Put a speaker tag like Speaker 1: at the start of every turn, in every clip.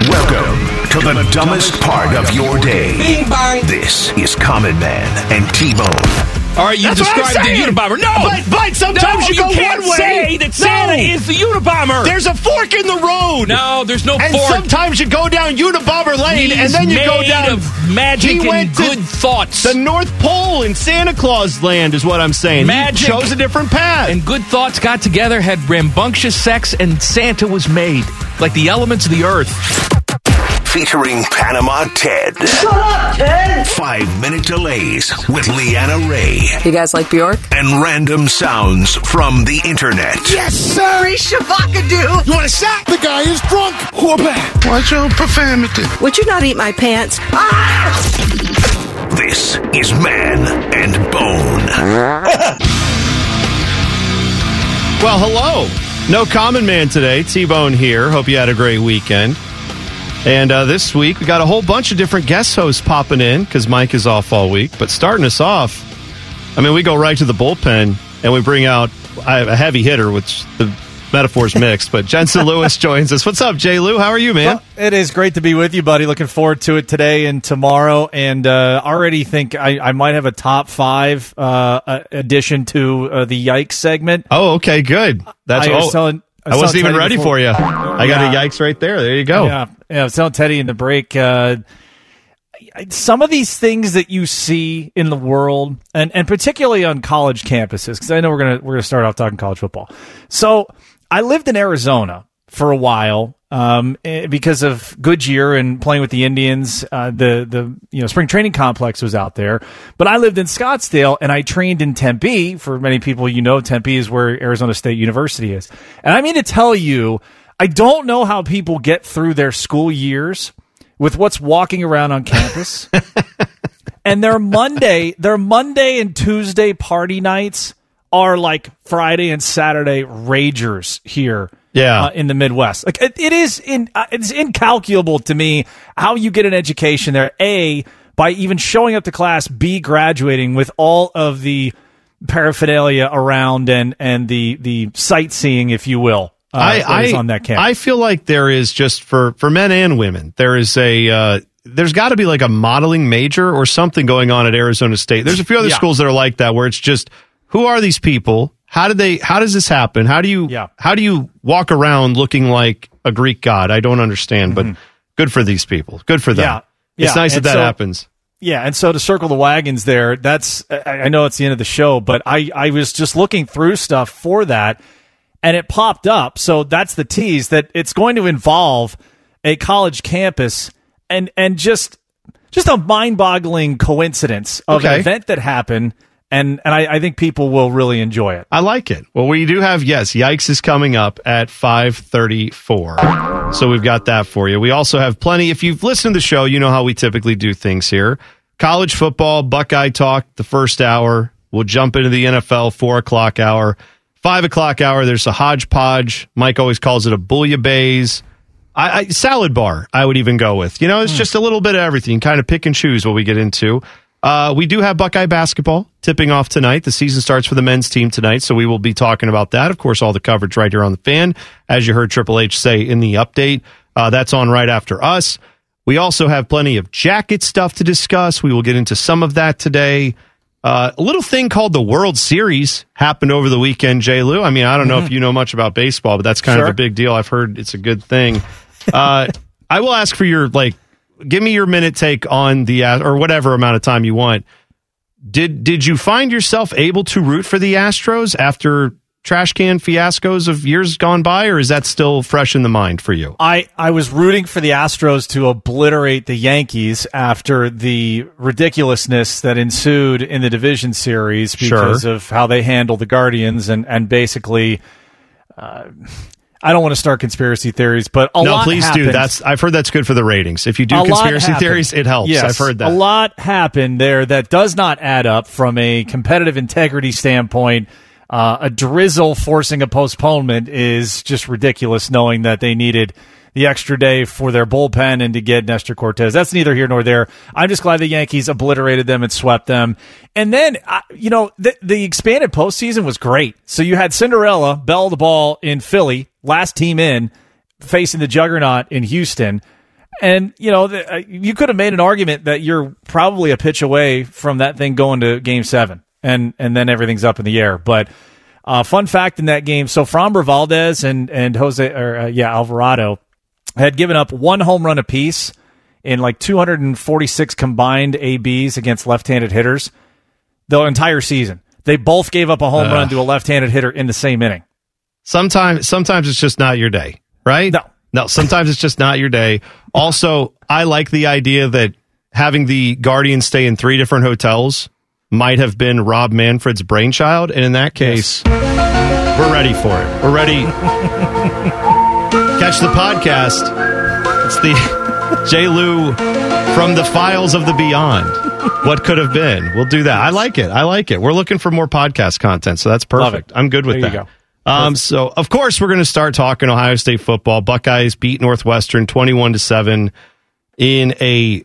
Speaker 1: Welcome to the dumbest part of your day. This is Common Man and T-Bone.
Speaker 2: All right, you
Speaker 3: That's
Speaker 2: described the. Unabomber. No,
Speaker 3: But- but sometimes
Speaker 2: no,
Speaker 3: you go
Speaker 2: can't
Speaker 3: one way.
Speaker 2: Say that Santa
Speaker 3: No.
Speaker 2: is the Unabomber.
Speaker 3: There's a fork in the road.
Speaker 2: no, there's no
Speaker 3: And
Speaker 2: fork.
Speaker 3: sometimes you go down Unabomber Lane,
Speaker 2: He's
Speaker 3: and then you go down
Speaker 2: of magic
Speaker 3: He
Speaker 2: and
Speaker 3: went to
Speaker 2: good thoughts.
Speaker 3: The North Pole in Santa Claus land is what I'm saying.
Speaker 2: Magic.
Speaker 3: He chose a different path.
Speaker 2: and good thoughts got together, had rambunctious sex, and Santa was made like the elements of the earth.
Speaker 1: Featuring Panama Ted. Shut up, Ted! Five minute delays with Leanna Ray
Speaker 4: You guys like Bjork?
Speaker 1: and random sounds from the internet.
Speaker 5: Yes, sir. He's Shavakadu.
Speaker 6: You want a shot? The guy is drunk. Whoa! Watch your profanity.
Speaker 4: Would you not eat my pants? Ah!
Speaker 1: This is Man and Bone.
Speaker 3: well, hello. No common man today. T-Bone here. Hope you had a great weekend. And uh, this week we got a whole bunch of different guest hosts popping in because Mike is off all week. But starting us off, I mean, we go right to the bullpen and we bring out a heavy hitter, which the metaphor's mixed. But Jensen Lewis joins us. What's up, Jay Lou? How are you, man?
Speaker 7: Well, it is great to be with you, buddy. Looking forward to it today and tomorrow, and uh, already think I, I might have a top five uh, uh, addition to uh, the Yikes segment.
Speaker 3: Oh, okay, good. That's
Speaker 7: I was
Speaker 3: oh,
Speaker 7: telling- I
Speaker 3: I wasn't even
Speaker 7: Teddy
Speaker 3: ready
Speaker 7: before-
Speaker 3: for you. I got a yikes right there. There you go.
Speaker 7: Yeah, yeah. I was telling Teddy in the break. Uh, some of these things that you see in the world, and, and particularly on college campuses, because I know we're gonna we're gonna start off talking college football. So I lived in Arizona for a while um, eh, because of Goodyear and playing with the Indians. Uh, the the you know spring training complex was out there, but I lived in Scottsdale and I trained in Tempe. For many people, you know, Tempe is where Arizona State University is, and I mean to tell you, I don't know how people get through their school years with what's walking around on campus. and their Monday, their Monday and Tuesday party nights are like Friday and Saturday ragers here.
Speaker 3: Yeah.
Speaker 7: uh, in the Midwest, like it, it is in, uh, it's incalculable to me how you get an education there. A by even showing up to class. B graduating with all of the paraphernalia around and and the the sightseeing, if you will. Uh,
Speaker 3: I, I,
Speaker 7: on that campus.
Speaker 3: I feel like there is just for for men and women. There is a uh, there's got to be like a modeling major or something going on at Arizona State. There's a few other
Speaker 7: Yeah.
Speaker 3: schools that are like that where it's just who are these people? How did they? How does this happen? How do you?
Speaker 7: Yeah.
Speaker 3: How do you walk around looking like a Greek god? I don't understand, but good for these people. Good for them.
Speaker 7: Mm-hmm. Yeah.
Speaker 3: It's
Speaker 7: Yeah.
Speaker 3: nice that
Speaker 7: And
Speaker 3: that
Speaker 7: so-
Speaker 3: happens.
Speaker 7: Yeah, and so to circle the wagons there, that's I I know it's the end of the show, but I I was just looking through stuff for that and it popped up. So that's the tease that it's going to involve a college campus and and just just a mind-boggling coincidence of
Speaker 3: Okay.
Speaker 7: an event that happened and and I, I think people will really enjoy it.
Speaker 3: I like it. Well, we do have yes, Yikes is coming up at 5:34. So we've got that for you. We also have plenty if you've listened to the show, you know how we typically do things here. College football, Buckeye talk, the first hour. We'll jump into the NFL four o'clock hour. Five o'clock hour, there's a hodgepodge. Mike always calls it a bouillabaisse. I, I salad bar. I would even go with. You know, it's hmm. just a little bit of everything. Kind of pick and choose what we get into. Uh, we do have Buckeye basketball tipping off tonight. The season starts for the men's team tonight, so we will be talking about that. Of course, all the coverage right here on the fan, as you heard Triple H say in the update. Uh, that's on right after us. We also have plenty of jacket stuff to discuss. We will get into some of that today. Uh, a little thing called the World Series happened over the weekend, Jay Lou. I mean, I don't know if you know much about baseball, but that's kind of a big deal. I've heard it's a good thing. Uh, I will ask for your like, give me your minute take on the uh, or whatever amount of time you want. Did did you find yourself able to root for the Astros after trash can fiascos of years gone by, or is that still fresh in the mind for you?
Speaker 7: I, I was rooting for the Astros to obliterate the Yankees after the ridiculousness that ensued in the division series
Speaker 3: Sure.
Speaker 7: because of how they handled the Guardians and and basically, uh, I don't want to start conspiracy theories, but a
Speaker 3: no, please
Speaker 7: happened.
Speaker 3: do. That's I've heard that's good for the ratings. If you do
Speaker 7: A
Speaker 3: conspiracy theories, it helps.
Speaker 7: Yes,
Speaker 3: I've heard that.
Speaker 7: A lot happened there that does not add up from a competitive integrity standpoint. Uh, a drizzle forcing a postponement is just ridiculous, knowing that they needed the extra day for their bullpen and to get Nestor Cortes. That's neither here nor there. I'm just glad the Yankees obliterated them and swept them. And then, you know, the, the expanded postseason was great. So you had Cinderella bell the ball in Philly, last team in, facing the juggernaut in Houston. And you know, uh, you could have made an argument that you're probably a pitch away from that thing going to Game Seven, and and then everything's up in the air. But uh, fun fact in that game: so Framber Valdez and and Jose, or uh, yeah, Alvarado had given up one home run apiece in like 246 combined ABs against left-handed hitters the entire season. They both gave up a home run to a left-handed hitter in the same inning.
Speaker 3: Sometimes, sometimes it's just not your day, right?
Speaker 7: No.
Speaker 3: no. Sometimes it's just not your day. Also, I like the idea that having the Guardians stay in three different hotels might have been Rob Manfred's brainchild, and in that case, we're ready for it. We're ready. Catch the podcast. It's the J. Lou from the files of the beyond. What could have been? We'll do that. I like it. I like it. We're looking for more podcast content, so that's perfect. I'm good with
Speaker 7: There you
Speaker 3: that.
Speaker 7: go.
Speaker 3: Um, so of course we're going to start talking Ohio State football. Buckeyes beat Northwestern 21 to 7 in a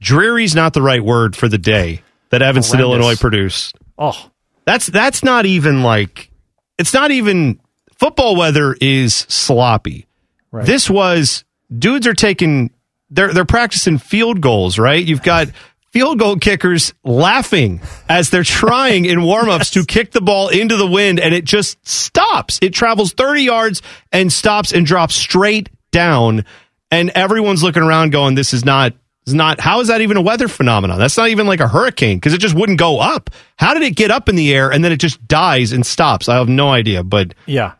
Speaker 3: dreary's not the right word for the day that Evanston,
Speaker 7: Horrendous.
Speaker 3: Illinois produced.
Speaker 7: Oh,
Speaker 3: That's that's not even like it's not even football weather is sloppy.
Speaker 7: Right.
Speaker 3: This was dudes are taking they're they're practicing field goals, right? You've got field goal kickers laughing as they're trying in warm-ups to kick the ball into the wind and it just stops. It travels 30 yards and stops and drops straight down and everyone's looking around going this is not is not how is that even a weather phenomenon? That's not even like a hurricane because it just wouldn't go up. How did it get up in the air and then it just dies and stops? I have no idea, but
Speaker 7: yeah.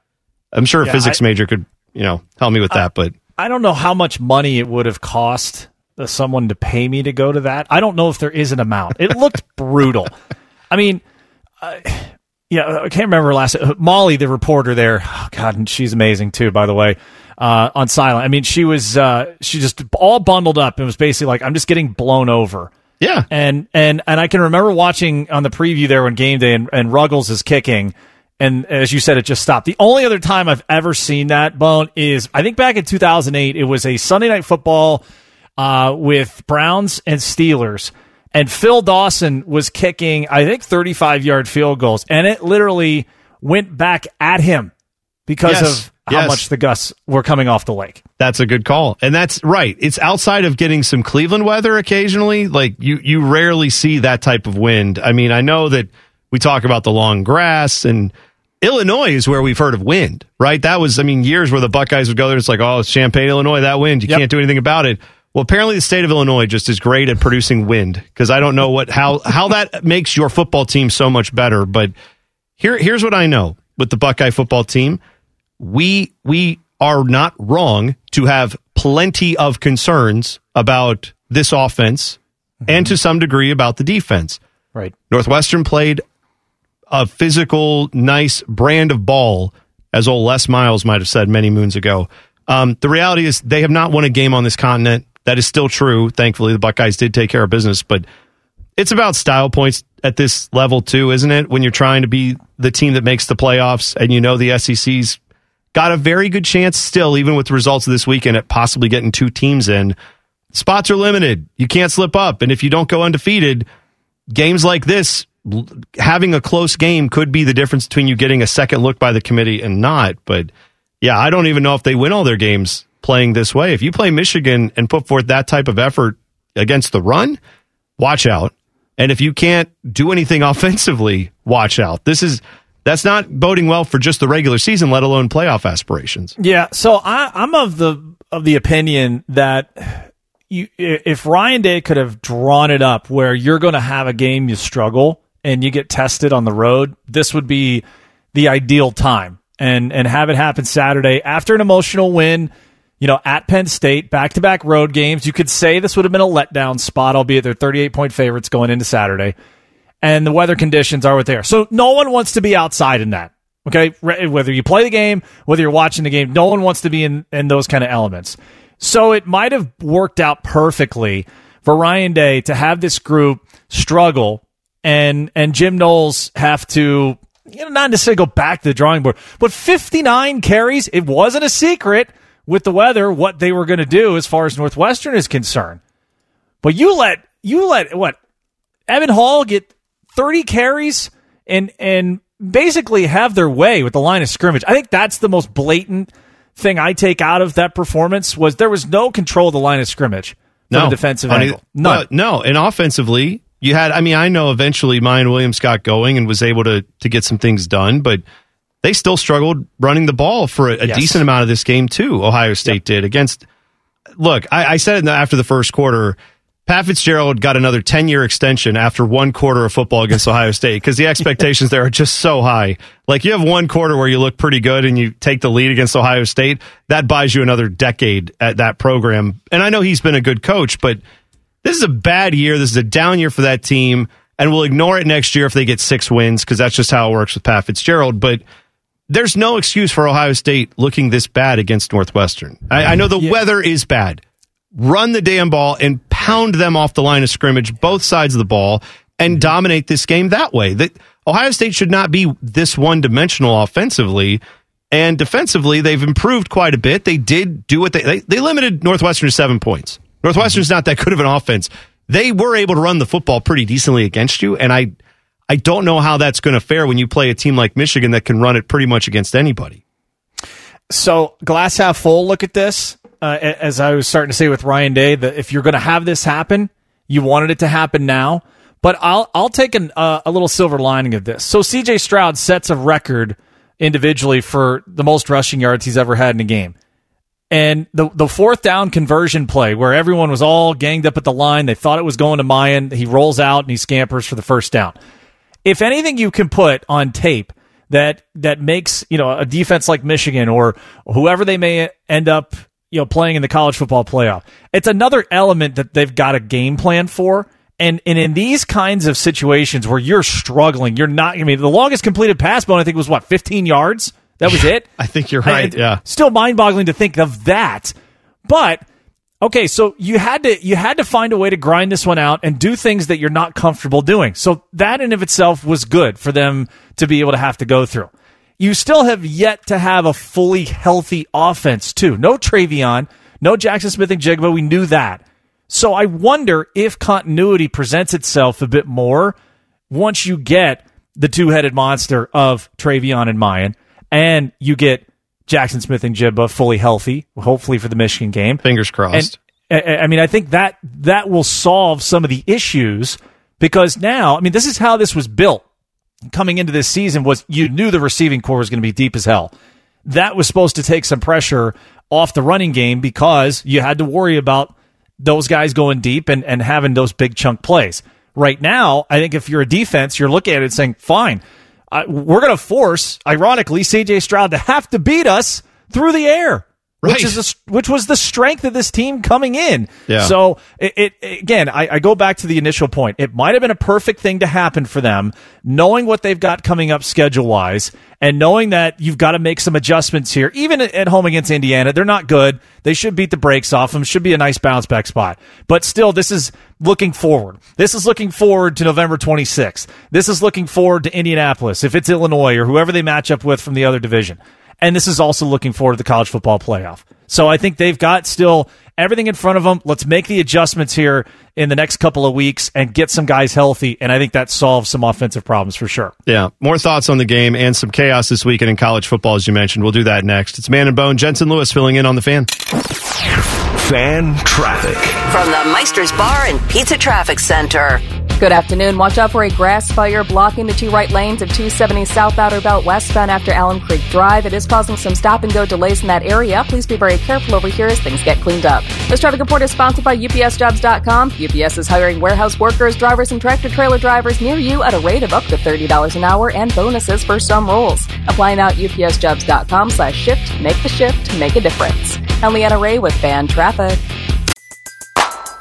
Speaker 3: I'm sure a
Speaker 7: Yeah,
Speaker 3: physics
Speaker 7: I-
Speaker 3: major could, you know, help me with that, but
Speaker 7: I don't know how much money it would have cost uh, someone to pay me to go to that. I don't know if there is an amount. It looked brutal. I mean, uh, yeah, I can't remember last. uh, Molly, the reporter there, oh God, and she's amazing too, by the way. Uh, on silent, I mean, she was uh, she just all bundled up and was basically like, "I'm just getting blown over."
Speaker 3: yeah.
Speaker 7: And and and I can remember watching on the preview there when game day and, and Ruggles is kicking, and as you said, it just stopped. The only other time I've ever seen that bone is I think back in 2008. It was a Sunday night football uh, with Browns and Steelers, and Phil Dawson was kicking I think 35 yard field goals, and it literally went back at him because
Speaker 3: Yes.
Speaker 7: of how
Speaker 3: Yes.
Speaker 7: much the gusts were coming off the lake.
Speaker 3: That's a good call. And that's right. It's outside of getting some Cleveland weather occasionally. Like you, you rarely see that type of wind. I mean, I know that we talk about the long grass and Illinois is where we've heard of wind, right? That was, I mean, years where the Buckeyes would go there. It's like, oh, it's Champaign, Illinois, that wind. You
Speaker 7: Yep.
Speaker 3: can't do anything about it. Well, apparently the state of Illinois just is great at producing wind because I don't know what, how, how that makes your football team so much better. But here, here's what I know with the Buckeye football team we we are not wrong to have plenty of concerns about this offense and mm-hmm. to some degree about the defense.
Speaker 7: Right.
Speaker 3: Northwestern played a physical, nice brand of ball, as old Les Miles might have said many moons ago. Um, the reality is they have not won a game on this continent. That is still true. Thankfully, the Buckeyes did take care of business, but it's about style points at this level too, isn't it? When you're trying to be the team that makes the playoffs and you know the SEC's got a very good chance still, even with the results of this weekend, at possibly getting two teams in. Spots are limited. You can't slip up. And if you don't go undefeated, games like this, having a close game could be the difference between you getting a second look by the committee and not. But yeah, I don't even know if they win all their games playing this way. If you play Michigan and put forth that type of effort against the run, watch out. And if you can't do anything offensively, watch out. This is that's not boding well for just the regular season, let alone playoff aspirations.
Speaker 7: Yeah, so I, I'm of the of the opinion that you, if Ryan Day could have drawn it up where you're going to have a game you struggle and you get tested on the road, this would be the ideal time and and have it happen Saturday after an emotional win. You know, at Penn State, back to back road games. You could say this would have been a letdown spot, albeit they're 38 point favorites going into Saturday and the weather conditions are what they are. So no one wants to be outside in that. Okay, whether you play the game, whether you're watching the game, no one wants to be in in those kind of elements. So it might have worked out perfectly for Ryan Day to have this group struggle and and Jim Knowles have to you know not necessarily go back to the drawing board, but 59 carries. It wasn't a secret with the weather what they were going to do as far as Northwestern is concerned. But you let you let what Evan Hull get 30 carries and and basically have their way with the line of scrimmage. I think that's the most blatant thing I take out of that performance was there was no control of the line of scrimmage
Speaker 3: no.
Speaker 7: defensive angle. None.
Speaker 3: No, and offensively, you had. I mean, I know eventually Miyan Williams got going and was able to to get some things done, but they still struggled running the ball for a, a yes. decent amount of this game too. Ohio State yep. did against. Look, I, I said it after the first quarter Pat Fitzgerald got another 10 year extension after one quarter of football against Ohio State because the expectations there are just so high. Like you have one quarter where you look pretty good and you take the lead against Ohio State. That buys you another decade at that program. And I know he's been a good coach, but this is a bad year. This is a down year for that team. And we'll ignore it next year if they get six wins because that's just how it works with Pat Fitzgerald. But there's no excuse for Ohio State looking this bad against Northwestern. I, I know the yeah. weather is bad run the damn ball and pound them off the line of scrimmage, both sides of the ball, and mm-hmm. dominate this game that way. That Ohio State should not be this one dimensional offensively. And defensively, they've improved quite a bit. They did do what they they, they limited Northwestern to seven points. Northwestern's not that good of an offense. They were able to run the football pretty decently against you, and I I don't know how that's going to fare when you play a team like Michigan that can run it pretty much against anybody.
Speaker 7: So glass half full. Look at this uh, as I was starting to say with Ryan Day, that if you're going to have this happen, you wanted it to happen now. But I'll I'll take an, uh, a little silver lining of this. So C.J. Stroud sets a record individually for the most rushing yards he's ever had in a game. And the the fourth down conversion play where everyone was all ganged up at the line, they thought it was going to Miyan. He rolls out and he scampers for the first down. If anything you can put on tape that that makes you know a defense like Michigan or whoever they may end up you know, playing in the college football playoff. It's another element that they've got a game plan for. And, and in these kinds of situations where you're struggling, you're not, I mean, the longest completed pass bone, I think, was what, 15 yards? That was it?
Speaker 3: I think you're right. I, yeah.
Speaker 7: Still mind boggling to think of that. But, okay, so you had to, you had to find a way to grind this one out and do things that you're not comfortable doing. So that in of itself was good for them to be able to have to go through you still have yet to have a fully healthy offense, too. No TreVeyon, no Jackson Smith-Njigba. We knew that. So I wonder if continuity presents itself a bit more once you get the two headed monster of TreVeyon and Miyan, and you get Jackson Smith-Njigba fully healthy, hopefully for the Michigan game.
Speaker 3: Fingers crossed.
Speaker 7: And, I mean, I think that that will solve some of the issues because now, I mean, this is how this was built coming into this season was you knew the receiving core was going to be deep as hell. That was supposed to take some pressure off the running game because you had to worry about those guys going deep and, and having those big chunk plays. Right now, I think if you're a defense, you're looking at it saying, fine, uh, we're going to force, ironically, CJ Stroud to have to beat us through the air. Right. Which is a, which was the strength of this team coming in. Yeah. So it, it again, I, I, go back to the initial point. It might have been a perfect thing to happen for them, knowing what they've got coming up schedule wise, and knowing that you've got to make some adjustments here. Even at home against Indiana, they're not good. They should beat the brakes off them. Should be a nice bounce back spot. But still, this is looking forward. This is looking forward to November 26th. This is looking forward to Indianapolis if it's Illinois or whoever they match up with from the other division. And this is also looking forward to the college football playoff. So I think they've got still everything in front of them. Let's make the adjustments here in the next couple of weeks and get some guys healthy. And I think that solves some offensive problems for sure.
Speaker 3: Yeah. More thoughts on the game and some chaos this weekend in college football, as you mentioned. We'll do that next. It's Man and Bone. Jensen Lewis filling in on the fan.
Speaker 1: Fan traffic.
Speaker 8: From the Meister's Bar and Pizza Traffic Center.
Speaker 9: Good afternoon. Watch out for a grass fire blocking the two right lanes of 270 South Outer Belt westbound after Alum Creek Drive. It is causing some stop and go delays in that area. Please be very careful over here as things get cleaned up. This traffic report is sponsored by UPSJobs.com. UPS is hiring warehouse workers, drivers, and tractor trailer drivers near you at a rate of up to $30 an hour and bonuses for some roles. Apply now at UPSJobs.com slash shift. Make the shift. Make a difference. I'm Leanna Ray with Fan Traffic.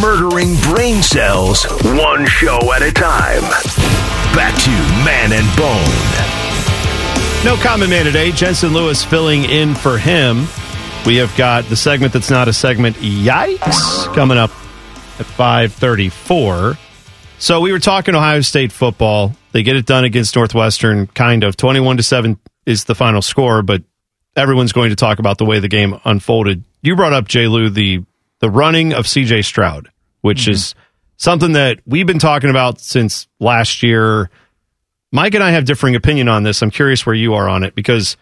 Speaker 1: Murdering brain cells, one show at a time. Back to Man and Bone.
Speaker 3: No common man today. Jensen Lewis filling in for him. We have got the segment that's not a segment. Yikes! Coming up at 534. So we were talking Ohio State football. They get it done against Northwestern, kind of. 21 to 7 is the final score, but everyone's going to talk about the way the game unfolded. You brought up, J. Lou, the, the running of CJ Stroud, which mm-hmm. is something that we've been talking about since last year. Mike and I have differing opinion on this. I'm curious where you are on it because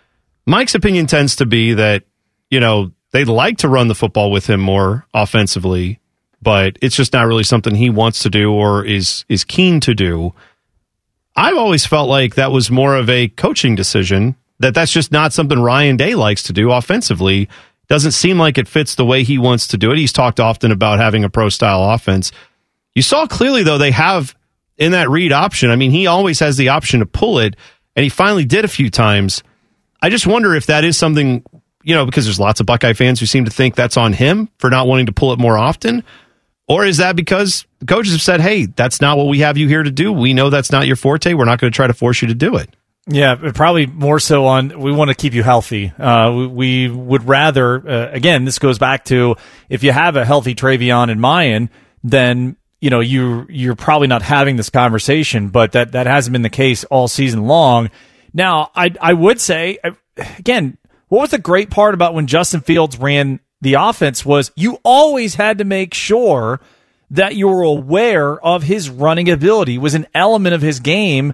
Speaker 3: Mike's opinion tends to be that, you know, they'd like to run the football with him more offensively but it's just not really something he wants to do or is is keen to do. I've always felt like that was more of a coaching decision that that's just not something Ryan Day likes to do offensively. Doesn't seem like it fits the way he wants to do it. He's talked often about having a pro style offense. You saw clearly though they have in that read option. I mean, he always has the option to pull it and he finally did a few times. I just wonder if that is something, you know, because there's lots of Buckeye fans who seem to think that's on him for not wanting to pull it more often. Or is that because the coaches have said, hey, that's not what we have you here to do? We know that's not your forte. We're not going to try to force you to do it.
Speaker 7: Yeah, probably more so on we want to keep you healthy. Uh, we, we, would rather, uh, again, this goes back to if you have a healthy TreVeyon and Miyan, then you know you you're probably not having this conversation. But that that hasn't been the case all season long. Now, I I would say uh, again, what was the great part about when Justin Fields ran the offense was you always had to make sure that you were aware of his running ability was an element of his game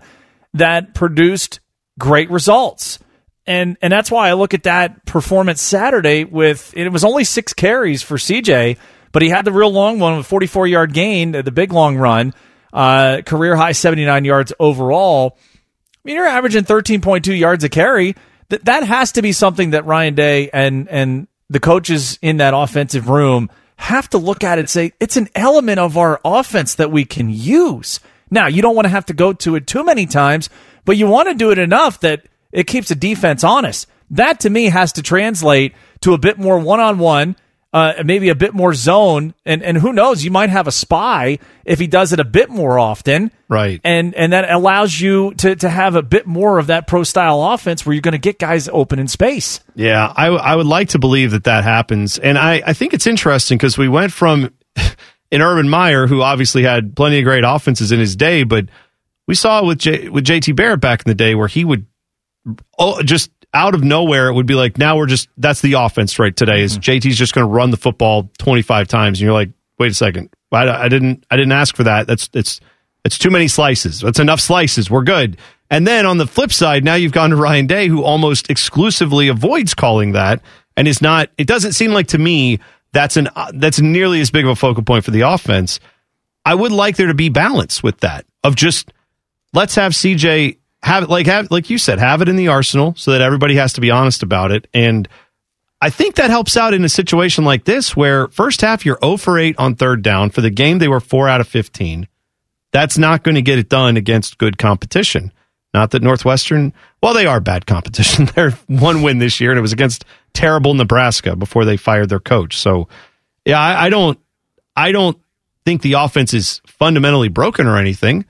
Speaker 7: that produced great results. And and that's why I look at that performance Saturday with it was only 6 carries for CJ, but he had the real long one with 44-yard gain, the big long run, uh, career high 79 yards overall. I mean, you're averaging 13.2 yards a carry. That that has to be something that Ryan Day and and the coaches in that offensive room have to look at it and say, it's an element of our offense that we can use. Now, you don't want to have to go to it too many times, but you want to do it enough that it keeps the defense honest. That to me has to translate to a bit more one on one uh, maybe a bit more zone, and and who knows, you might have a spy if he does it a bit more often,
Speaker 3: right?
Speaker 7: And and that allows you to to have a bit more of that pro style offense where you're going to get guys open in space.
Speaker 3: Yeah, I I would like to believe that that happens, and I I think it's interesting because we went from an Urban Meyer, who obviously had plenty of great offenses in his day, but we saw with J, with JT Barrett back in the day where he would oh, just out of nowhere, it would be like, now we're just, that's the offense right today is mm-hmm. JT's just going to run the football 25 times. And you're like, wait a second. I, I didn't, I didn't ask for that. That's, it's, it's too many slices. That's enough slices. We're good. And then on the flip side, now you've gone to Ryan Day, who almost exclusively avoids calling that and is not, it doesn't seem like to me that's an, that's nearly as big of a focal point for the offense. I would like there to be balance with that of just, let's have CJ have like have like you said, have it in the arsenal so that everybody has to be honest about it. And I think that helps out in a situation like this where first half you're 0 for 8 on third down. For the game, they were 4 out of 15. That's not going to get it done against good competition. Not that Northwestern, well, they are bad competition. They're one win this year, and it was against terrible Nebraska before they fired their coach. So, yeah, I, I don't, I don't think the offense is fundamentally broken or anything.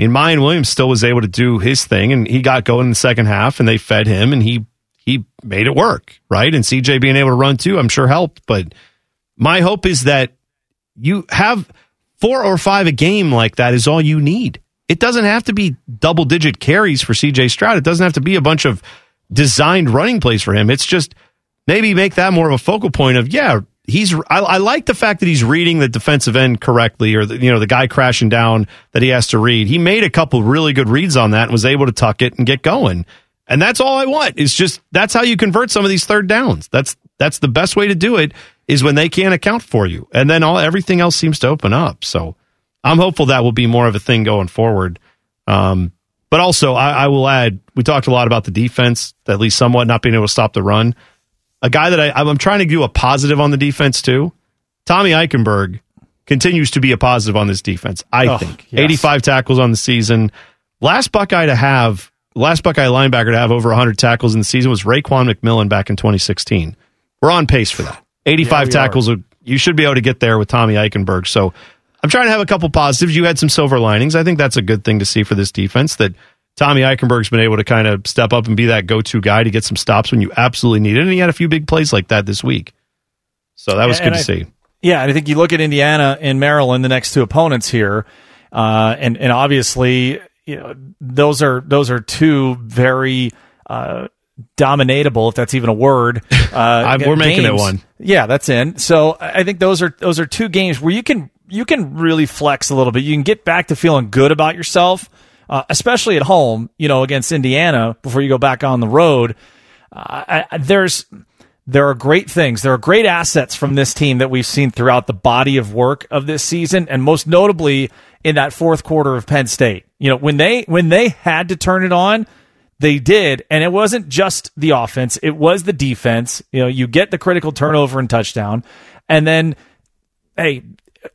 Speaker 3: I mean, Miyan Williams still was able to do his thing, and he got going in the second half, and they fed him, and he he made it work, right? And CJ being able to run too, I'm sure helped. But my hope is that you have four or five a game like that is all you need. It doesn't have to be double digit carries for CJ Stroud. It doesn't have to be a bunch of designed running plays for him. It's just maybe make that more of a focal point of yeah, he's I, I, like the fact that he's reading the defensive end correctly or the, you know the guy crashing down that he has to read. He made a couple really good reads on that and was able to tuck it and get going. And that's all i want. Is just that's how you convert some of these third downs. That's that's the best way to do it is when they can't account for you. And then all everything else seems to open up. So i'm hopeful that will be more of a thing going forward. Um, But also, I, I will add, we talked a lot about the defense, at least somewhat not being able to stop the run. A guy that I, I'm trying to do a positive on the defense too. Tommy Eichenberg continues to be a positive on this defense. I
Speaker 7: Oh,
Speaker 3: think
Speaker 7: yes.
Speaker 3: 85 tackles on the season. Last Buckeye to have, last Buckeye linebacker to have over 100 tackles in the season was Raekwon McMillan back in 2016. We're on pace for that. 85
Speaker 7: Yeah,
Speaker 3: tackles. would- You should be able to get there with Tommy Eichenberg. So I'm trying to have a couple positives. You had some silver linings. I think that's a good thing to see for this defense that Tommy Eichenberg's been able to kind of step up and be that go-to guy to get some stops when you absolutely need it. And he had a few big plays like that this week. So that was
Speaker 7: And
Speaker 3: good to see.
Speaker 7: Yeah, and I think you look at Indiana and Maryland, the next two opponents here, uh, and and obviously, you know, those are those are two very uh, dominatable, if that's even a word. Uh,
Speaker 3: we're making it one.
Speaker 7: Yeah, that's in. So I I think those are those are two games where you can you can really flex a little bit. You can get back to feeling good about yourself, uh, especially at home. You know, against Indiana before you go back on the road. Uh, I, there's there are great things. There are great assets from this team that we've seen throughout the body of work of this season, and most notably in that fourth quarter of Penn State. You know, when they when they had to turn it on, they did, and it wasn't just the offense; it was the defense. You know, you get the critical turnover and touchdown, and then hey,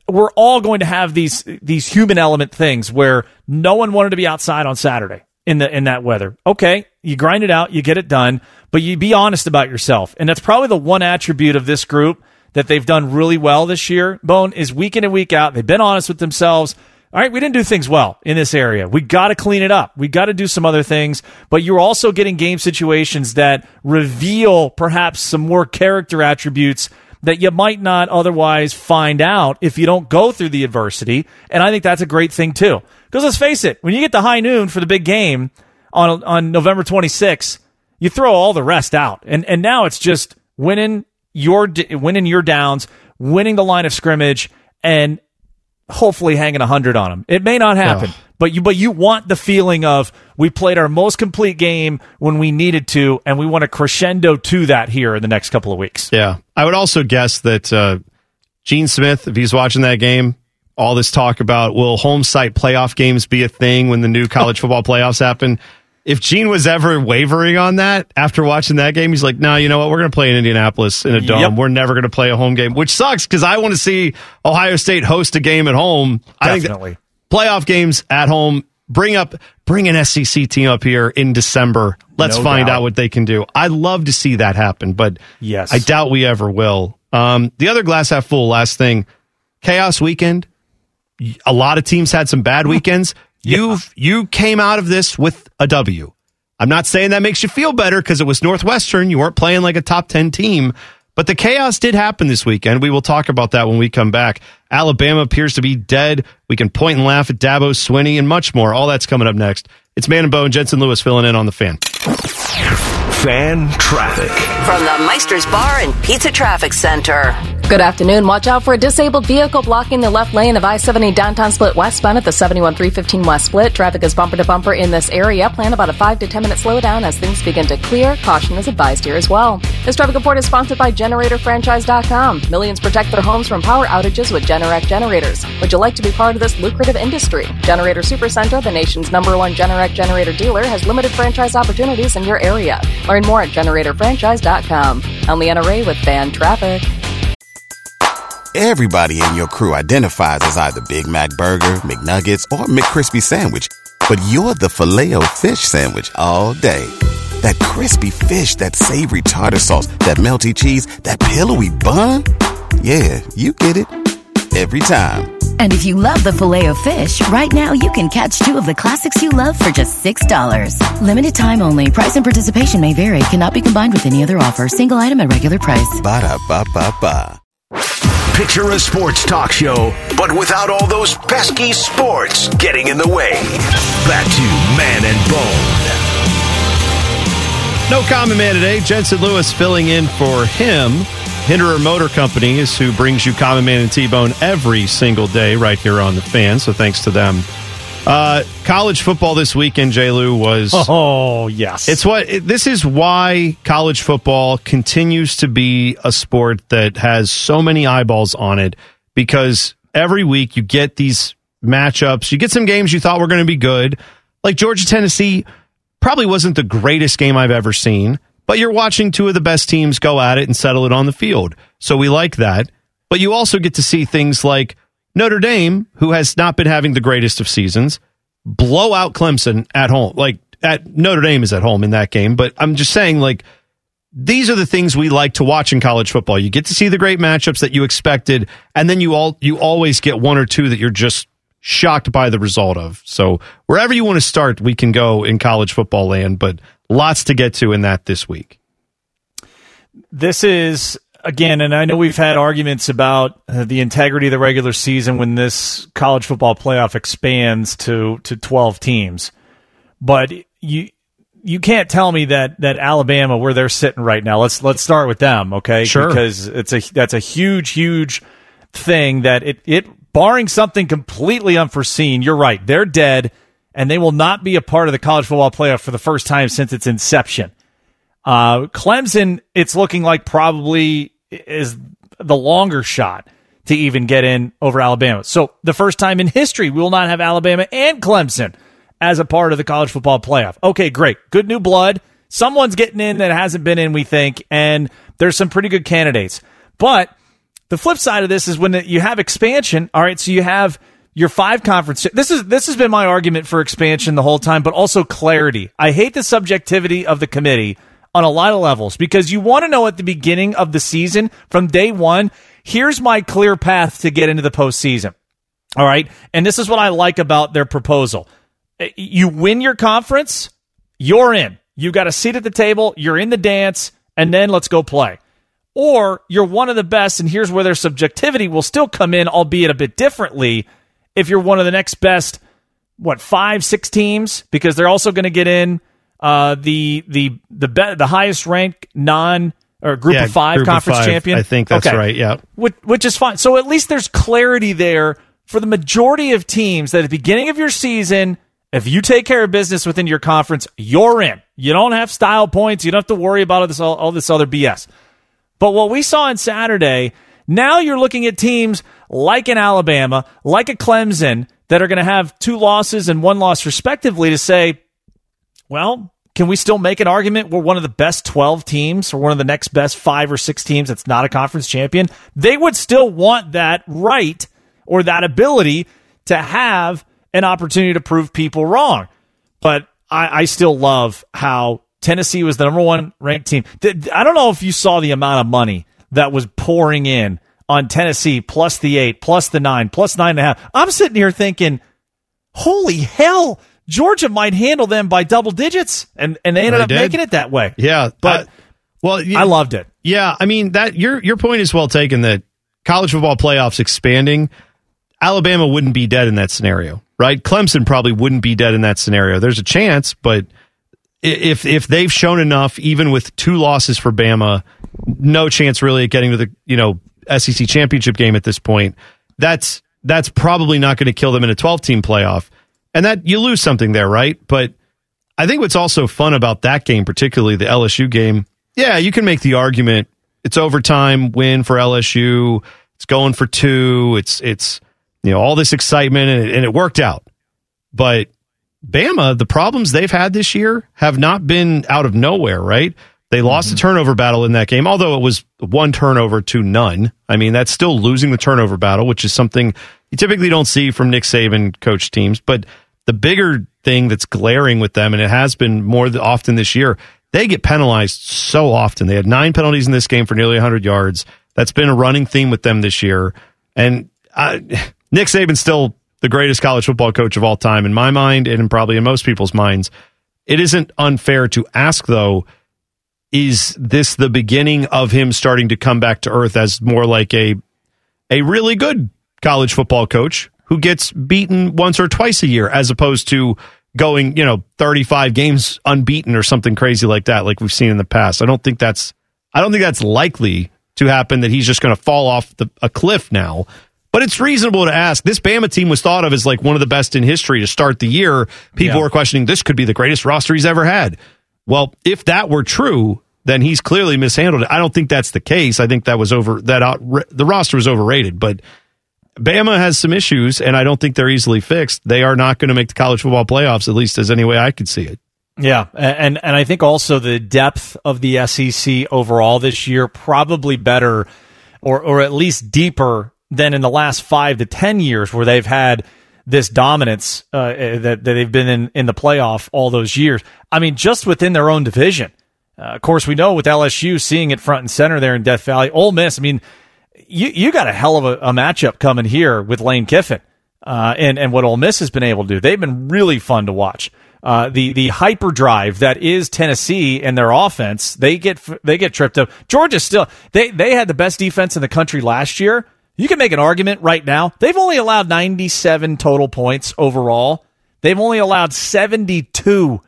Speaker 7: we're all going to have these these human element things where no one wanted to be outside on Saturday in the in that weather. Okay, you grind it out, you get it done, but you be honest about yourself. And that's probably the one attribute of this group that they've done really well this year. Bone is week in and week out. They've been honest with themselves. All right, we didn't do things well in this area. We got to clean it up. We got to do some other things, but you're also getting game situations that reveal perhaps some more character attributes that you might not otherwise find out if you don't go through the adversity. And I think that's a great thing too. Because let's face it, when you get to high noon for the big game on on November 26th, you throw all the rest out. And and now it's just winning your winning your downs, winning the line of scrimmage, and hopefully hanging a hundred on them. It may not happen,
Speaker 3: Ugh.
Speaker 7: but you but you want the feeling of we played our most complete game when we needed to, and we want to crescendo to that here in the next couple of weeks.
Speaker 3: Yeah. I would also guess that uh, Gene Smith, if he's watching that game, all this talk about will home site playoff games be a thing when the new college football playoffs happen? If Gene was ever wavering on that after watching that game, he's like, no, you know what? We're going to play in Indianapolis in a dome.
Speaker 7: Yep.
Speaker 3: We're never going to play a home game, which sucks because I want to see Ohio State host a game at home. I think
Speaker 7: Definitely.
Speaker 3: playoff games at home. Bring up, bring an SEC team up here in December. Let's
Speaker 7: No
Speaker 3: find
Speaker 7: doubt.
Speaker 3: out what they can do. I'd love to see that happen, but
Speaker 7: Yes.
Speaker 3: I doubt we ever will. Um, the other glass half full. Last thing, chaos weekend. A lot of teams had some bad weekends. You've you came out of this with a W. I'm not saying that makes you feel better because it was Northwestern. You weren't playing like a top 10 team, but the chaos did happen this weekend. We will talk about that when we come back. Alabama appears to be dead. We can point and laugh at Dabo Swinney and much more. All that's coming up next. It's Man and Bone, Jensen Lewis filling in on the fan.
Speaker 1: Fan traffic.
Speaker 8: From the Meister's Bar and Pizza Traffic Center.
Speaker 9: Good afternoon. Watch out for a disabled vehicle blocking the left lane of I-70 downtown split westbound at the 71315 West Split. Traffic is bumper to bumper in this area. Plan about a 5 to 10 minute slowdown as things begin to clear. Caution is advised here as well. This traffic report is sponsored by GeneratorFranchise.com. Millions protect their homes from power outages with Generac generators. Would you like to be part of this lucrative industry? Generator Supercenter, the nation's number one Generac generator dealer, has limited franchise opportunities in your area. Learn more at GeneratorFranchise.com. I'm Leanna Ray with Fan Traffic.
Speaker 10: Everybody in your crew identifies as either Big Mac Burger, McNuggets, or McCrispy Sandwich. But you're the filet fish Sandwich all day. That crispy fish, that savory tartar sauce, that melty cheese, that pillowy bun. Yeah, you get it. Every time.
Speaker 11: And if you love the filet of fish, right now you can catch two of the classics you love for just $6. Limited time only. Price and participation may vary. Cannot be combined with any other offer. Single item at regular price.
Speaker 10: Ba-da-ba-ba-ba.
Speaker 1: Picture a sports talk show, but without all those pesky sports getting in the way. Back to Man and Bone.
Speaker 3: No common man today. Jensen Lewis filling in for him. Hinderer Motor Company is who brings you Common Man and T-Bone every single day right here on the fan. So thanks to them. Uh, college football this weekend, J. Lou was.
Speaker 7: Oh yes,
Speaker 3: It's what it, this is why college football continues to be a sport that has so many eyeballs on it because every week you get these matchups. You get some games you thought were going to be good. like Georgia Tennessee probably wasn't the greatest game I've ever seen, but you're watching two of the best teams go at it and settle it on the field. So we like that. But you also get to see things like Notre Dame, who has not been having the greatest of seasons, blow out Clemson at home. Like at Notre Dame is at home in that game, but I'm just saying like these are the things we like to watch in college football. You get to see the great matchups that you expected, and then you all you always get one or two that you're just shocked by the result of. So wherever you want to start, we can go in college football land, but lots to get to in that this week.
Speaker 7: This is again, and I know we've had arguments about uh, the integrity of the regular season when this college football playoff expands to to 12 teams. But you you can't tell me that that Alabama where they're sitting right now. Let's let's start with them, okay?
Speaker 3: Sure.
Speaker 7: Because it's a that's a huge huge thing that it it barring something completely unforeseen, you're right. They're dead and they will not be a part of the college football playoff for the first time since its inception. Uh, Clemson, it's looking like probably is the longer shot to even get in over Alabama. So the first time in history, we will not have Alabama and Clemson as a part of the college football playoff. Okay, great. Good new blood. Someone's getting in that hasn't been in, we think, and there's some pretty good candidates. But the flip side of this is when you have expansion, all right, so you have your five conference. This is this has been my argument for expansion the whole time, but also clarity. I hate the subjectivity of the committee on a lot of levels because you want to know at the beginning of the season from day one, here's my clear path to get into the postseason. All right. And this is what I like about their proposal. Eh, you win your conference, you're in. You got a seat at the table, you're in the dance, and then let's go play. Or you're one of the best, and here's where their subjectivity will still come in, albeit a bit differently. If you're one of the next best, what, five, six teams, because they're also going to get in uh, the the the be- the highest ranked non or group
Speaker 3: Yeah,
Speaker 7: of five
Speaker 3: group of
Speaker 7: conference
Speaker 3: five.
Speaker 7: champion.
Speaker 3: I think that's right, yeah.
Speaker 7: which, which is fine. So at least there's clarity there for the majority of teams that at the beginning of your season, if you take care of business within your conference, you're in. You don't have style points. You don't have to worry about all this all, all this other BS. But what we saw on Saturday, now you're looking at teams like an Alabama, like a Clemson, that are going to have two losses and one loss respectively to say, well, can we still make an argument we're one of the best 12 teams or one of the next best five or six teams that's not a conference champion? They would still want that right or that ability to have an opportunity to prove people wrong. But I, I still love how Tennessee was the number one ranked team. I don't know if you saw the amount of money that was pouring in on Tennessee plus the eight, plus the nine, plus nine and a half. I'm sitting here thinking, holy hell, Georgia might handle them by double digits, and and they ended
Speaker 3: They
Speaker 7: up
Speaker 3: did.
Speaker 7: making it that way.
Speaker 3: Yeah,
Speaker 7: but
Speaker 3: uh, well, you-
Speaker 7: I loved it.
Speaker 3: Yeah, I mean that your your point is well taken. That college football playoffs expanding, Alabama wouldn't be dead in that scenario, right? Clemson probably wouldn't be dead in that scenario. There's a chance, but if if they've shown enough, even with two losses for Bama, no chance really at getting to the you know SEC championship game at this point. That's that's probably not going to kill them in a 12 team playoff, and that you lose something there, right? But I think what's also fun about that game, particularly the LSU game, yeah, you can make the argument it's overtime win for LSU. It's going for two. It's it's you know all this excitement and it, and it worked out. But Bama, the problems they've had this year have not been out of nowhere, right? They lost the turnover battle in that game, although it was one turnover to none. I mean, that's still losing the turnover battle, which is something you typically don't see from Nick Saban coach teams. But the bigger thing that's glaring with them, and it has been more often this year, they get penalized so often. They had nine penalties in this game for nearly 100 yards. That's been a running theme with them this year. And uh, Nick Saban's still the greatest college football coach of all time in my mind, and probably in most people's minds. It isn't unfair to ask, though, is this the beginning of him starting to come back to earth as more like a a really good college football coach who gets beaten once or twice a year as opposed to going, you know, 35 games unbeaten or something crazy like that like we've seen in the past. I don't think that's I don't think that's likely to happen that he's just going to fall off the, a cliff now. But it's reasonable to ask. This Bama team was thought of as like one of the best in history to start the year. People
Speaker 7: Yeah.
Speaker 3: were questioning this could be the greatest roster he's ever had. Well, if that were true, then he's clearly mishandled it. I don't think that's the case. I think that was over that out, the roster was overrated, but Bama has some issues, and I don't think they're easily fixed. They are not going to make the college football playoffs, at least as any way I could see it.
Speaker 7: Yeah, and and I think also the depth of the SEC overall this year probably better, or or at least deeper than in the last five to ten years, where they've had this dominance uh, that, that they've been in in the playoff all those years. I mean, just within their own division. Uh, of course, we know with LSU seeing it front and center there in Death Valley, Ole Miss. I mean, you you got a hell of a, a matchup coming here with Lane Kiffin, uh, and and what Ole Miss has been able to do. They've been really fun to watch. Uh, the the hyperdrive that is Tennessee and their offense, they get they get tripped up. Georgia still they they had the best defense in the country last year. You can make an argument right now. They've only allowed 97 total points overall. They've only allowed 72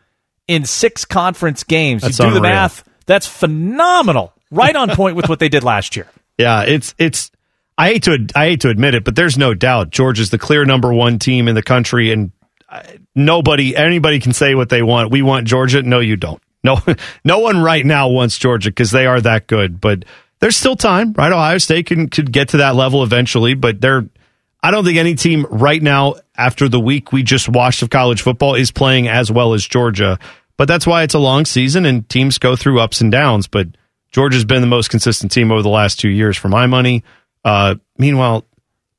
Speaker 7: in six conference games.
Speaker 3: That's
Speaker 7: you do the math. That's phenomenal. Right on point with what they did last year.
Speaker 3: Yeah, it's it's. I hate to I hate to admit it, but there's no doubt Georgia's the clear number one team in the country, and uh, nobody anybody can say what they want. We want Georgia. No, you don't. No, no one right now wants Georgia because they are that good. But there's still time, right? Ohio State can could get to that level eventually, but they're. I don't think any team right now, after the week we just watched of college football, is playing as well as Georgia. But that's why it's a long season and teams go through ups and downs. But Georgia's been the most consistent team over the last two years for my money. Uh, meanwhile,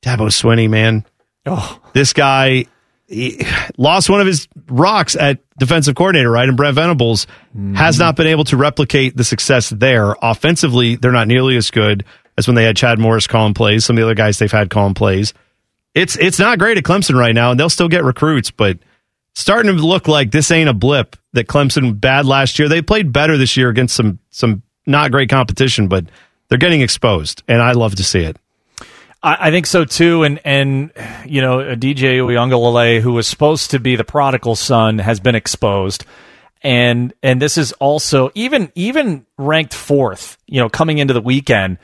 Speaker 3: Dabo Swinney, man,
Speaker 7: oh.
Speaker 3: this guy he lost one of his rocks at defensive coordinator, right? And Brent Venables has not been able to replicate the success there. Offensively, they're not nearly as good as when they had Chad Morris calling plays. Some of the other guys they've had calling plays. It's it's not great at Clemson right now, and they'll still get recruits, but starting to look like this ain't a blip. That Clemson bad last year. They played better this year against some some not great competition, but they're getting exposed, and I love to see it.
Speaker 7: I, I think so too. And and you know, DJ Uiagalelei, who was supposed to be the prodigal son, has been exposed. And and this is also even even ranked fourth. You know, coming into the weekend,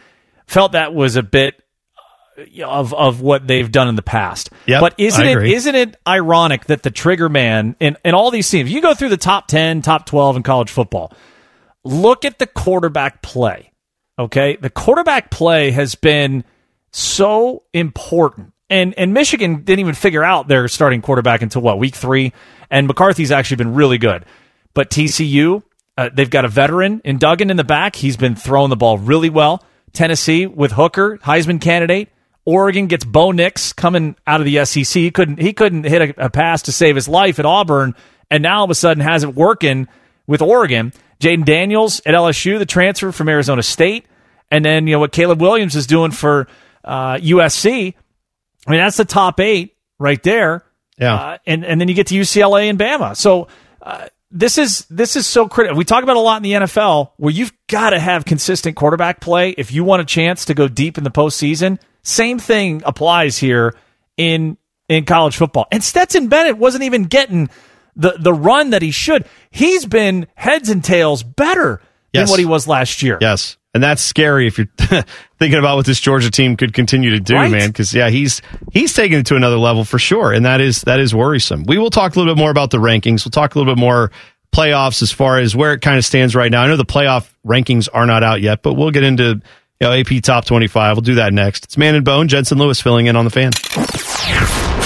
Speaker 7: felt that was a bit uh, of of what they've done in the past.
Speaker 3: Yep,
Speaker 7: but isn't it isn't it ironic that the trigger man in, in all these teams, you go through the top ten, top twelve in college football, look at the quarterback play. Okay? The quarterback play has been so important. And and Michigan didn't even figure out their starting quarterback until what, week three? And McCarthy's actually been really good. But TCU, uh, they've got a veteran in Duggan in the back. He's been throwing the ball really well. Tennessee with Hooker, Heisman candidate. Oregon gets Bo Nix coming out of the SEC. He couldn't he couldn't hit a, a pass to save his life at Auburn, and now all of a sudden has it working with Oregon. Jayden Daniels at LSU, the transfer from Arizona State, and then you know what Caleb Williams is doing for uh, USC. I mean that's the top eight right there.
Speaker 3: Yeah,
Speaker 7: uh, and and then you get to UCLA and Bama. So uh, this is this is so critical. We talk about a lot in the NFL where you've got to have consistent quarterback play if you want a chance to go deep in the postseason. Same thing applies here in in college football. And Stetson Bennett wasn't even getting the the run that he should. He's been heads and tails better
Speaker 3: Yes.
Speaker 7: than what he was last year.
Speaker 3: Yes. And that's scary if you're thinking about what this Georgia team could continue to do,
Speaker 7: Right.
Speaker 3: man. Because yeah, he's he's taking it to another level for sure, and that is that is worrisome. We will talk a little bit more about the rankings. We'll talk a little bit more playoffs as far as where it kind of stands right now. I know the playoff rankings are not out yet, but we'll get into you know AP top twenty five. We'll do that next. It's Man and Bone. Jensen Lewis filling in on the fan.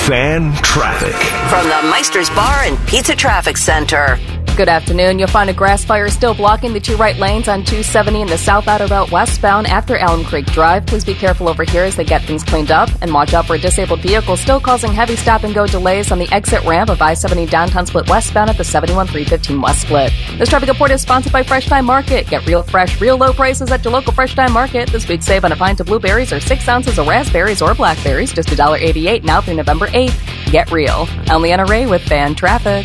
Speaker 1: Fan traffic.
Speaker 8: From the Meister's Bar and Pizza Traffic Center.
Speaker 9: Good afternoon. You'll find a grass fire still blocking the two right lanes on 270 in the South Outer Belt westbound after Alum Creek Drive. Please be careful over here as they get things cleaned up and watch out for a disabled vehicle still causing heavy stop and go delays on the exit ramp of I-70 downtown split westbound at the 71315 West Split. This traffic report is sponsored by Fresh Time Market. Get real fresh, real low prices at your local Fresh Time Market. This week save on a pint of blueberries or six ounces of raspberries or blackberries, just $1.88 now through November 8th. Get real. I'm Leanna Ray with Fan Traffic.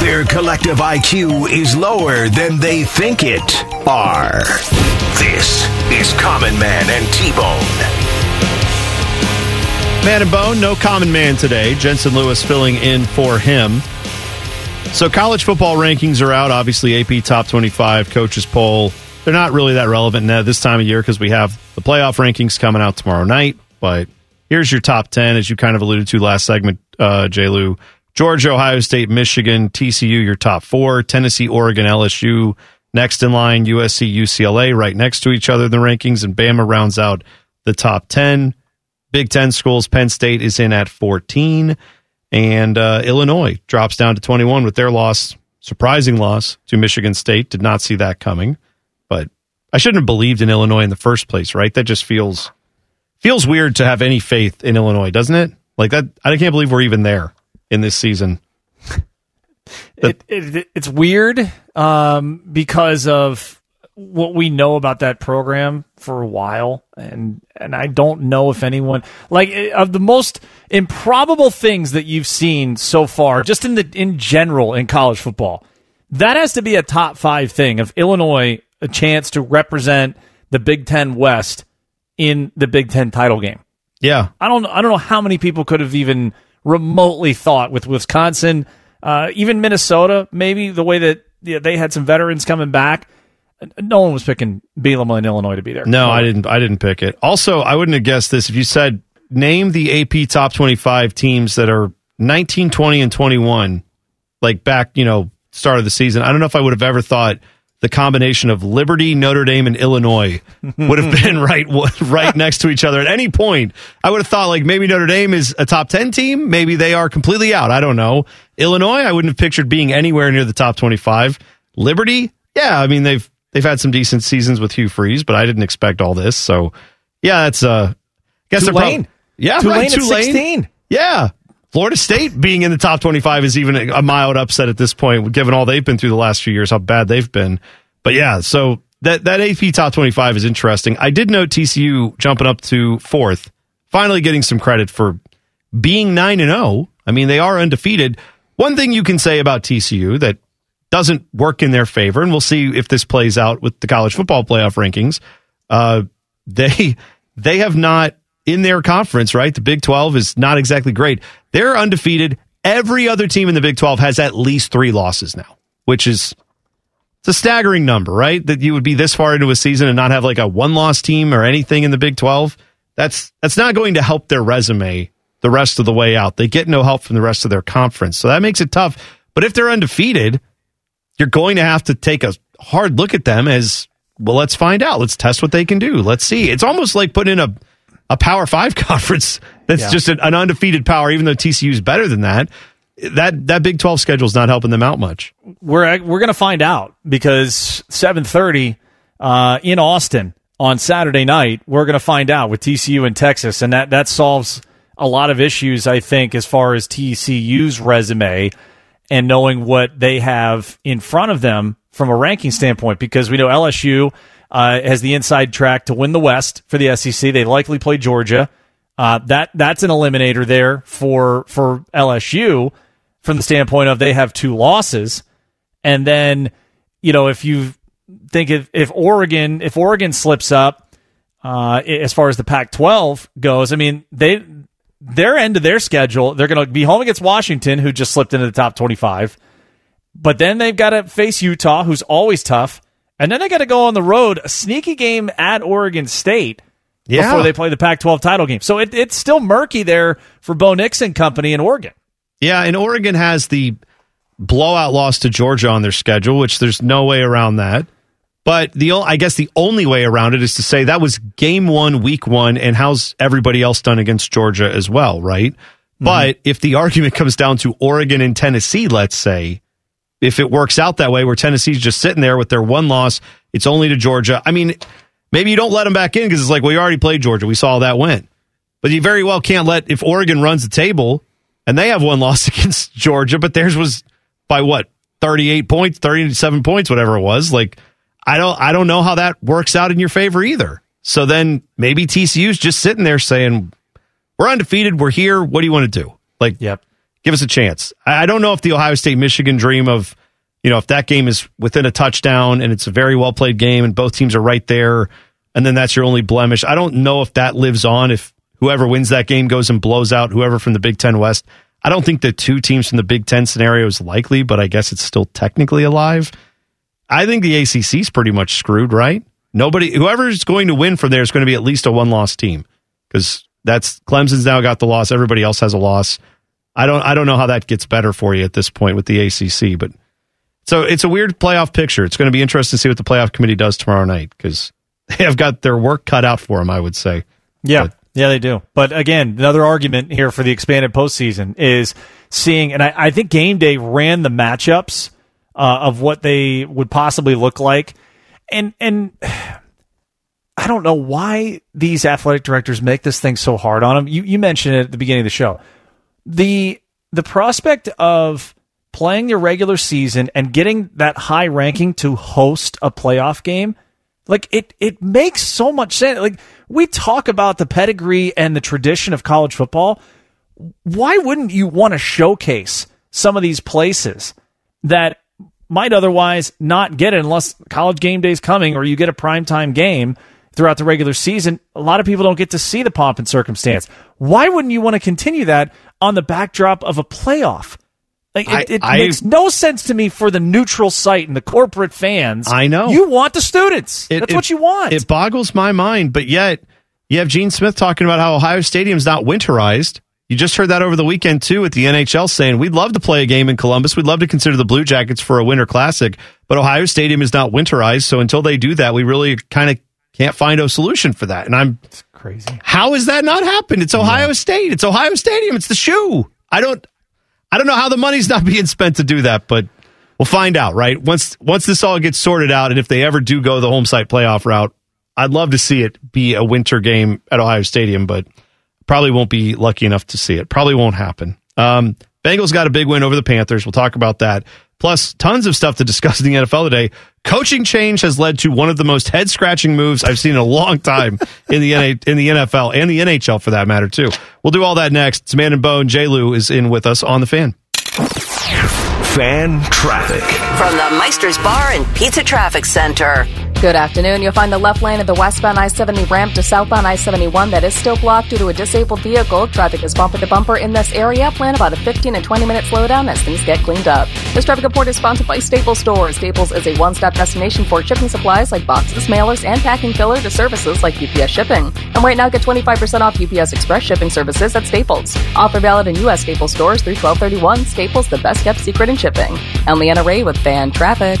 Speaker 1: Their collective IQ is lower than they think it are. This is Common Man and T-Bone.
Speaker 3: Man and Bone, no common man today. Jensen Lewis filling in for him. So, college football rankings are out. Obviously, AP Top 25, Coaches Poll. They're not really that relevant now this time of year because we have the playoff rankings coming out tomorrow night. But here's your top 10, as you kind of alluded to last segment, uh, J. Lou. Georgia, Ohio State, Michigan, TCU, your top four. Tennessee, Oregon, LSU, next in line. USC, UCLA, right next to each other in the rankings. And Bama rounds out the top 10. Big Ten schools, Penn State is in at 14. And uh, Illinois drops down to 21 with their loss, surprising loss to Michigan State. Did not see that coming, but I shouldn't have believed in Illinois in the first place, right? That just feels feels weird to have any faith in Illinois, doesn't it? Like that, I can't believe we're even there in this season.
Speaker 7: It, it, it's weird um, because of what we know about that program for a while, and and I don't know if anyone like eh, of the most improbable things that you've seen so far, just in the in general in college football. That has to be a top five thing of Illinois a chance to represent the Big Ten West in the Big Ten title game.
Speaker 3: Yeah,
Speaker 7: I don't I don't know how many people could have even remotely thought with Wisconsin, uh, even Minnesota, maybe the way that yeah, they had some veterans coming back. No one was picking Bielema in Illinois to be there.
Speaker 3: No, I didn't. I didn't pick it. Also, I wouldn't have guessed this if you said name the AP top twenty-five teams that are 19, 20, and twenty-one, like back, you know, start of the season. I don't know if I would have ever thought the combination of Liberty, Notre Dame, and Illinois would have been right right next to each other at any point. I would have thought like maybe Notre Dame is a top 10 team, maybe they are completely out. I don't know. Illinois, I wouldn't have pictured being anywhere near the top 25. Liberty, yeah, I mean they've they've had some decent seasons with Hugh Freeze, but I didn't expect all this. So, yeah, that's uh I guess they're
Speaker 7: Tulane.
Speaker 3: prob- yeah,
Speaker 7: Tulane
Speaker 3: right, Tulane.
Speaker 7: 16.
Speaker 3: Yeah. Florida State being in the top 25 is even a mild upset at this point, given all they've been through the last few years, how bad they've been. But yeah, so that, that AP top 25 is interesting. I did note TCU jumping up to fourth, finally getting some credit for being 9 and 0. I mean, they are undefeated. One thing you can say about TCU that doesn't work in their favor, and we'll see if this plays out with the college football playoff rankings. Uh, they they have not in their conference, right? The Big 12 is not exactly great. They're undefeated. Every other team in the Big 12 has at least three losses now, which is it's a staggering number, right? That you would be this far into a season and not have like a one loss team or anything in the Big 12. That's that's not going to help their resume the rest of the way out. They get no help from the rest of their conference. So that makes it tough. But if they're undefeated, you're going to have to take a hard look at them as well, let's find out. Let's test what they can do. Let's see. It's almost like putting in a a Power Five conference that's
Speaker 7: Yeah.
Speaker 3: just an, an undefeated power, even though TCU is better than that. That that Big Twelve schedule is not helping them out much.
Speaker 7: we're we're gonna find out because seven thirty uh, in Austin on Saturday night. We're gonna find out with TCU in Texas, and that that solves a lot of issues. I think as far as TCU's resume and knowing what they have in front of them from a ranking standpoint, because we know LSU uh, has the inside track to win the West for the SEC. They likely play Georgia. Uh, that that's an eliminator there for for LSU from the standpoint of they have two losses, and then you know if you think if, if Oregon if Oregon slips up uh, as far as the Pac-12 goes, I mean they their end of their schedule they're going to be home against Washington who just slipped into the top twenty five, but then they've got to face Utah who's always tough, and then they got to go on the road a sneaky game at Oregon State
Speaker 3: Yeah.
Speaker 7: before they play the Pac-12 title game. So it, it's still murky there for Bo Nix and Company in Oregon.
Speaker 3: Yeah, and Oregon has the blowout loss to Georgia on their schedule, which there's no way around that. But the I guess the only way around it is to say that was game one, week one, and how's everybody else done against Georgia as well, right? Mm-hmm. But if the argument comes down to Oregon and Tennessee, let's say, if it works out that way, where Tennessee's just sitting there with their one loss, it's only to Georgia. I mean, maybe you don't let them back in because it's like, well, you already played Georgia. We saw that win. But you very well can't let, if Oregon runs the table and they have one loss against Georgia, but theirs was by what, 38 points, 37 points, whatever it was. Like, I don't, I don't know how that works out in your favor either. So then maybe TCU's just sitting there saying, we're undefeated. We're here. What do you want to do? Like,
Speaker 7: yep.
Speaker 3: Give us a chance. I don't know if the Ohio State Michigan dream of, you know, if that game is within a touchdown and it's a very well played game and both teams are right there, and then that's your only blemish. I don't know if that lives on if whoever wins that game goes and blows out whoever from the Big Ten West. I don't think the two teams from the Big Ten scenario is likely, but I guess it's still technically alive. I think the ACC is pretty much screwed, right? Nobody, whoever's going to win from there is going to be at least a one loss team because that's Clemson's now got the loss. Everybody else has a loss. I don't, I don't know how that gets better for you at this point with the ACC, but so it's a weird playoff picture. It's going to be interesting to see what the playoff committee does tomorrow night because they have got their work cut out for them. I would say.
Speaker 7: Yeah.
Speaker 3: But,
Speaker 7: yeah, they do. But again, another argument here for the expanded postseason is seeing, and I, I think game day ran the matchups uh, of what they would possibly look like, and and I don't know why these athletic directors make this thing so hard on them. You you mentioned it at the beginning of the show, the the prospect of playing your regular season and getting that high ranking to host a playoff game like it it makes so much sense. Like we talk about the pedigree and the tradition of college football. Why wouldn't you want to showcase some of these places that might otherwise not get it unless college game day is coming or you get a primetime game throughout the regular season a lot of people don't get to see the pomp and circumstance why wouldn't you want to continue that on the backdrop of a playoff like it, it
Speaker 3: I-
Speaker 7: makes no sense to me for the neutral site and the corporate fans.
Speaker 3: I know.
Speaker 7: you want the students.
Speaker 3: It-
Speaker 7: That's
Speaker 3: it-
Speaker 7: what you want.
Speaker 3: It boggles my mind, but yet you have Gene Smith talking about how Ohio Stadium's not winterized. You just heard that over the weekend too with the NHL saying we'd love to play a game in Columbus. We'd love to consider the Blue Jackets for a winter classic, but Ohio Stadium is not winterized. So until they do that, we really kind of can't find a solution for that. And I'm it's
Speaker 7: crazy.
Speaker 3: How has that not happened? It's Ohio State. It's Ohio Stadium. It's the shoe. I don't I don't know how the money's not being spent to do that, but we'll find out, right? Once once this all gets sorted out and if they ever do go the home site playoff route, I'd love to see it be a winter game at Ohio Stadium, but probably won't be lucky enough to see it. Probably won't happen. Um, Bengals got a big win over the Panthers. We'll talk about that. Plus, tons of stuff to discuss in the NFL today. Coaching change has led to one of the most head scratching moves I've seen in a long time in the NA in the NFL and the NHL for that matter too. We'll do all that next. It's Man and Bone. Jay Lou is in with us on the fan.
Speaker 1: Fan traffic.
Speaker 8: From the Meister's Bar and Pizza Traffic Center.
Speaker 9: Good afternoon. You'll find the left lane of the westbound I 70 ramp to southbound I 71 that is still blocked due to a disabled vehicle. Traffic is bumper to bumper in this area. Plan about a 15 and 20 minute slowdown as things get cleaned up. This traffic report is sponsored by Staples Stores. Staples is a one stop destination for shipping supplies like boxes, mailers, and packing filler to services like UPS shipping. And right now, get 25% off UPS Express shipping services at Staples. Offer valid in U.S. Staples stores through 1231. Staples, the best kept secret in shipping. I'm Leanna Ray with Fan Traffic.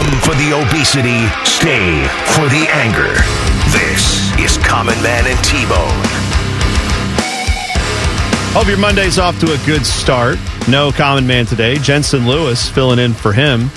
Speaker 1: Come for the obesity, stay for the anger. This is Common Man and T-Bone.
Speaker 3: Hope your Monday's off to a good start. No common man today. Jensen Lewis filling in for him.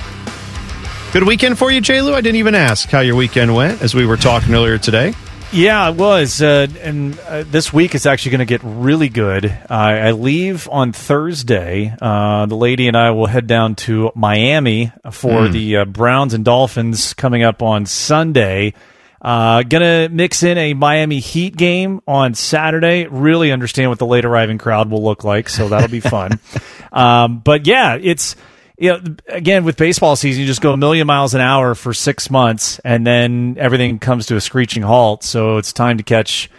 Speaker 3: Good weekend for you, J. Lou. I didn't even ask how your weekend went as we were talking earlier today.
Speaker 7: Yeah, it was. Uh, and uh, this week is actually going to get really good. Uh, I leave on Thursday. Uh, the lady and I will head down to Miami for
Speaker 3: Hmm.
Speaker 7: the uh, Browns and Dolphins coming up on Sunday. Uh, gonna mix in a Miami Heat game on Saturday. Really understand what the late arriving crowd will look like, so that'll be fun. um, but yeah, it's you know, again with baseball season, you just go a million miles an hour for six months, and then everything comes to a screeching halt. So it's time to catch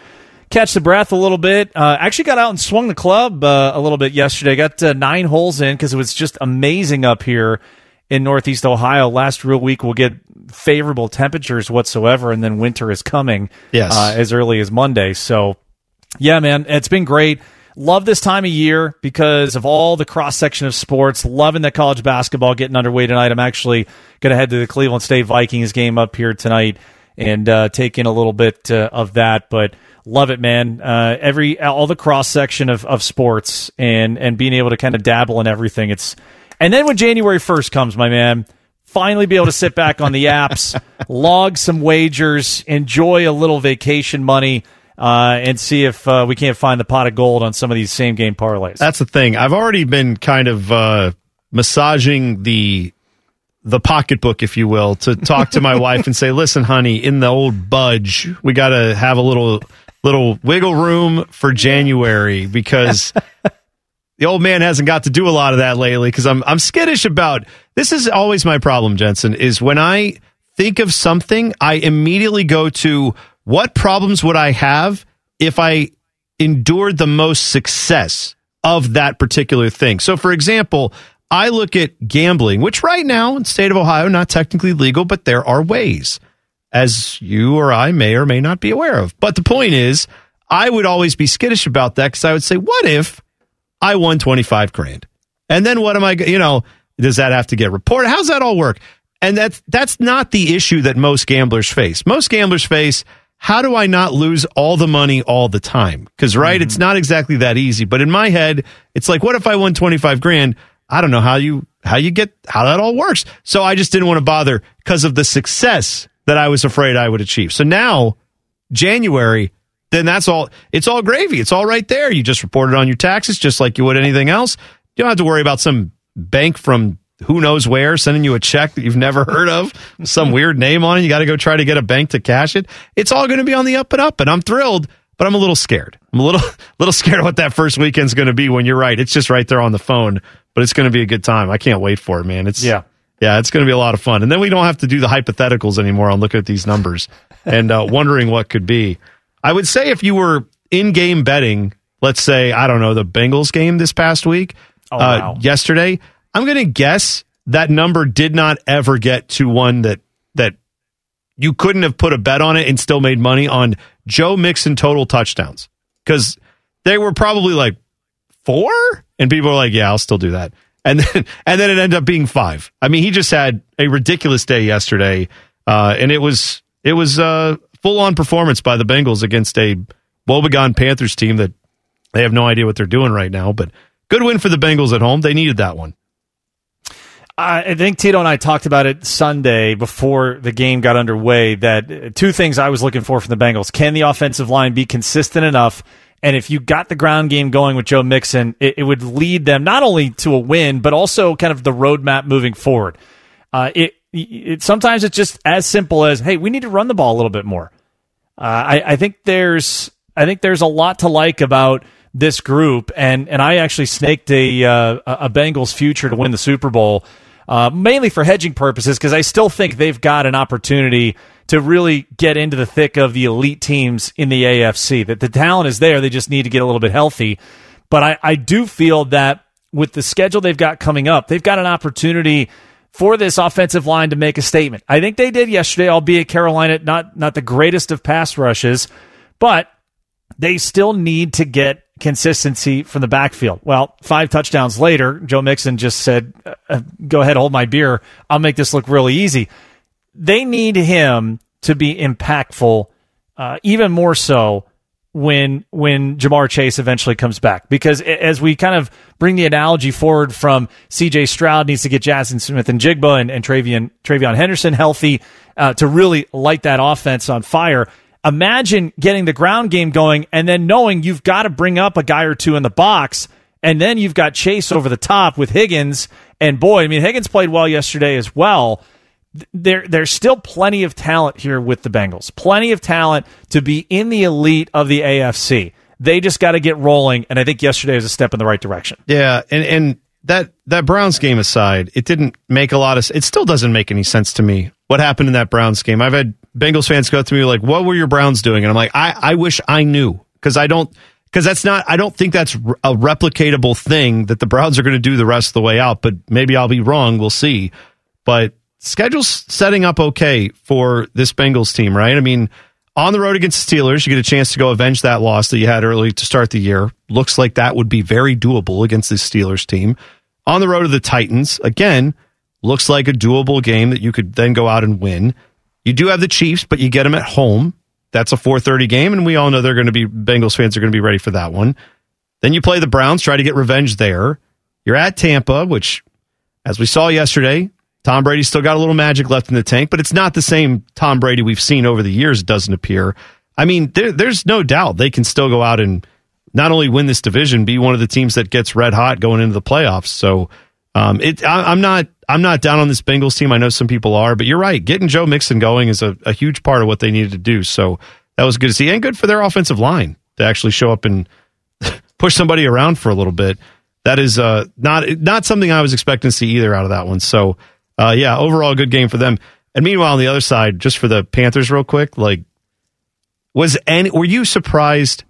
Speaker 7: catch the breath a little bit. Uh, actually, got out and swung the club uh, a little bit yesterday. Got uh, nine holes in because it was just amazing up here in Northeast Ohio. Last real week, we'll get favorable temperatures whatsoever, and then winter is coming.
Speaker 3: Yes.
Speaker 7: uh, as early as Monday. So yeah, man, it's been great. Love this time of year because of all the cross section of sports. Loving that college basketball getting underway tonight. I'm actually going to head to the Cleveland State Vikings game up here tonight and uh, take in a little bit uh, of that. But love it, man. Uh, every all the cross section of, of sports and and being able to kind of dabble in everything. It's and then when January first comes, my man, finally be able to sit back on the apps, log some wagers, enjoy a little vacation money uh, and see if uh, we can't find the pot of gold on some of these same game parlays.
Speaker 3: That's the thing. I've already been kind of uh, massaging the the pocketbook, if you will, to talk to my wife and say, "Listen, honey, in the old budge, we got to have a little little wiggle room for January because." the old man hasn't got to do a lot of that lately because I'm I'm skittish about this is always my problem, Jensen, is when I think of something, I immediately go to what problems would I have if I endured the most success of that particular thing. So for example, I look at gambling, which right now in the state of Ohio not technically legal, but there are ways as you or I may or may not be aware of. But the point is, I would always be skittish about that because I would say, what if I won 25 grand. And then what am I, you know, does that have to get reported? How's that all work? And that's, that's not the issue that most gamblers face. Most gamblers face, how do I not lose all the money all the time? Because, right, mm-hmm. it's not exactly that easy. But in my head, it's like, what if I won 25 grand? I don't know how you, how you get, how that all works. So I just didn't want to bother because of the success that I was afraid I would achieve. So now, January, then that's all. It's all gravy. It's all right there. You just report it on your taxes, just like you would anything else. You don't have to worry about some bank from who knows where sending you a check that you've never heard of, some weird name on it. You got to go try to get a bank to cash it. It's all going to be on the up and up, and I'm thrilled, but I'm a little scared. I'm a little little scared what that first weekend's going to be. When you're right, it's just right there on the phone, but it's going to be a good time. I can't wait for it, man. It's
Speaker 7: yeah.
Speaker 3: Yeah, it's going to be a lot of fun. And then we don't have to do the hypotheticals anymore on looking at these numbers and uh, wondering what could be. I would say if you were in game betting, let's say, I don't know, the Bengals game this past week,
Speaker 7: oh,
Speaker 3: uh,
Speaker 7: wow.
Speaker 3: yesterday, I'm going to guess that number did not ever get to one that, that you couldn't have put a bet on it and still made money on Joe Mixon total touchdowns. Because they were probably like four, and people are like, yeah, I'll still do that. And then, and then it ended up being five. I mean, he just had a ridiculous day yesterday, uh, and it was it was uh, full on performance by the Bengals against a woebegone Panthers team that they have no idea what they're doing right now. But good win for the Bengals at home. They needed that one.
Speaker 7: I think Tito and I talked about it Sunday before the game got underway. That two things I was looking for from the Bengals: can the offensive line be consistent enough? And if you got the ground game going with Joe Mixon, it, it would lead them not only to a win, but also kind of the roadmap moving forward. Uh, it, it sometimes it's just as simple as, hey, we need to run the ball a little bit more. Uh, I, I think there's I think there's a lot to like about this group, and and I actually snaked a uh, a Bengals future to win the Super Bowl, uh, mainly for hedging purposes, because I still think they've got an opportunity to really get into the thick of the elite teams in the AFC. That the talent is there, they just need to get a little bit healthy. But I, I do feel that with the schedule they've got coming up, they've got an opportunity for this offensive line to make a statement. I think they did yesterday, albeit Carolina not not the greatest of pass rushes, but they still need to get consistency from the backfield. Well, five touchdowns later, Joe Mixon just said, uh, "Go ahead, hold my beer. I'll make this look really easy." They need him to be impactful, uh, even more so when when Ja'Marr Chase eventually comes back. Because as we kind of bring the analogy forward from C.J. Stroud needs to get Jaxon Smith-Njigba and, and Travion TreVeyon Henderson healthy uh, to really light that offense on fire. Imagine getting the ground game going and then knowing you've got to bring up a guy or two in the box. And then you've got Chase over the top with Higgins. And boy, I mean, Higgins played well yesterday as well there there's still plenty of talent here with the Bengals. Plenty of talent to be in the elite of the AFC. They just got to get rolling, and I think yesterday was a step in the right direction.
Speaker 3: Yeah, and and that that Browns game aside, it didn't make a lot of. It still doesn't make any sense to me what happened in that Browns game. I've had Bengals fans go up to me like, "What were your Browns doing?" And I'm like, "I I wish I knew because I don't." Because that's not, I don't think that's a replicatable thing that the Browns are going to do the rest of the way out. But maybe I'll be wrong. We'll see. But schedule's setting up okay for this Bengals team, right? I mean, on the road against the Steelers, you get a chance to go avenge that loss that you had early to start the year. Looks like that would be very doable against the Steelers team. On the road to the Titans, again, looks like a doable game that you could then go out and win. You do have the Chiefs, but you get them at home. That's a 4:30 game, and we all know they're going to be Bengals fans are going to be ready for that one. Then you play the Browns, try to get revenge there. You're at Tampa, which, as we saw yesterday, Tom Brady's still got a little magic left in the tank, but it's not the same Tom Brady we've seen over the years, it doesn't appear. I mean, there, there's no doubt they can still go out and not only win this division, be one of the teams that gets red hot going into the playoffs. So um, it, I, am not I'm not down on this Bengals team. I know some people are, but you're right. Getting Joe Mixon going is a, a huge part of what they needed to do. So that was good to see, and good for their offensive line to actually show up and push somebody around for a little bit. That is uh, not not something I was expecting to see either out of that one. So uh, yeah, overall good game for them. And meanwhile, on the other side, just for the Panthers, real quick, like was any were you surprised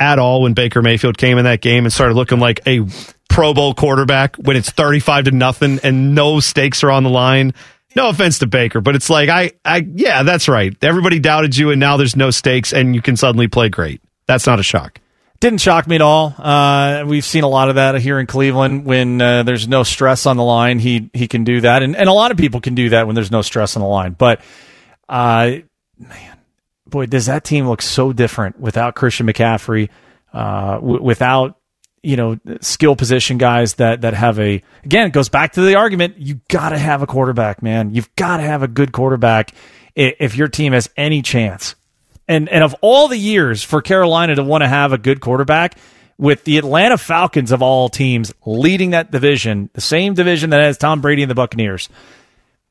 Speaker 3: at all when Baker Mayfield came in that game and started looking like a Pro Bowl quarterback when it's 35 to nothing and no stakes are on the line? No offense to Baker, but it's like I I yeah, that's right. Everybody doubted you and now there's no stakes and you can suddenly play great. That's not a shock.
Speaker 7: Didn't shock me at all. Uh, we've seen a lot of that here in Cleveland. When uh, there's no stress on the line, he he can do that, and and a lot of people can do that when there's no stress on the line. But, uh, man, boy, does that team look so different without Christian McCaffrey, uh, w- without you know skill position guys that that have a again it goes back to the argument you got to have a quarterback man you've got to have a good quarterback if your team has any chance and and of all the years for Carolina to want to have a good quarterback with the Atlanta Falcons of all teams leading that division the same division that has Tom Brady and the Buccaneers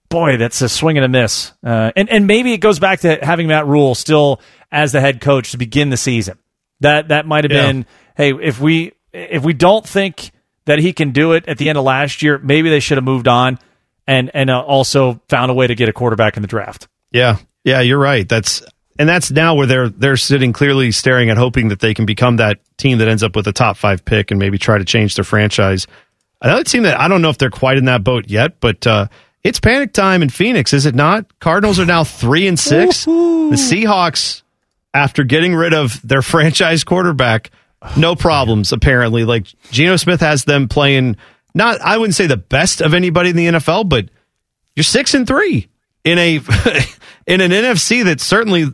Speaker 7: boy, that's a swing and a miss. Uh, and and maybe it goes back to having Matt Rhule still as the head coach to begin the season. That that might have yeah. been hey if we if we don't think that he can do it at the end of last year, maybe they should have moved on and and uh, also found a way to get a quarterback in the draft.
Speaker 3: Yeah, yeah, you're right. That's and that's now where they're they're sitting clearly staring at hoping that they can become that team that ends up with a top five pick and maybe try to change their franchise. Another team that I don't know if they're quite in that boat yet, but uh, it's panic time in Phoenix, is it not? Cardinals are now three and 6 The Seahawks, after getting rid of their franchise quarterback, no problems apparently. Like Geno Smith has them playing not I wouldn't say the best of anybody in the NFL, but you're six and three in a in an NFC that's certainly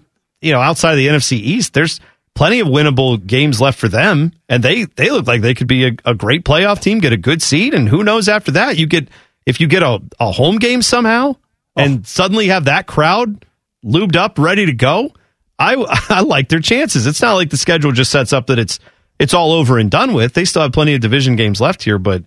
Speaker 3: you know outside of the NFC East. There's plenty of winnable games left for them, and they they look like they could be a, a great playoff team, get a good seed, and who knows after that you get if you get a, a home game somehow and oh. suddenly have that crowd lubed up, ready to go. I I like their chances. It's not like the schedule just sets up that it's it's all over and done with. They still have plenty of division games left here, but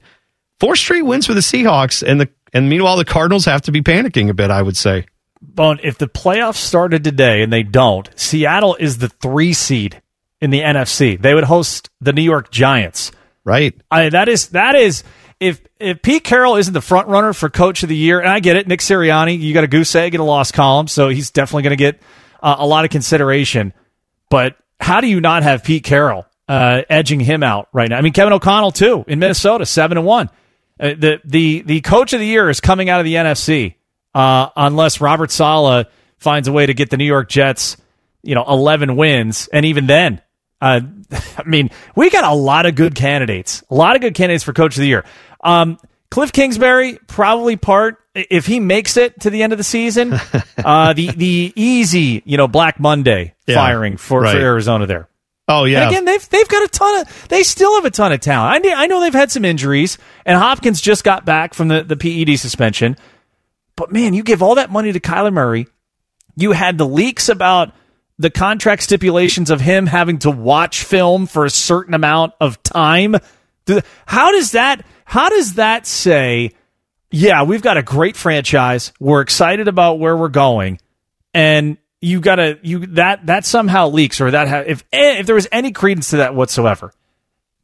Speaker 3: four straight wins for the Seahawks, and the and meanwhile the Cardinals have to be panicking a bit. I would say.
Speaker 7: Bone, if the playoffs started today and they don't, Seattle is the three seed in the NFC. They would host the New York Giants.
Speaker 3: Right.
Speaker 7: I, that is that is if if Pete Carroll isn't the front runner for Coach of the Year, and I get it, Nick Sirianni, you got a goose egg in a lost column, so he's definitely going to get uh, a lot of consideration. But how do you not have Pete Carroll uh, edging him out right now? I mean, Kevin O'Connell too in Minnesota, seven and one. Uh, the the the Coach of the Year is coming out of the NFC uh, unless Robert Saleh finds a way to get the New York Jets, you know, eleven wins, and even then. Uh, I mean, we got a lot of good candidates, a lot of good candidates for Coach of the Year. Um, Cliff Kingsbury probably part if he makes it to the end of the season. uh, the the easy you know Black Monday yeah, firing for, right. for Arizona there.
Speaker 3: Oh yeah.
Speaker 7: And again, they've they've got a ton of they still have a ton of talent. I I know they've had some injuries, and Hopkins just got back from the the PED suspension. But man, you give all that money to Kyler Murray. You had the leaks about the contract stipulations of him having to watch film for a certain amount of time. How does that? How does that say, yeah, we've got a great franchise. We're excited about where we're going. And you got to, you, that, that somehow leaks or that, ha- if, eh, if there was any credence to that whatsoever,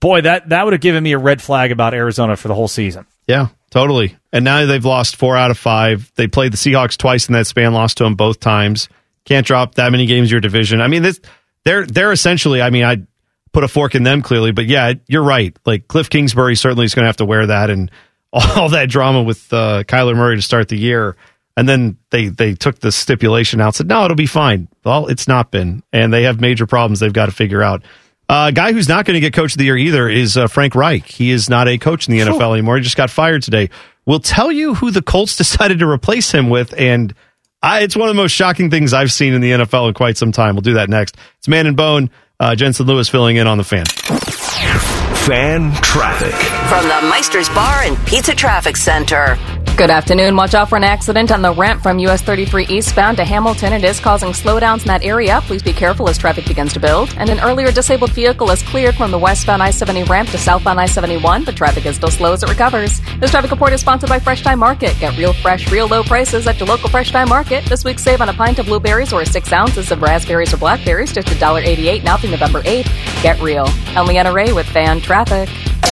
Speaker 7: boy, that, that would have given me a red flag about Arizona for the whole season.
Speaker 3: Yeah, totally. And now they've lost four out of five. They played the Seahawks twice in that span, lost to them both times. Can't drop that many games your division. I mean, this, they're they're essentially. I mean, I put a fork in them clearly. But yeah, you're right. Like Cliff Kingsbury certainly is going to have to wear that and all that drama with uh, Kyler Murray to start the year. And then they they took the stipulation out, and said no, it'll be fine. Well, it's not been, and they have major problems they've got to figure out. A uh, guy who's not going to get coach of the year either is uh, Frank Reich. He is not a coach in the NFL anymore. He just got fired today. We'll tell you who the Colts decided to replace him with, and I, it's one of the most shocking things I've seen in the NFL in quite some time. We'll do that next. It's Man and Bone. Uh, Jensen Lewis filling in on the fan.
Speaker 1: Fan traffic
Speaker 8: from the Meister's Bar and Pizza Traffic Center.
Speaker 9: Good afternoon. Watch out for an accident on the ramp from US 33 eastbound to Hamilton. It is causing slowdowns in that area. Please be careful as traffic begins to build. And an earlier disabled vehicle is cleared from the westbound I 70 ramp to southbound I 71, but traffic is still slow as it recovers. This traffic report is sponsored by Fresh Time Market. Get real fresh, real low prices at your local Fresh Time Market. This week, save on a pint of blueberries or six ounces of raspberries or blackberries, just $1.88 now through November 8th. Get real. I'm Leanna Ray with Fan Traffic.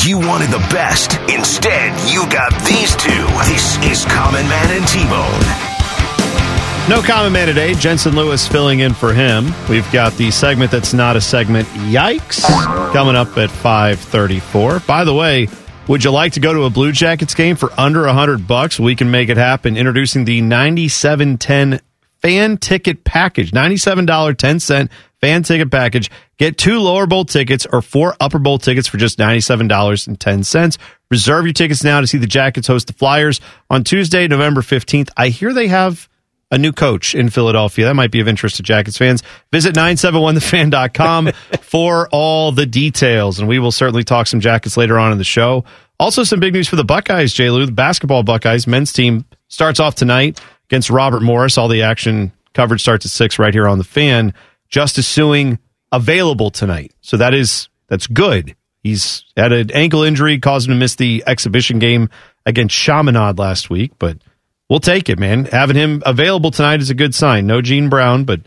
Speaker 1: You wanted the best. Instead, you got these two. This is Common Man and T-Bone.
Speaker 3: No common man today. Jensen Lewis filling in for him. We've got the segment that's not a segment. Yikes! Coming up at five thirty-four. By the way, would you like to go to a Blue Jackets game for under a hundred bucks? We can make it happen. Introducing the ninety-seven ten fan ticket package. Ninety-seven dollar ten cent fan ticket package. Get two lower bowl tickets or four upper bowl tickets for just $97.10. Reserve your tickets now to see the Jackets host the Flyers on Tuesday, November 15th. I hear they have a new coach in Philadelphia. That might be of interest to Jackets fans. Visit 971thefan.com for all the details. And we will certainly talk some Jackets later on in the show. Also, some big news for the Buckeyes, J. Lou. The basketball Buckeyes men's team starts off tonight against Robert Morris. All the action coverage starts at 6 right here on the fan. Justice Sueing available tonight. So that is that's good. He's had an ankle injury, caused him to miss the exhibition game against Chaminade last week, but we'll take it, man. Having him available tonight is a good sign. No Gene Brown, but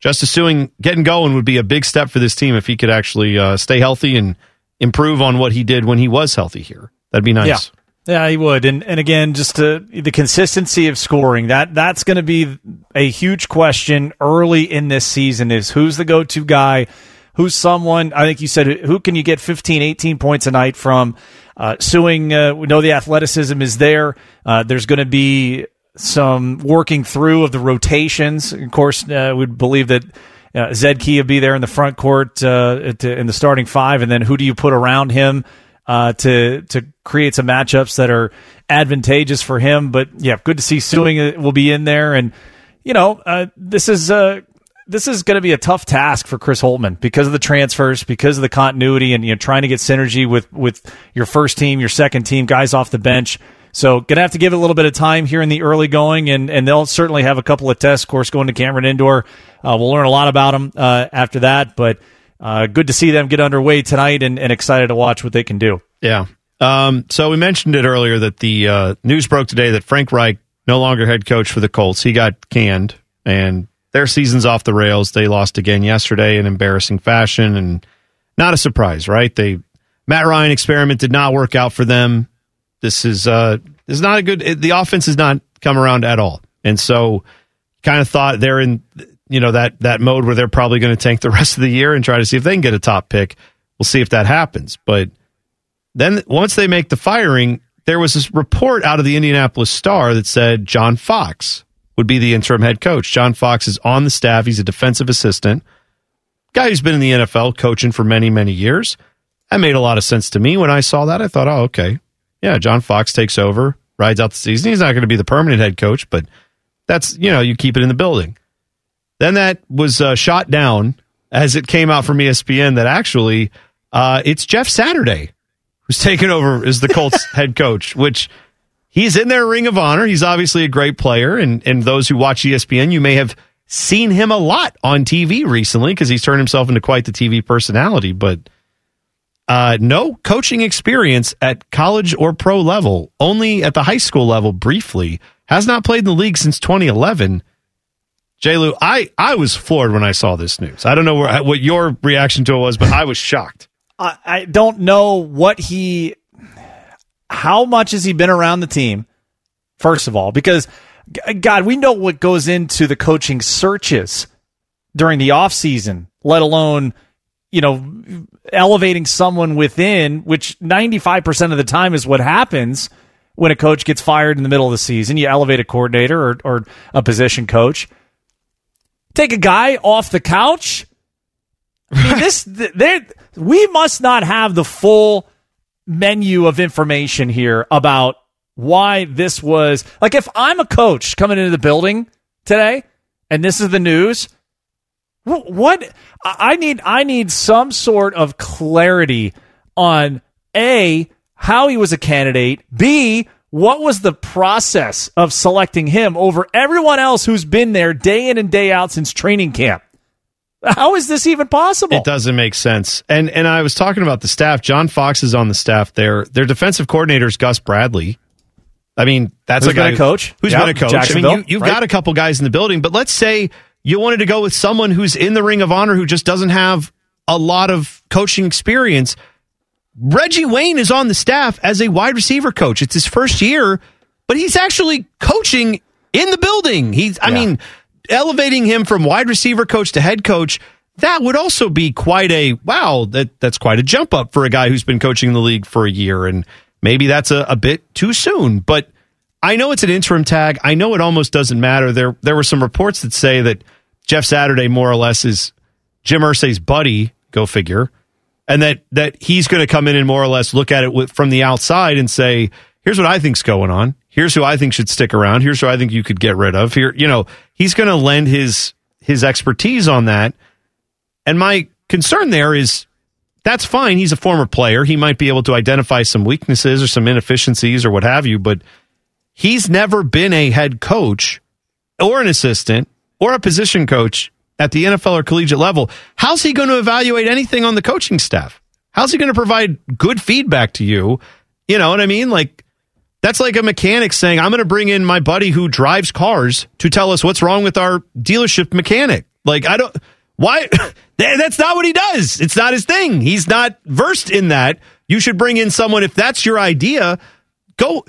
Speaker 3: Justice Sueing getting going would be a big step for this team if he could actually uh, stay healthy and improve on what he did when he was healthy here. That'd be nice.
Speaker 7: Yeah. Yeah, he would, and and again, just to, the consistency of scoring that that's going to be a huge question early in this season. Is who's the go to guy? Who's someone? I think you said who can you get 15, 18 points a night from? Uh, Sueing, uh, we know the athleticism is there. Uh, there's going to be some working through of the rotations. Of course, uh, we believe that uh, Zed Key will be there in the front court uh, in the starting five, and then who do you put around him? Uh, to to create some matchups that are advantageous for him. But yeah, good to see Sueing will be in there, and you know uh, this is uh, this is going to be a tough task for Chris Holtmann because of the transfers, because of the continuity, and you know trying to get synergy with with your first team, your second team, guys off the bench. So gonna have to give it a little bit of time here in the early going, and and they'll certainly have a couple of tests. Of course, going to Cameron Indoor, uh, we'll learn a lot about them uh, after that, but uh, good to see them get underway tonight and, and excited to watch what they can do.
Speaker 3: Yeah. Um, so we mentioned it earlier that the uh, news broke today that Frank Reich, no longer head coach for the Colts, he got canned and their season's off the rails. They lost again yesterday in embarrassing fashion and not a surprise, right? They Matt Ryan experiment did not work out for them. This is uh this is not a good the offense has not come around at all. And so kind of thought they're in you know that that mode where they're probably going to tank the rest of the year and try to see if they can get a top pick. We'll see if that happens. But then once they make the firing, there was this report out of the Indianapolis Star that said John Fox would be the interim head coach. John Fox is on the staff. He's a defensive assistant, guy who's been in the NFL coaching for many many years. That made a lot of sense to me when I saw that. I thought, oh, okay, yeah, John Fox takes over, rides out the season. He's not going to be the permanent head coach, but that's you know you keep it in the building. Then that was uh, shot down as it came out from ESPN that actually uh, it's Jeff Saturday who's taken over as the Colts head coach, which he's in their ring of honor. He's obviously a great player, and and those who watch ESPN, you may have seen him a lot on TV recently because he's turned himself into quite the TV personality. But uh, no coaching experience at college or pro level, only at the high school level briefly. Has not played in the league since 2011. J. Lou, I, I was floored when I saw this news. I don't know where, what your reaction to it was, but I was shocked.
Speaker 7: I, I don't know what he, how much has he been around the team, first of all, because God, we know what goes into the coaching searches during the off season, let alone, you know, elevating someone within, which 95% of the time is what happens when a coach gets fired in the middle of the season. You elevate a coordinator or, or a position coach. Take a guy off the couch. I mean, this there we must not have the full menu of information here about why this was like if I'm a coach coming into the building today and this is the news what I need I need some sort of clarity on a how he was a candidate, b what was the process of selecting him over everyone else who's been there day in and day out since training camp. How is this even possible?
Speaker 3: It doesn't make sense. And and I was talking about the staff. John Fox is on the staff there. Their defensive coordinator is Gus Bradley. I mean, that's
Speaker 7: who's
Speaker 3: a guy
Speaker 7: been a coach.
Speaker 3: who's
Speaker 7: Yep,
Speaker 3: been a coach. I mean, you, you've
Speaker 7: right?
Speaker 3: got a couple guys in the building, but let's say you wanted to go with someone who's in the ring of honor who just doesn't have a lot of coaching experience. Reggie Wayne is on the staff as a wide receiver coach. It's his first year, but he's actually coaching in the building. He's, I mean, elevating him from wide receiver coach to head coach. That would also be quite a wow. That that's quite a jump up for a guy who's been coaching the league for a year, and maybe that's a, a bit too soon. But I know it's an interim tag. I know it almost doesn't matter. There there were some reports that say that Jeff Saturday more or less is Jim Irsay's buddy. Go figure and that that he's going to come in and more or less look at it with, from the outside and say, "Here's what I think's going on. Here's who I think should stick around. Here's who I think you could get rid of." Here, you know, he's going to lend his his expertise on that. And my concern there is that's fine. He's a former player. He might be able to identify some weaknesses or some inefficiencies or what have you, but he's never been a head coach or an assistant or a position coach at the NFL or collegiate level. How's he going to evaluate anything on the coaching staff? How's he going to provide good feedback to you? You know what I mean? Like, that's like a mechanic saying, I'm going to bring in my buddy who drives cars to tell us what's wrong with our dealership mechanic. Like, I don't, why? That's not what he does. It's not his thing. He's not versed in that. You should bring in someone, if that's your idea, go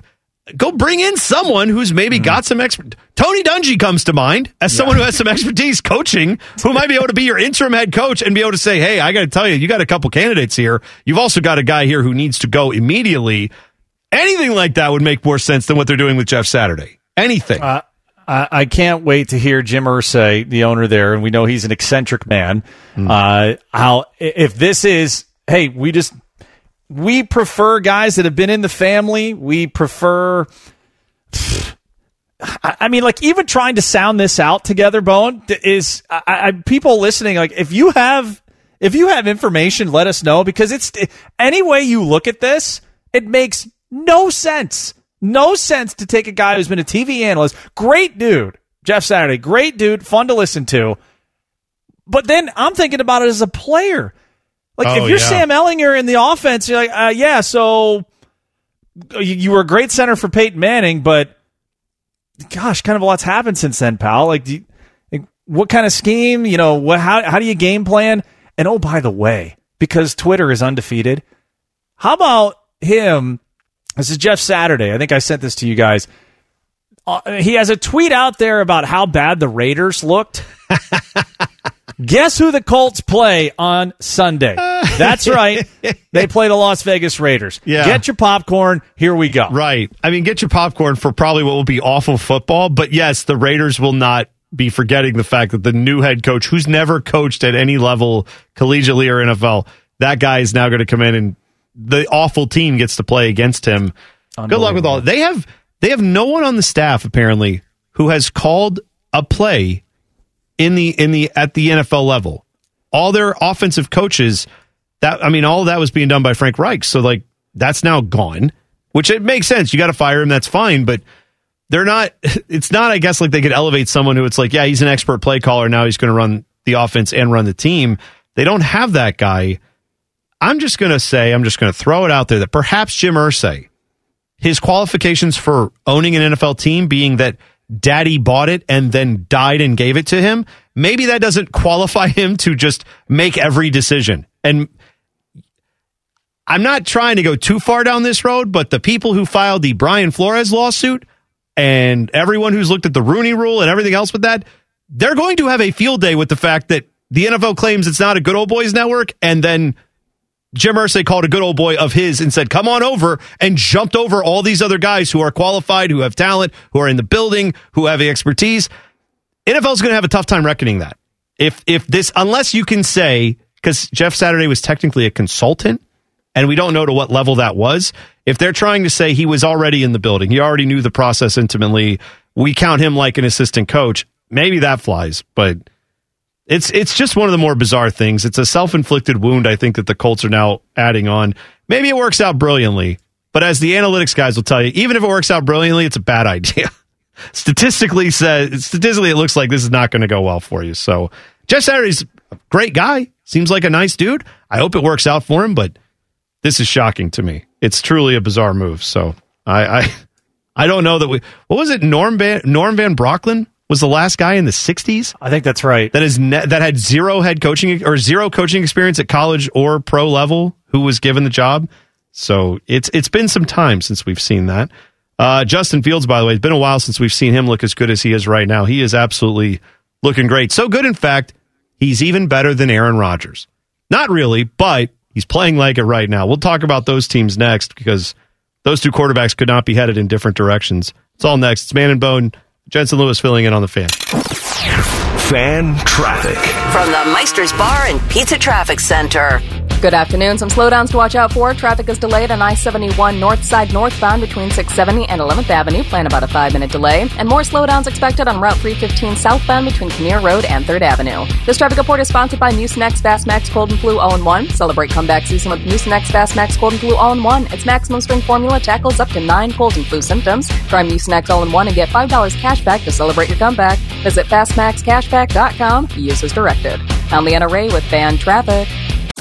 Speaker 3: go bring in someone who's maybe got some expert. Tony Dungy comes to mind as someone who has some expertise coaching, who might be able to be your interim head coach and be able to say, "Hey, I got to tell you, you got a couple candidates here. You've also got a guy here who needs to go immediately." Anything like that would make more sense than what they're doing with Jeff Saturday. Anything.
Speaker 7: Uh, I, I can't wait to hear Jim Irsay, the owner there, and we know he's an eccentric man. Uh, how if this is, hey, we just we prefer guys that have been in the family. We prefer. I mean, like even trying to sound this out together, Bowen is. I, I, people listening, like if you have if you have information, let us know because it's any way you look at this, it makes no sense. No sense to take a guy who's been a TV analyst, great dude, Jeff Saturday, great dude, fun to listen to. But then I'm thinking about it as a player. Like
Speaker 3: Oh,
Speaker 7: if you're
Speaker 3: yeah.
Speaker 7: Sam Ehlinger in the offense, you're like, uh, yeah, so you, you were a great center for Peyton Manning, but gosh, kind of a lot's happened since then, pal. Like, do you, like, what kind of scheme? You know, what? How how do you game plan? And oh, by the way, because Twitter is undefeated, how about him? This is Jeff Saturday. I think I sent this to you guys. Uh, he has a tweet out there about how bad the Raiders looked. Guess who the Colts play on Sunday? That's right. They play the Las Vegas Raiders.
Speaker 3: Yeah.
Speaker 7: Get your popcorn. Here we go.
Speaker 3: Right. I mean, get your popcorn for probably what will be awful football. But yes, the Raiders will not be forgetting the fact that the new head coach, who's never coached at any level, collegiately or NFL, that guy is now going to come in and the awful team gets to play against him. Good luck with all. They have they have no one on the staff apparently who has called a play in the in the at the NFL level. All their offensive coaches that I mean all that was being done by Frank Reich. So like that's now gone, which it makes sense. You got to fire him, that's fine, but they're not it's not I guess like they could elevate someone who it's like, yeah, he's an expert play caller, now he's going to run the offense and run the team. They don't have that guy. I'm just going to say, I'm just going to throw it out there that perhaps Jim Irsay, his qualifications for owning an NFL team being that daddy bought it and then died and gave it to him, maybe that doesn't qualify him to just make every decision. And I'm not trying to go too far down this road, but the people who filed the Brian Flores lawsuit and everyone who's looked at the Rooney rule and everything else with that, they're going to have a field day with the fact that the NFL claims it's not a good old boys network and then Jim Irsay called a good old boy of his and said, "Come on over," and jumped over all these other guys who are qualified, who have talent, who are in the building, who have the expertise. NFL is going to have a tough time reckoning that. If if this, unless you can say, because Jeff Saturday was technically a consultant, and we don't know to what level that was. If they're trying to say he was already in the building, he already knew the process intimately, we count him like an assistant coach. Maybe that flies, but it's it's just one of the more bizarre things. It's a self inflicted wound. I think that the Colts are now adding on. Maybe it works out brilliantly, but as the analytics guys will tell you, even if it works out brilliantly, it's a bad idea. statistically, says statistically, it looks like this is not going to go well for you. So Jeff Saturday's a great guy. Seems like a nice dude. I hope it works out for him, but this is shocking to me. It's truly a bizarre move. So I, I, I don't know that we. What was it? Norm Van Norm Van Brocklin was the last guy in the '60s.
Speaker 7: I think that's right.
Speaker 3: That is ne- that had zero head coaching or zero coaching experience at college or pro level. Who was given the job? So it's it's been some time since we've seen that. Uh, Justin Fields, by the way, it's been a while since we've seen him look as good as he is right now. He is absolutely looking great. So good, in fact, he's even better than Aaron Rodgers. Not really, but he's playing like it right now. We'll talk about those teams next because those two quarterbacks could not be headed in different directions. It's all next. It's Man and Bone. Jensen Lewis filling in on the fan.
Speaker 1: Fan traffic.
Speaker 8: From the Meister's Bar and Pizza Traffic Center.
Speaker 9: Good afternoon. Some slowdowns to watch out for. Traffic is delayed on I 71 north side northbound between 670 and 11th Avenue. Plan about a five minute delay. And more slowdowns expected on Route 315 southbound between Kinnear Road and 3rd Avenue. This traffic report is sponsored by Mucinex Fast Max Cold and Flu All in 1. Celebrate comeback season with Mucinex Fast Max Cold and Flu All in 1. Its maximum strength formula tackles up to nine cold and flu symptoms. Try Mucinex All in 1 and get $5 cash back to celebrate your comeback. Visit fastmaxcashback.com. Use as directed. I'm Leanna Ray with Fan Traffic.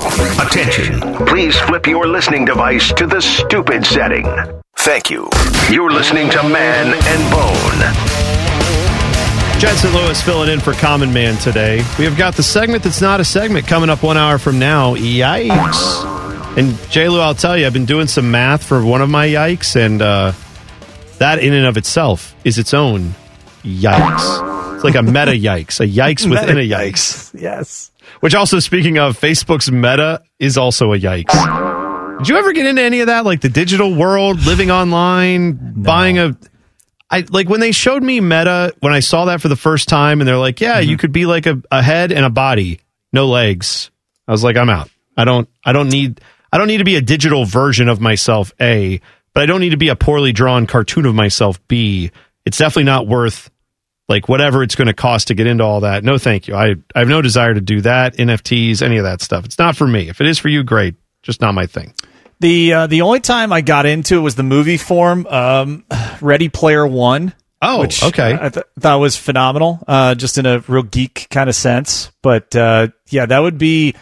Speaker 1: Attention. Please flip your listening device to the stupid setting. Thank you. You're listening to Man and Bone.
Speaker 3: Jensen Lewis filling in for Common Man today. We have got the segment that's not a segment coming up one hour from now. Yikes. And J. Lou, I'll tell you, I've been doing some math for one of my yikes, and uh, that in and of itself is its own yikes. It's like a meta yikes, a yikes within a yikes.
Speaker 7: Yes.
Speaker 3: Which also, speaking of, Facebook's meta is also a yikes. Did you ever get into any of that, like the digital world, living online, buying a? I like when they showed me Meta when I saw that for the first time, and they're like, "Yeah, you mm-hmm. could be like a, a head and a body, no legs." I was like, "I'm out. I don't. I don't need. I don't need to be a digital version of myself. A, but I don't need to be a poorly drawn cartoon of myself. B. It's definitely not worth like whatever it's going to cost to get into all that. No, thank you. I I have no desire to do that. NFTs, any of that stuff. It's not for me. If it is for you, great. Just not my thing.
Speaker 7: The uh, the only time I got into it was the movie form, um, Ready Player One.
Speaker 3: Oh,
Speaker 7: which
Speaker 3: okay.
Speaker 7: I th- thought was phenomenal, uh, just in a real geek kind of sense. But uh, yeah, that would be.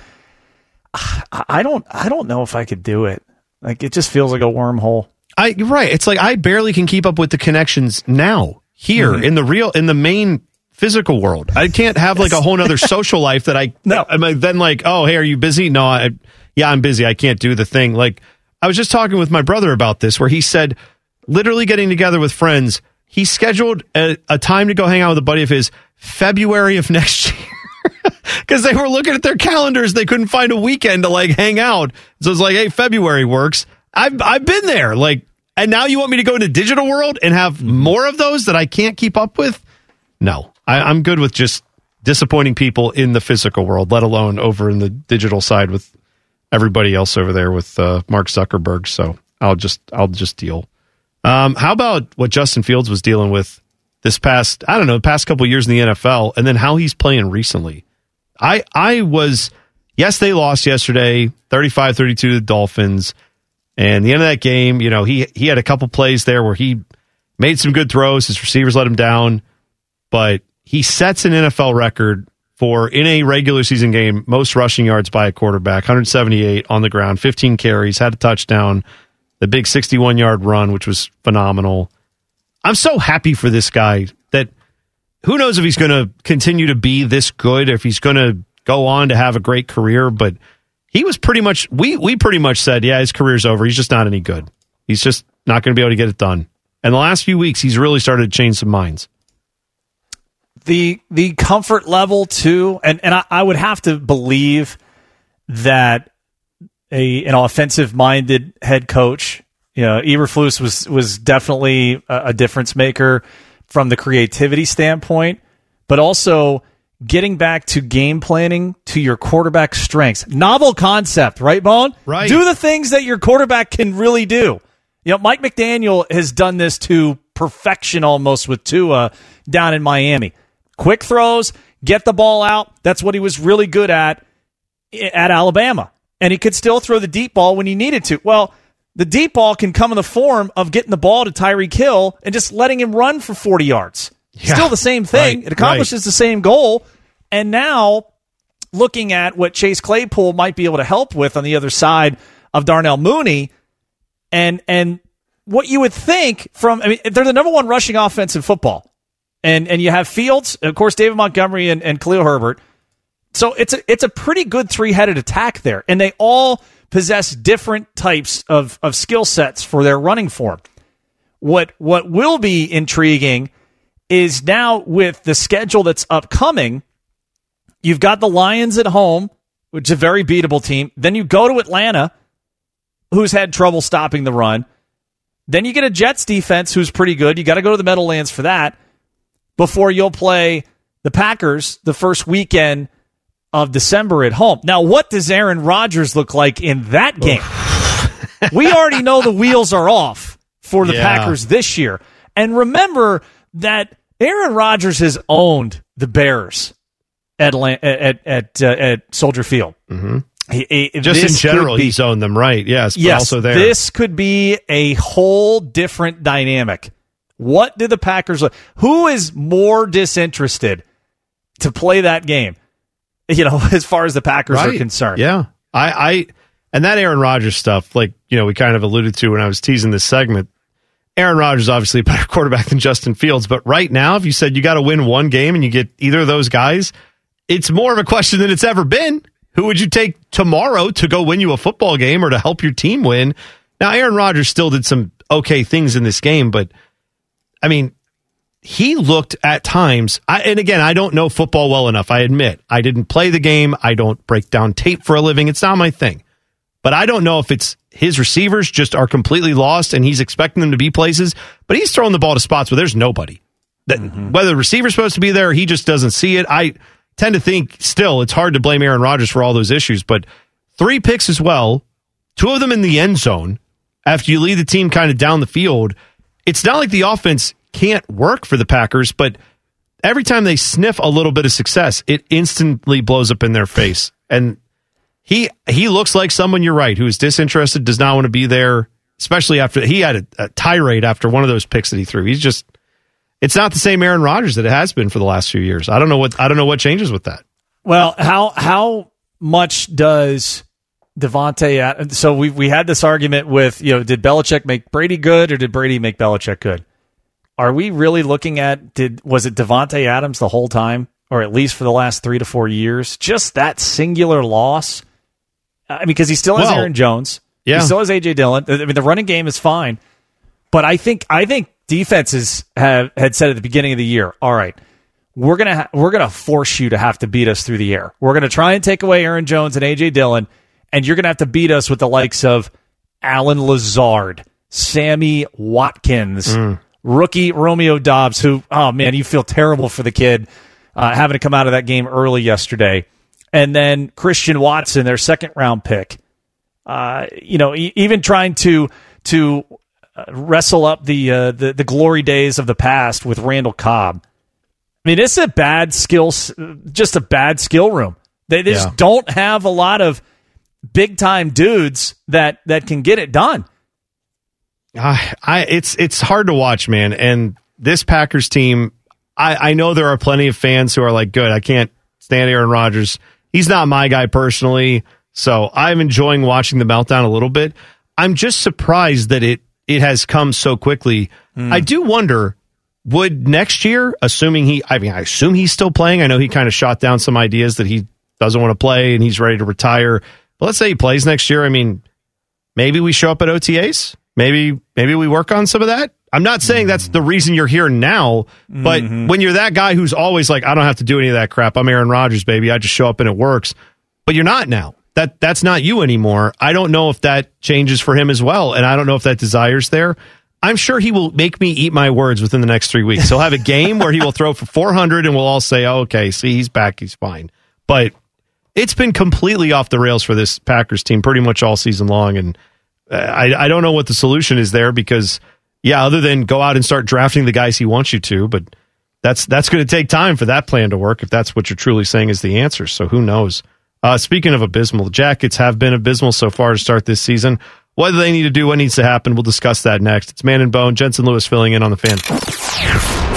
Speaker 7: I I don't I don't know if I could do it. Like it just feels like a wormhole.
Speaker 3: I right. It's like I barely can keep up with the connections now here
Speaker 7: Mhm.
Speaker 3: in the real in the main physical world. I can't have like a whole nother social life that I no. I'm like, then like, oh hey, are you busy? No, I yeah, I'm busy. I can't do the thing. Like I was just talking with my brother about this, where he said, literally getting together with friends. He scheduled a, a time to go hang out with a buddy of his February of next year because they were looking at their calendars. They couldn't find a weekend to like hang out. So it's like, hey, February works. I've I've been there. Like, and now you want me to go into digital world and have more of those that I can't keep up with? No, I, I'm good with just disappointing people in the physical world, let alone over in the digital side with everybody else over there with uh, Mark Zuckerberg. So I'll just I'll just deal. Um, how about what Justin Fields was dealing with this past I don't know past couple years in the NFL, and then how he's playing recently? I I was yes they lost yesterday 35-32 to the Dolphins, and the end of that game, you know he he had a couple plays there where he made some good throws, his receivers let him down, but he sets an NFL record for in a regular season game, most rushing yards by a quarterback, 178 on the ground, 15 carries, had a touchdown, the big 61 yard run, which was phenomenal. I'm so happy for this guy that who knows if he's going to continue to be this good, if he's going to go on to have a great career, but he was pretty much we we pretty much said, yeah, his career's over. He's just not any good. He's just not going to be able to get it done. And the last few weeks, he's really started to change some minds.
Speaker 7: The the comfort level too, and and I, I would have to believe that a an offensive minded head coach, you know, Eberflus was was definitely a, a difference maker from the creativity standpoint, but also getting back to game planning to your quarterback strengths. Novel concept, right, Bone?
Speaker 3: Right.
Speaker 7: Do the things that your quarterback can really do. You know, Mike McDaniel has done this to perfection almost with Tua down in Miami. Quick throws, get the ball out. That's what he was really good at at Alabama. And he could still throw the deep ball when he needed to. Well, the deep ball can come in the form of getting the ball to Tyreek Hill and just letting him run for 40 yards.
Speaker 3: Yeah.
Speaker 7: Still the same thing.
Speaker 3: Right,
Speaker 7: it accomplishes the same goal. And now looking at what Chase Claypool might be able to help with on the other side of Darnell Mooney and and what you would think from I mean they're the number one rushing offense in football. And and you have Fields, of course David Montgomery and, and Khalil Herbert. So it's a it's a pretty good three headed attack there. And they all possess different types of, of skill sets for their running form. What what will be intriguing is now with the schedule that's upcoming, you've got the Lions at home, which is a very beatable team. Then you go to Atlanta, who's had trouble stopping the run. Then you get a Jets defense who's pretty good. You got to go to the Meadowlands for that before you'll play the Packers the first weekend of December at home. Now, what does Aaron Rodgers look like in that game? we already know the wheels are off for the
Speaker 3: Yeah.
Speaker 7: Packers this year. And remember that Aaron Rodgers has owned the Bears at at at, uh, at Soldier Field.
Speaker 3: Mm-hmm.
Speaker 7: He- he-
Speaker 3: Just in general,
Speaker 7: be-
Speaker 3: he's owned them, right? Yes,
Speaker 7: yes,
Speaker 3: also there.
Speaker 7: this could be a whole different dynamic. What do the Packers? Who is more disinterested to play that game? You know, as far as the Packers are concerned.
Speaker 3: Yeah. I, I and that Aaron Rodgers stuff, like, you know, we kind of alluded to when I was teasing this segment. Aaron Rodgers is obviously a better quarterback than Justin Fields, but right now, if you said you got to win one game and you get either of those guys, it's more of a question than it's ever been. Who would you take tomorrow to go win you a football game or to help your team win? Now, Aaron Rodgers still did some okay things in this game, but I mean, he looked at times, I, and again, I don't know football well enough. I admit I didn't play the game. I don't break down tape for a living. It's not my thing. But I don't know if it's his receivers just are completely lost and he's expecting them to be places, but he's throwing the ball to spots where there's nobody. That mm-hmm. whether the receiver's supposed to be there, he just doesn't see it. I tend to think still it's hard to blame Aaron Rodgers for all those issues, but three picks as well, two of them in the end zone after you lead the team kind of down the field. It's not like the offense can't work for the Packers, but every time they sniff a little bit of success, it instantly blows up in their face. And he he looks like someone you're right who is disinterested, does not want to be there, especially after he had a, a tirade after one of those picks that he threw. He's just it's not the same Aaron Rodgers that it has been for the last few years. I don't know what I don't know what changes with that.
Speaker 7: Well, how how much does Davante? Ad- So we we had this argument with you know did Belichick make Brady good or did Brady make Belichick good? Are we really looking at did was it Davante Adams the whole time or at least for the last three to four years? Just that singular loss. I mean, because he still has
Speaker 3: Well,
Speaker 7: Aaron Jones.
Speaker 3: yeah.
Speaker 7: He still has AJ Dillon. I mean, the running game is fine, but I think I think defenses have had said at the beginning of the year, all right, we're gonna ha- we're gonna force you to have to beat us through the air. We're gonna try and take away Aaron Jones and AJ Dillon, and you're gonna have to beat us with the likes of Allen Lazard, Sammy Watkins, rookie Romeo Doubs. Who, oh man, you feel terrible for the kid uh, having to come out of that game early yesterday, and then Christian Watson, their second round pick. Uh, you know, e- even trying to to uh, wrestle up the, uh, the the glory days of the past with Randall Cobb. I mean, it's a bad skill, just a bad skill room. They they just
Speaker 3: Yeah.
Speaker 7: don't have a lot of big time dudes that that can get it done.
Speaker 3: I, I it's it's hard to watch, man. And this Packers team, I, I know there are plenty of fans who are like, "Good, I can't stand Aaron Rodgers. He's not my guy personally, so I'm enjoying watching the meltdown a little bit. I'm just surprised that it it has come so quickly. Hmm. I do wonder would next year, assuming he, I mean, I assume he's still playing. I know he kind of shot down some ideas that he doesn't want to play and he's ready to retire. But let's say he plays next year. I mean, maybe we show up at OTAs. Maybe, maybe we work on some of that. I'm not saying that's the reason you're here now, but when you're that guy who's always like, I don't have to do any of that crap. I'm Aaron Rodgers, baby. I just show up and it works. But you're not now. That that's not you anymore. I don't know if that changes for him as well, and I don't know if that desire's there. I'm sure he will make me eat my words within the next three weeks. He'll have a game where he will throw for 400, and we'll all say, oh, "Okay, see, he's back, he's fine." But it's been completely off the rails for this Packers team pretty much all season long, and uh, I, I don't know what the solution is there because, yeah, other than go out and start drafting the guys he wants you to, but that's that's going to take time for that plan to work if that's what you're truly saying is the answer. So who knows? Uh, speaking of abysmal, the Jackets have been abysmal so far to start this season. What do they need to do? What needs to happen? We'll discuss that next. It's Man and Bone. Jensen Lewis filling in on the fan.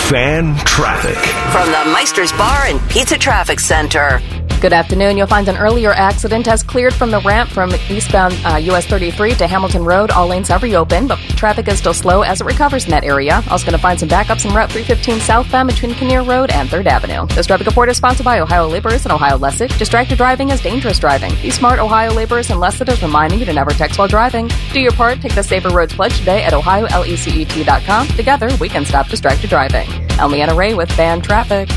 Speaker 1: Fan traffic.
Speaker 8: From the Meister's Bar and Pizza Traffic Center.
Speaker 9: Good afternoon. You'll find an earlier accident has cleared from the ramp from eastbound uh, US 33 to Hamilton Road. All lanes have reopened, but traffic is still slow as it recovers in that area. Also going to find some backups in Route 315 southbound between Kinnear Road and 3rd Avenue. This traffic report is sponsored by Ohio Laborers and Ohio LECET. Distracted driving is dangerous driving. Be smart, Ohio Laborers and LECET is reminding you to never text while driving. Do your part. Take the Safer Roads Pledge today at ohiolecet.com. Together, we can stop distracted driving. I'm Leanna Ray with Fan Traffic.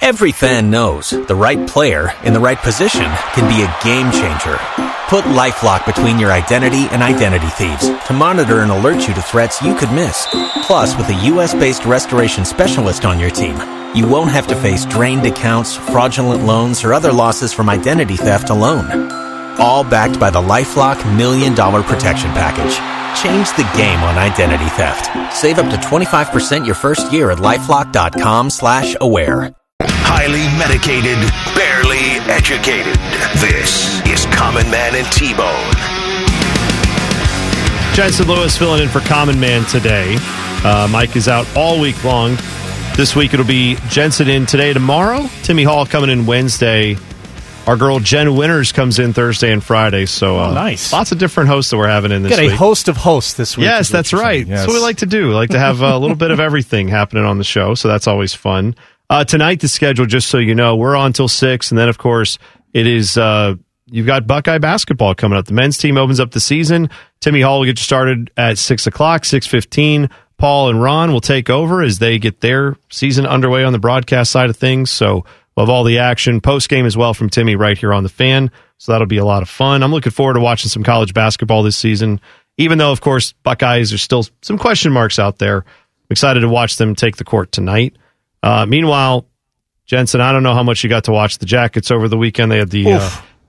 Speaker 12: Every fan knows the right player in the right position can be a game changer. Put LifeLock between your identity and identity thieves to monitor and alert you to threats you could miss. Plus, with a U.S.-based restoration specialist on your team, you won't have to face drained accounts, fraudulent loans, or other losses from identity theft alone. All backed by the LifeLock Million Dollar Protection Package. Change the game on identity theft. Save up to 25% your first year at LifeLock.com slash aware.
Speaker 1: Highly medicated, barely educated. This is Common Man and T-Bone.
Speaker 3: Jensen Lewis filling in for Common Man today. Uh, Mike is out all week long. This week it'll be Jensen in today, tomorrow. Timmy Hall coming in Wednesday. Our girl Jen Winters comes in Thursday and Friday. So uh,
Speaker 7: Oh, nice.
Speaker 3: Lots of different hosts that we're having in this
Speaker 7: Got a
Speaker 3: week.
Speaker 7: host of hosts this week.
Speaker 3: Yes, that's right.
Speaker 7: saying.
Speaker 3: That's what we like to do. We like to have a little bit of everything happening on the show, so that's always fun. Uh, tonight, the schedule, just so you know, we're on till six, and then of course it is. Uh, you've got Buckeye basketball coming up. The men's team opens up the season. Timmy Hall will get you started at six o'clock, six fifteen. Paul and Ron will take over as they get their season underway on the broadcast side of things. So have all the action post game as well from Timmy right here on the fan. So that'll be a lot of fun. I'm looking forward to watching some college basketball this season, even though, of course, Buckeyes are still some question marks out there. I'm excited to watch them take the court tonight. Uh, meanwhile, Jensen, I don't know how much you got to watch the Jackets over the weekend. They had the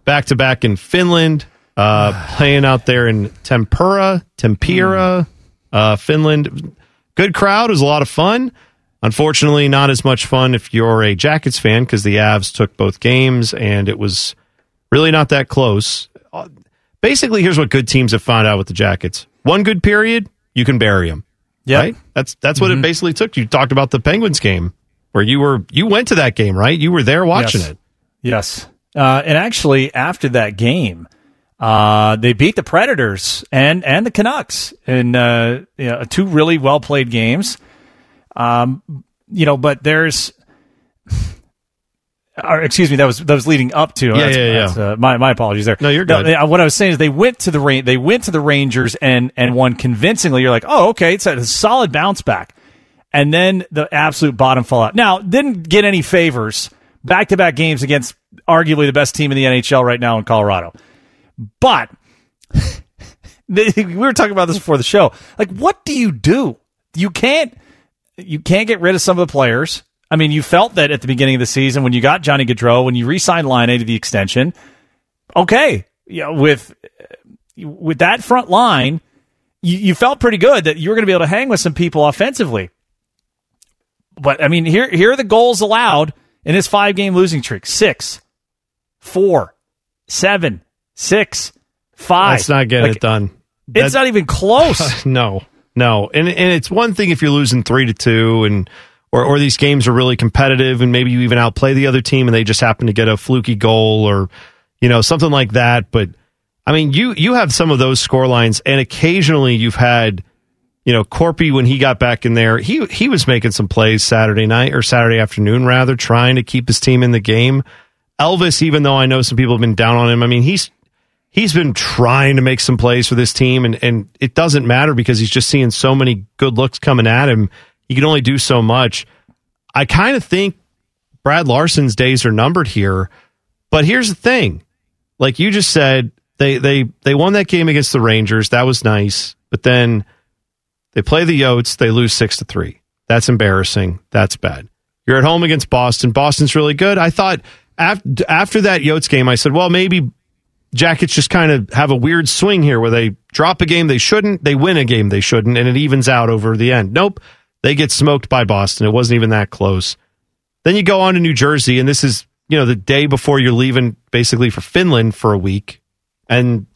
Speaker 3: back to back in Finland, uh, playing out there in Tempura, Tempera, uh, Finland. Good crowd. It was a lot of fun. Unfortunately, not as much fun if you're a Jackets fan because the Avs took both games and it was really not that close. Basically, here's what good teams have found out with the Jackets: one good period, you can bury them.
Speaker 7: Yep.
Speaker 3: Right? That's that's what it basically took. You talked about the Penguins game where you were you went to that game, right? You were there watching
Speaker 7: Yes.
Speaker 3: it.
Speaker 7: Yes. Uh, and actually, after that game, uh, they beat the Predators and, and the Canucks in uh, you know, two really well played games. Um, you know, but there's, or excuse me, that was that was leading up to.
Speaker 3: Yeah,
Speaker 7: that's-
Speaker 3: yeah, yeah.
Speaker 7: that's, uh, my my apologies there.
Speaker 3: No, you're good.
Speaker 7: they- what I was saying is they went to the Ra- they went to the Rangers and and won convincingly. You're like, oh, okay, it's a, a solid bounce back, and then the absolute bottom fallout. Now, didn't get any favors. Back to back games against arguably the best team in the NHL right now in Colorado, but we were talking about this before the show. Like, what do you do? You can't you can't get rid of some of the players. I mean, you felt that at the beginning of the season when you got Johnny Gaudreau, when you re-signed Laine to the extension. Okay, yeah, with with that front line, you, you felt pretty good that you were going to be able to hang with some people offensively. But I mean, here here are the goals allowed in his five game losing streak: six, four, seven, six, five.
Speaker 3: That's not getting
Speaker 7: Like,
Speaker 3: it done.
Speaker 7: It's not even close.
Speaker 3: no, no, and and it's one thing if you're losing three to two and or, or these games are really competitive and maybe you even outplay the other team and they just happen to get a fluky goal or, you know, something like that. But I mean, you, you have some of those score lines and occasionally you've had, you know, Korpi when he got back in there, he, he was making some plays Saturday night or Saturday afternoon rather, trying to keep his team in the game. Elvis, even though I know some people have been down on him, I mean, he's, he's been trying to make some plays for this team and, and it doesn't matter because he's just seeing so many good looks coming at him. He can only do so much. I kind of think Brad Larsen's days are numbered here, but here's the thing. Like you just said, they they they won that game against the Rangers. That was nice. But then they play the Yotes, they lose 6 to 3. That's embarrassing. That's bad. You're at home against Boston. Boston's really good. I thought after, after that Yotes game, I said, well, maybe Jackets just kind of have a weird swing here where they drop a game they shouldn't, they win a game they shouldn't, and it evens out over the end. Nope. They get smoked by Boston. It wasn't even that close. Then you go on to New Jersey, and this is, you know, the day before you're leaving basically for Finland for a week, and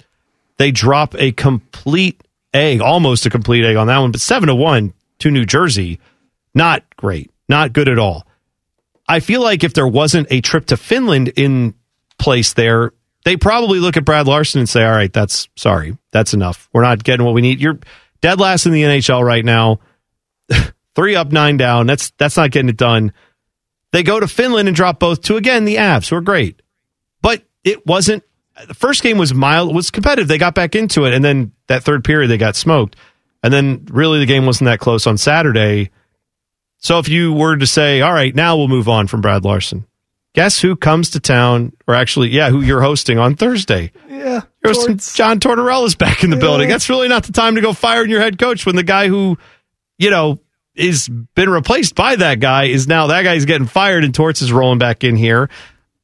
Speaker 3: they drop a complete egg, almost a complete egg on that one, but seven to one to New Jersey. Not great. Not good at all. I feel like if there wasn't a trip to Finland in place there, they probably look at Brad Larsen and say, all right, that's sorry. That's enough. We're not getting what we need. You're dead last in the NHL right now. Three up, nine down. That's that's not getting it done. They go to Finland and drop both to again the Avs, who are great. But it wasn't the first game was mild, was competitive. They got back into it, and then that third period they got smoked. And then really the game wasn't that close on Saturday. So if you were to say, all right, now we'll move on from Brad Larsen, guess who comes to town, or actually, yeah, who you're hosting on Thursday?
Speaker 7: Yeah.
Speaker 3: You're hosting John Tortorella's back in the building. That's really not the time to go firing your head coach when the guy who, you know, is been replaced by that guy is now that guy's getting fired and Torts is rolling back in here.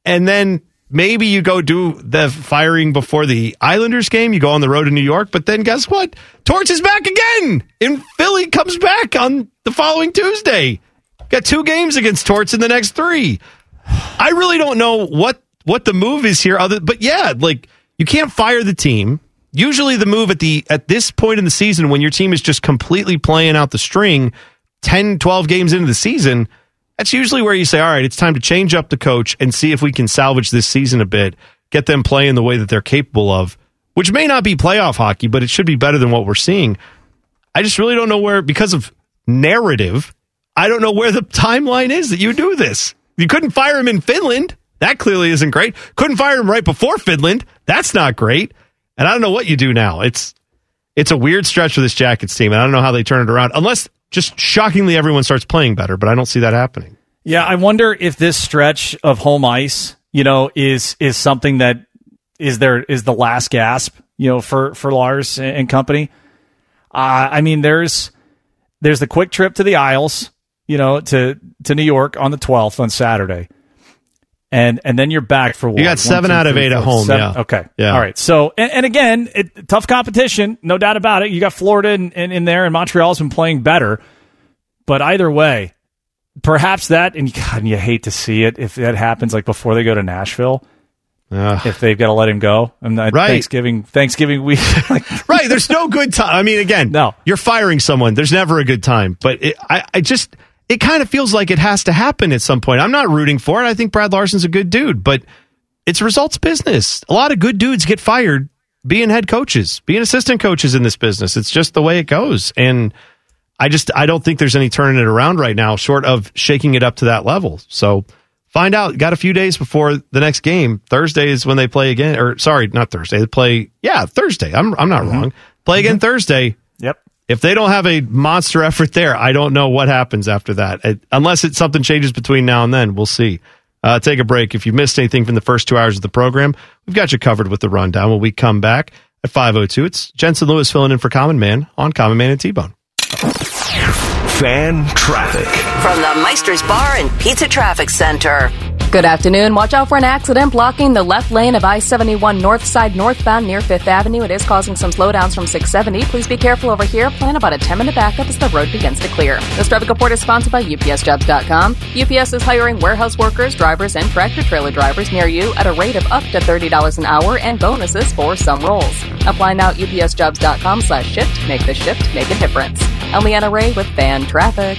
Speaker 3: And then maybe you go do the firing before the Islanders game. You go on the road to New York, but then guess what? Torts is back again. And Philly comes back on the following Tuesday. Got two games against Torts in the next three. I really don't know what what the move is here other but yeah, like you can't fire the team. Usually the move at the at this point in the season when your team is just completely playing out the string 10 12 games into the season, that's usually where you say, "All right, it's time to change up the coach and see if we can salvage this season a bit, get them playing the way that they're capable of." Which may not be playoff hockey, but it should be better than what we're seeing. I just really don't know where because of narrative, I don't know where the timeline is that you do this. You couldn't fire him in Finland. That clearly isn't great. Couldn't fire him right before Finland. That's not great. And I don't know what you do now. It's it's a weird stretch for this Jackets team, and I don't know how they turn it around. Unless just shockingly everyone starts playing better, but I don't see that happening.
Speaker 7: Yeah, I wonder if this stretch of home ice, you know, is is something that is there is the last gasp, you know, for for Lars and company. Uh, I mean, there's there's the quick trip to the Isles, you know, to to New York on the 12th on Saturday. And and then you're back for what?
Speaker 3: You got seven out of eight at home,
Speaker 7: seven-
Speaker 3: yeah.
Speaker 7: Okay.
Speaker 3: Yeah.
Speaker 7: All right. So and, and again, it, tough competition, no doubt about it. You got Florida in, in, in there, and Montreal's been playing better. But either way, perhaps that and God, you hate to see it if that happens like before they go to Nashville. If they've got to let him go, and uh,
Speaker 3: Right.
Speaker 7: Thanksgiving Thanksgiving week, like,
Speaker 3: right. There's no good time. I mean, again, no. You're firing someone. There's never a good time. But it, I, I just, it kind of feels like it has to happen at some point. I'm not rooting for it. I think Brad Larsen's a good dude, but it's results business. A lot of good dudes get fired being head coaches, being assistant coaches in this business. It's just the way it goes. And I just, I don't think there's any turning it around right now, short of shaking it up to that level. So find out. Got a few days before the next game. Thursday is when they play again, or sorry, not Thursday. They play, yeah, Thursday. I'm, I'm not mm-hmm. wrong. Play again mm-hmm. Thursday.
Speaker 7: Yep.
Speaker 3: If they don't have a monster effort there, I don't know what happens after that. It- unless it's something changes between now and then, we'll see. Uh, take a break. If you missed anything from the first two hours of the program, we've got you covered with the rundown. When we come back at 5.02, it's Jensen Lewis filling in for Common Man on Common Man and T-Bone.
Speaker 1: Fan traffic.
Speaker 8: From the Meister's Bar and Pizza Traffic Center.
Speaker 9: Good afternoon. Watch out for an accident blocking the left lane of I 71 north side northbound near 5th Avenue. It is causing some slowdowns from 670. Please be careful over here. Plan about a 10 minute backup as the road begins to clear. This traffic report is sponsored by UPSJobs.com. UPS is hiring warehouse workers, drivers, and tractor trailer drivers near you at a rate of up to $30 an hour and bonuses for some roles. Apply now at UPSJobs.com slash shift. Make the shift make a difference. I'm Leanna Ray with Fan Traffic.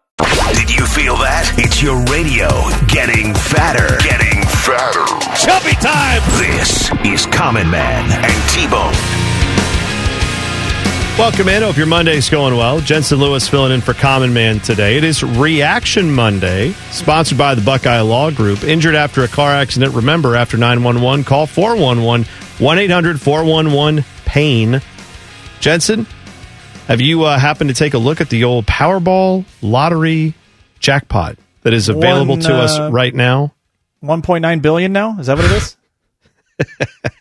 Speaker 1: Did you feel that? It's your radio getting fatter. Getting fatter.
Speaker 6: Chubby time.
Speaker 1: This is Common Man and T-Bone.
Speaker 3: Welcome in. Hope your Monday's going well. Jensen Lewis filling in for Common Man today. It is Reaction Monday, sponsored by the Buckeye Law Group. Injured after a car accident, remember after 911, call 411 1 800 411 PAIN. Jensen, have you uh, happened to take a look at the old Powerball lottery jackpot that is available
Speaker 7: One,
Speaker 3: to us
Speaker 7: uh,
Speaker 3: right now?
Speaker 7: 1.9 billion now? Is that what it is?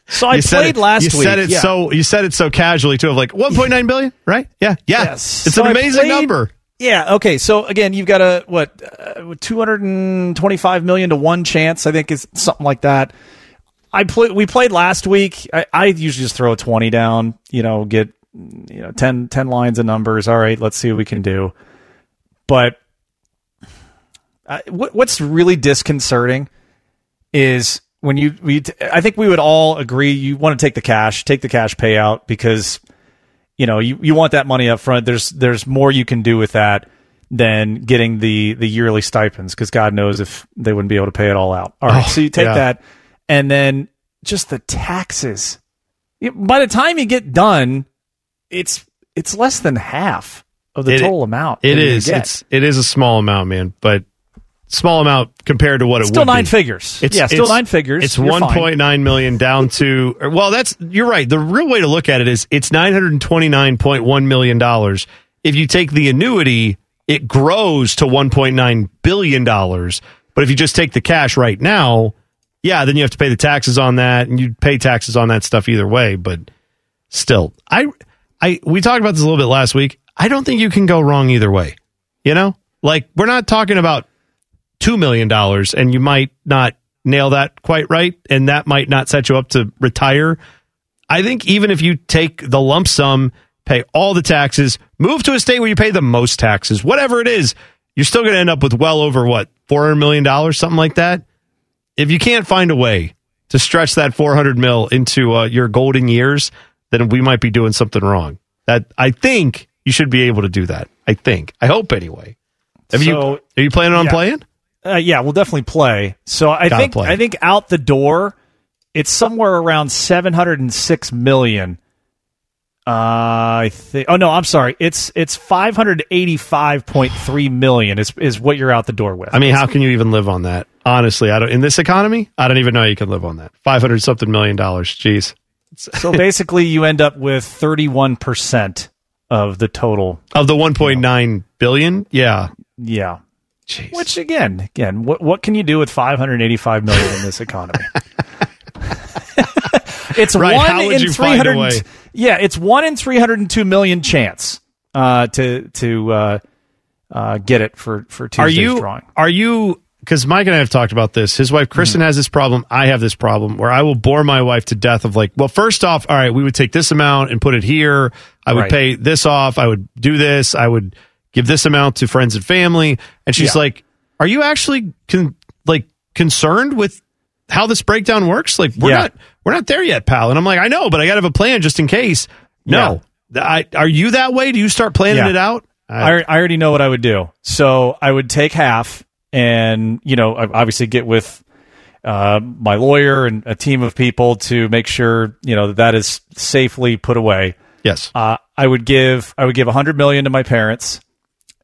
Speaker 7: so I played
Speaker 3: it-
Speaker 7: last
Speaker 3: you
Speaker 7: week.
Speaker 3: Said it
Speaker 7: yeah.
Speaker 3: so you said it so casually too, of like 1.9 billion, right? Yeah, yeah.
Speaker 7: Yes.
Speaker 3: It's
Speaker 7: So
Speaker 3: an amazing
Speaker 7: played-
Speaker 3: number.
Speaker 7: Yeah. Okay. So again, you've got a what, uh, two hundred and twenty-five million to one chance. I think is something like that. I play. We played last week. I, I usually just throw a twenty down. You know, get you know 10, 10 lines of numbers. All right, let's see what we can do. But uh, what, what's really disconcerting is when you we. T- I think we would all agree you want to take the cash, take the cash payout because you know you, you want that money up front there's there's more you can do with that than getting the the yearly stipends because god knows if they wouldn't be able to pay it all out all right
Speaker 3: Oh,
Speaker 7: so you take
Speaker 3: yeah.
Speaker 7: that and then just the taxes by the time you get done it's it's less than half of the
Speaker 3: It-
Speaker 7: total amount
Speaker 3: It is. It's it is a small amount, man, but small amount compared to what it
Speaker 7: Still
Speaker 3: would
Speaker 7: nine
Speaker 3: be.
Speaker 7: figures. Yeah, still nine figures.
Speaker 3: It's one point nine million down to well, that's you're right. The real way to look at it is it's nine hundred and twenty nine point one million dollars. If you take the annuity, it grows to one point nine billion dollars. But if you just take the cash right now, yeah, then you have to pay the taxes on that, and you pay taxes on that stuff either way. But still, I, I, we talked about this a little bit last week. I don't think you can go wrong either way. You know, like we're not talking about two million dollars, and you might not nail that quite right, and that might not set you up to retire. I think even if you take the lump sum, pay all the taxes, move to a state where you pay the most taxes, whatever it is, you're still going to end up with well over what four hundred million dollars, something like that. If you can't find a way to stretch that four hundred mil into uh, your golden years, then we might be doing something wrong. That I think you should be able to do that. I think. I hope anyway. Have you are you planning on
Speaker 7: yeah.
Speaker 3: playing?
Speaker 7: Uh, yeah, we'll definitely play. So I
Speaker 3: Gotta
Speaker 7: think
Speaker 3: play.
Speaker 7: I think out the door, it's somewhere around seven hundred and six million. Uh, I think. Oh no, I'm sorry. It's it's five hundred eighty five point three million. Is is what you're out the door with.
Speaker 3: I mean, how can you even live on that? Honestly, I don't. In this economy, I don't even know you can live on that. Five hundred something million dollars. Jeez.
Speaker 7: so basically, you end up with thirty one percent of the total.
Speaker 3: Of the one point nine billion, yeah.
Speaker 7: Yeah. Which again, again, what what can you do with five hundred eighty five million in this economy? it's
Speaker 3: Right,
Speaker 7: one in
Speaker 3: you
Speaker 7: three
Speaker 3: find a way?
Speaker 7: Yeah, it's one in three hundred and two million chance uh, to to uh, uh, get it for for Tuesday's
Speaker 3: are you
Speaker 7: drawing.
Speaker 3: are you because Mike and I have talked about this. His wife Kristen mm-hmm. has this problem. I have this problem where I will bore my wife to death of like, well, first off, all right, we would take this amount and put it here. I would
Speaker 7: Right.
Speaker 3: pay this off. I would do this. I would give this amount to friends and family. And she's
Speaker 7: Yeah.
Speaker 3: like, are you actually con- like concerned with how this breakdown works? Like, we're
Speaker 7: Yeah.
Speaker 3: not we're not there yet, pal. And I'm like, I know, but I got to have a plan just in case. No, I, are you that way? Do you start planning
Speaker 7: Yeah.
Speaker 3: it out?
Speaker 7: I, I already know what I would do. So I would take half, and you know, obviously get with uh, my lawyer and a team of people to make sure you know that, that is safely put away.
Speaker 3: Yes.
Speaker 7: Uh, I would give I would give a hundred million to my parents.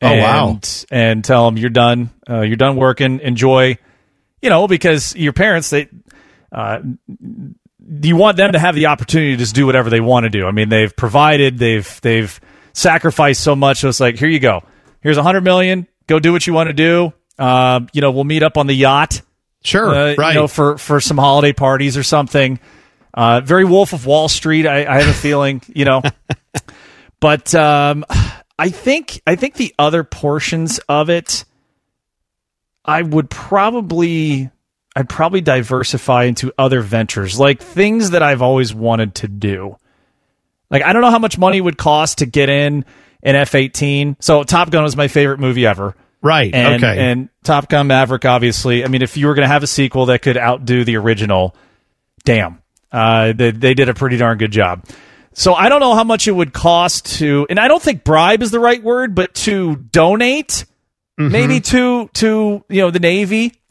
Speaker 3: Oh,
Speaker 7: and,
Speaker 3: wow.
Speaker 7: And tell them you're done. Uh, you're done working. Enjoy. You know, because your parents they. Uh, you want them to have the opportunity to just do whatever they want to do. I mean, they've provided, they've they've sacrificed so much. So it's like, here you go. Here's a hundred million. Go do what you want to do. Uh, you know, we'll meet up on the yacht.
Speaker 3: Sure,
Speaker 7: uh,
Speaker 3: right.
Speaker 7: You know, for for some holiday parties or something. Uh, very Wolf of Wall Street. I, I have a feeling, you know. but um, I think I think the other portions of it, I would probably I'd probably diversify into other ventures, like things that I've always wanted to do. Like I don't know how much money it would cost to get in an F eighteen. So Top Gun was my favorite movie ever.
Speaker 3: Right.
Speaker 7: And,
Speaker 3: okay.
Speaker 7: And Top Gun Maverick, obviously. I mean, if you were going to have a sequel that could outdo the original, damn, uh, they, they did a pretty darn good job. So I don't know how much it would cost to, and I don't think bribe is the right word, but to donate,
Speaker 3: Mm-hmm.
Speaker 7: maybe to to you know the Navy.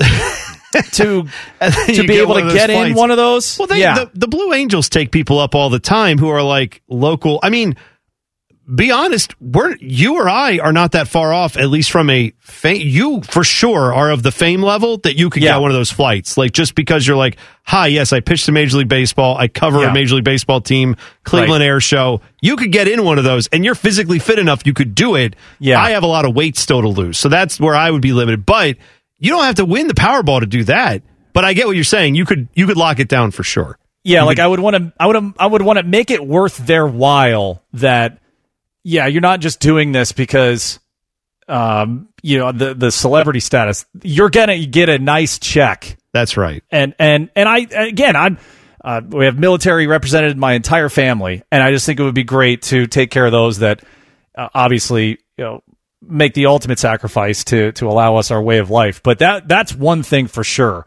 Speaker 7: to to be able to get in one of those,
Speaker 3: Well, they,
Speaker 7: yeah,
Speaker 3: the, the Blue Angels take people up all the time who are like local. I mean, be honest, we're you or I are not that far off, at least from a fame. You for sure are of the fame level that you could
Speaker 7: Yeah.
Speaker 3: get one of those flights. Like just because you're like, hi, yes, I pitched to Major League Baseball, I cover
Speaker 7: Yeah.
Speaker 3: a Major League Baseball team, Cleveland Air Show. You could get in one of those, and you're physically fit enough, you could do it.
Speaker 7: Yeah.
Speaker 3: I have a lot of weight still to lose, so that's where I would be limited. But you don't have to win the Powerball to do that. But I get what you're saying. You could you could lock it down for sure.
Speaker 7: Yeah, like I would want to, I would, I would want to make it worth their while. That, yeah, you're not just doing this because, um, you know, the the celebrity status. You're gonna get a nice check,
Speaker 3: That's right.
Speaker 7: and and and I again, I'm. Uh, we have military represented in my entire family, and I just think it would be great to take care of those that uh, obviously you know make the ultimate sacrifice to to allow us our way of life. But that that's one thing for sure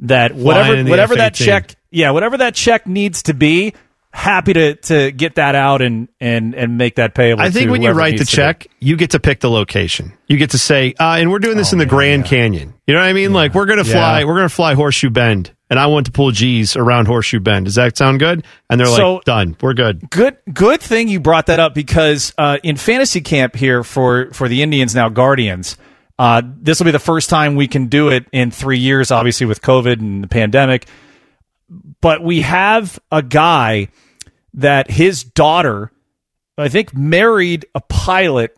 Speaker 7: that whatever whatever that
Speaker 3: F-18.
Speaker 7: check yeah whatever that check needs to be happy to to get that out and and and make that payable
Speaker 3: I think when you write the check, you get to pick the location. You get to say, uh, and we're doing this in the Grand Canyon. You know what I mean? Like we're gonna fly,
Speaker 7: Yeah.
Speaker 3: we're gonna fly Horseshoe Bend, and I want to pull G's around Horseshoe Bend. Does that sound good? And they're
Speaker 7: So-
Speaker 3: like, done. We're good.
Speaker 7: good good thing you brought that up because uh, in fantasy camp here for for the Indians now Guardians uh, this will be the first time we can do it in three years obviously with COVID and the pandemic but we have a guy that his daughter I think married a pilot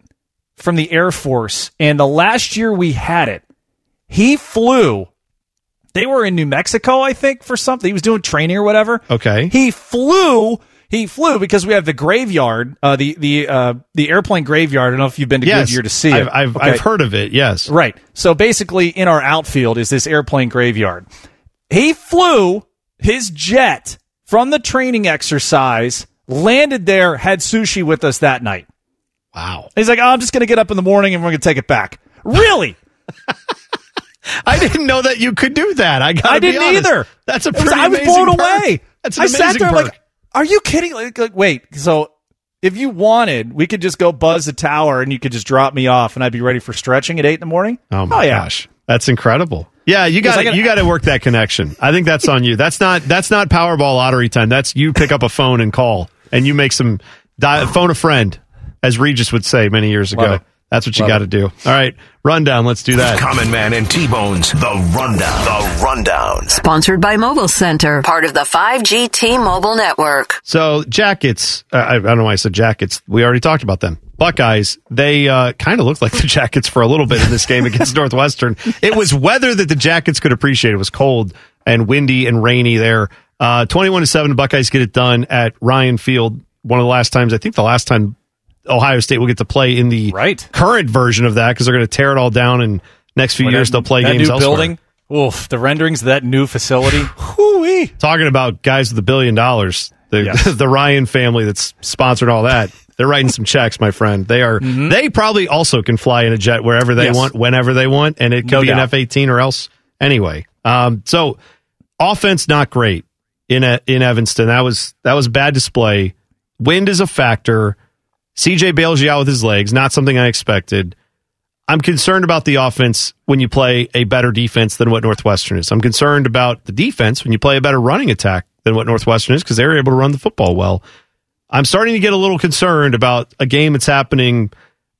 Speaker 7: from the Air Force and the last year we had it he flew they were in New Mexico I think for something he was doing training or whatever
Speaker 3: Okay.
Speaker 7: he flew. He flew because we have the graveyard, uh, the the uh, the airplane graveyard. I don't know if you've been to
Speaker 3: yes,
Speaker 7: Goodyear to see
Speaker 3: I've,
Speaker 7: it.
Speaker 3: I've,
Speaker 7: Okay.
Speaker 3: I've heard of it. Yes.
Speaker 7: Right. So basically, in our outfield is this airplane graveyard. He flew his jet from the training exercise, landed there, had sushi with us that night.
Speaker 3: Wow.
Speaker 7: He's like, oh, I'm just going to get up in the morning and we're going to take it back. Really?
Speaker 3: I didn't know that you could do that. I got.
Speaker 7: I didn't either.
Speaker 3: That's a pretty
Speaker 7: I was blown
Speaker 3: perk.
Speaker 7: away.
Speaker 3: That's an
Speaker 7: I sat there
Speaker 3: perk.
Speaker 7: like, are you kidding? Like, like, wait, so if you wanted, we could just go buzz the tower and you could just drop me off and I'd be ready for stretching at eight in the morning.
Speaker 3: Oh my
Speaker 7: yeah.
Speaker 3: gosh, that's incredible. Yeah, you got
Speaker 7: I gotta-
Speaker 3: you got to work that connection. I think that's on you. That's not that's not Powerball lottery time. That's you pick up a phone and call, and you make some di- phone a friend, as Regis would say many years ago.
Speaker 7: Love it.
Speaker 3: That's what you got to do. All right, rundown. Let's do that.
Speaker 1: Common Man and T-Bones, The Rundown. The Rundown.
Speaker 8: Sponsored by Mobile Center, part of the 5G T Mobile network.
Speaker 3: So jackets. Uh, I, I don't know why I said jackets. We already talked about them. Buckeyes. They uh, kind of looked like the jackets for a little bit in this game against Northwestern. It was weather that the jackets could appreciate. It was cold and windy and rainy there. Uh, Twenty-one to seven. Buckeyes get it done at Ryan Field. One of the last times. I think the last time Ohio State will get to play in the
Speaker 7: Right.
Speaker 3: current version of that because they're going to tear it all down and next few
Speaker 7: When
Speaker 3: years
Speaker 7: that-
Speaker 3: they'll play games
Speaker 7: new
Speaker 3: elsewhere.
Speaker 7: building. Oof, the renderings of that new facility. Hoo-wee.
Speaker 3: talking about guys with a billion dollars, the
Speaker 7: Yes.
Speaker 3: the Ryan family that's sponsored all that. They're writing some checks, my friend. They are. They probably also can fly in a jet wherever they
Speaker 7: Mm-hmm. Yes.
Speaker 3: want, whenever they want, and it could
Speaker 7: No
Speaker 3: be an. F eighteen or else. Anyway, um, so offense not great in a, in Evanston. That was that was bad display. Wind is a factor. CJ bails you out with his legs. Not something I expected. I'm concerned about the offense when you play a better defense than what Northwestern is. I'm concerned about the defense when you play a better running attack than what Northwestern is because they're able to run the football well. I'm starting to get a little concerned about a game that's happening,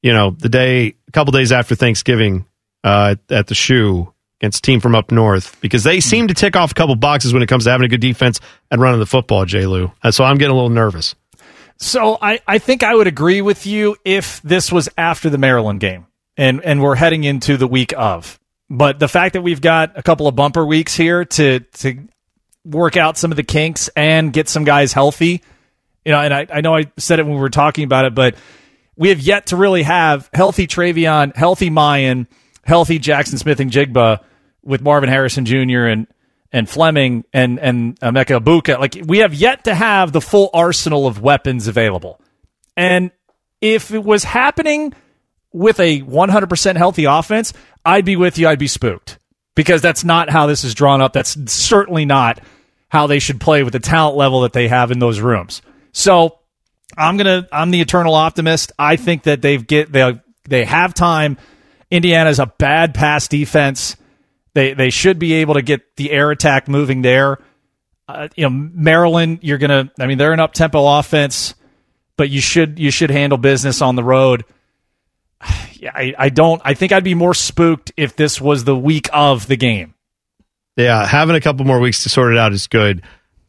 Speaker 3: you know, the day, a couple days after Thanksgiving uh, at, the shoe against team from up north because they seem to tick off a couple boxes when it comes to having a good defense and running the football, J. Lou. So I'm getting a little nervous.
Speaker 7: So I, I think I would agree with you if this was after the Maryland game and, and we're heading into the week of. But the fact that we've got a couple of bumper weeks here to to work out some of the kinks and get some guys healthy, you know, and I, I know I said it when we were talking about it, but we have yet to really have healthy TreVeyon, healthy Miyan, healthy Jackson Smith-Njigba with Marvin Harrison Jr. and and Fleming and and Emeka Egbuka. Like we have yet to have the full arsenal of weapons available. And if it was happening with a 100% healthy offense, I'd be with you. I'd be spooked because that's not how this is drawn up. That's certainly not how they should play with the talent level that they have in those rooms. So I'm gonna I'm the eternal optimist. I think that they've get they they have time. Indiana's a bad pass defense. They they should be able to get the air attack moving there. Uh, you know, Maryland, you're gonna. I mean, they're an up tempo offense, but you should you should handle business on the road. Yeah, I, I don't. I think I'd be more spooked if this was the week of the game.
Speaker 3: Yeah, having a couple more weeks to sort it out is good.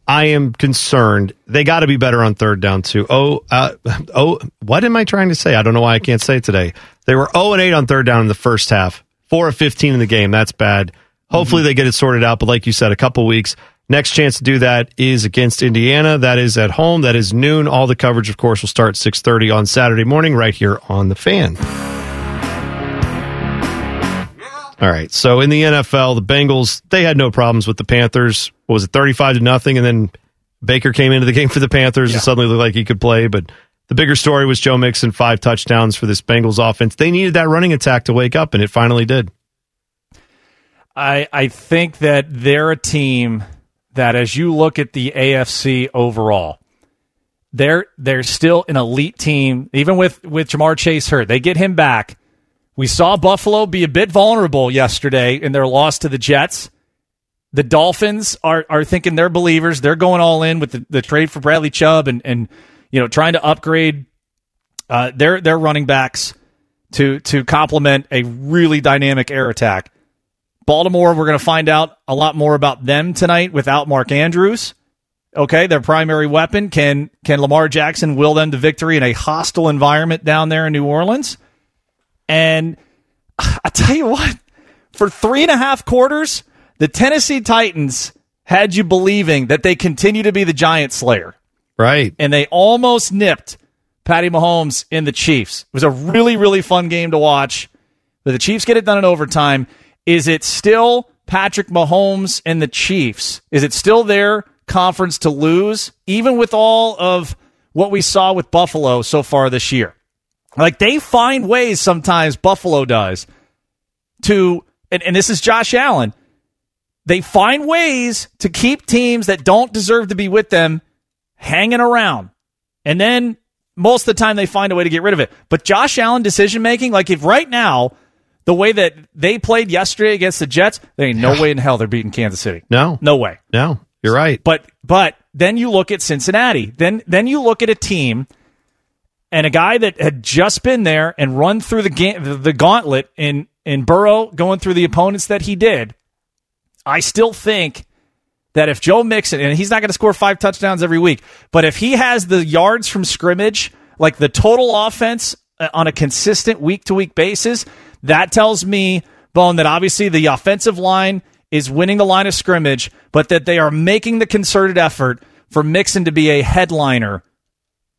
Speaker 3: I am concerned. They got to be better on third down too. Oh, uh, oh, what am I trying to say? I don't know why I can't say it today. They were 0 and 8 on third down in the first half. 4 of 15 in the game. That's bad. Hopefully mm-hmm. they get it sorted out, but like you said, a couple weeks. Next chance to do that is against Indiana. That is at home. That is noon. All the coverage, of course, will start 6:30 on Saturday morning right here on the Fan. All right. So in the NFL, the Bengals, they had no problems with the Panthers. What was it, 35 to nothing? And then Baker came into the game for the Panthers yeah. and suddenly looked like he could play. But the bigger story was Joe Mixon, five touchdowns for this Bengals offense. They needed that running attack to wake up, and it finally did.
Speaker 7: I I think that they're a team that as you look at the AFC overall, they're they're still an elite team, even with, with Ja'Marr Chase hurt. They get him back we saw Buffalo be a bit vulnerable yesterday in their loss to the Jets. The Dolphins are are thinking they're believers. They're going all in with the, the trade for Bradley Chubb and and you know trying to upgrade uh, their their running backs to to complement a really dynamic air attack. Baltimore, we're going to find out a lot more about them tonight without Mark Andrews. Okay, their primary weapon can can Lamar Jackson will them to victory in a hostile environment down there in New Orleans? And I tell you what, for three and a half quarters, the Tennessee Titans had you believing that they continue to be the giant slayer.
Speaker 3: Right.
Speaker 7: And they almost nipped Patty Mahomes in the Chiefs. It was a really, really fun game to watch. But the Chiefs get it done in overtime. Is it still Patrick Mahomes and the Chiefs? Is it still their conference to lose, even with all of what we saw with Buffalo so far this year? Like they find ways sometimes, Buffalo does, to, and, and this is Josh Allen, they find ways to keep teams that don't deserve to be with them hanging around. And then most of the time they find a way to get rid of it. But Josh Allen decision making, like if right now, the way that they played yesterday against the Jets, there ain't no way in hell they're beating Kansas City.
Speaker 3: No.
Speaker 7: No way.
Speaker 3: No. You're right.
Speaker 7: But but then you look at Cincinnati. Then then you look at a team and a guy that had just been there and run through the ga- the gauntlet in in Burrow going through the opponents that he did, I still think that if Joe Mixon and he's not going to score five touchdowns every week, but if he has the yards from scrimmage, like the total offense uh, on a consistent week to week basis, that tells me Bone that obviously the offensive line is winning the line of scrimmage, but that they are making the concerted effort for Mixon to be a headliner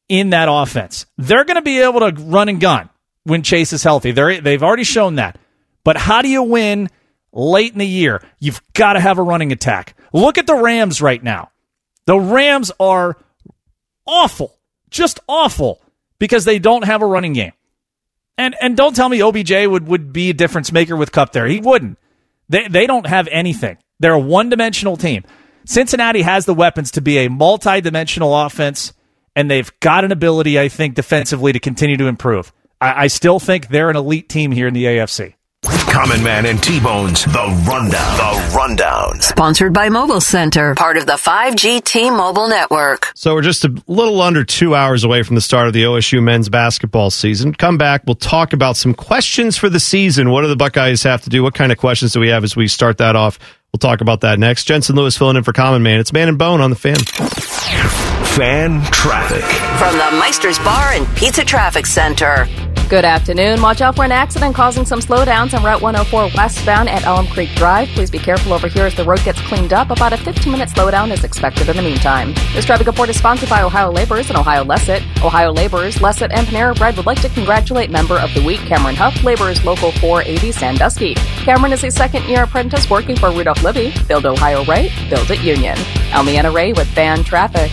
Speaker 7: in that offense. They're going to be able to run and gun when Chase is healthy. They're, they've already shown that. But how do you win late in the year? You've got to have a running attack. Look at the Rams right now. The Rams are awful, just awful, because they don't have a running game. And and don't tell me OBJ would, would be a difference maker with Kupp there. He wouldn't. They they don't have anything. They're a one dimensional team. Cincinnati has the weapons to be a multi dimensional offense and they've got an ability, I think, defensively to continue to improve. I, I still think they're an elite team here in the AFC.
Speaker 1: Common Man and T Bones, the rundown. The rundown.
Speaker 8: Sponsored by Mobile Center, part of the 5G T Mobile network.
Speaker 3: So we're just a little under two hours away from the start of the OSU men's basketball season. Come back, we'll talk about some questions for the season. What do the Buckeyes have to do? What kind of questions do we have as we start that off? We'll talk about that next. Jensen Lewis filling in for Common Man. It's Man and Bone on the fan.
Speaker 1: Fan traffic.
Speaker 8: From the Meister's Bar and Pizza Traffic Center.
Speaker 9: Good afternoon. Watch out for an accident causing some slowdowns on Route 104 westbound at Alum Creek Drive. Please be careful over here as the road gets cleaned up. About a 15 minute slowdown is expected in the meantime. This traffic report is sponsored by Ohio Laborers and Ohio LECET. Ohio Laborers, LECET, and Panera Bread would like to congratulate member of the week Cameron Huff, Laborers Local 480 Sandusky. Cameron is a second year apprentice working for Rudolph Libbe. Build Ohio right, build it Union. Elmiana Ray with Fan Traffic.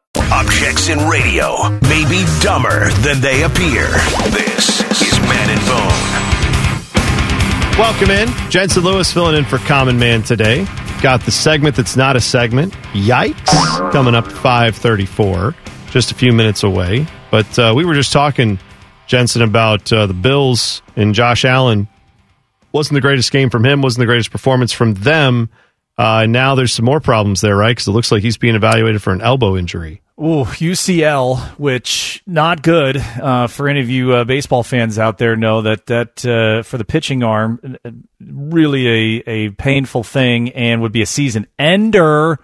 Speaker 1: Objects in radio may be dumber than they appear. This is Man and Bone.
Speaker 3: Welcome in. Jensen Lewis filling in for Common Man today. Got the segment that's not a segment. Yikes. Coming up 534. Just a few minutes away. But uh, we were just talking, Jensen, about uh, the Bills and Josh Allen. Wasn't the greatest game from him. Wasn't the greatest performance from them. Uh, now there's some more problems there, right? Because it looks like he's being evaluated for an elbow injury.
Speaker 7: Ooh, UCL, which not good uh, for any of you uh, baseball fans out there. Know that that uh, for the pitching arm, uh, really a a painful thing, and would be a season ender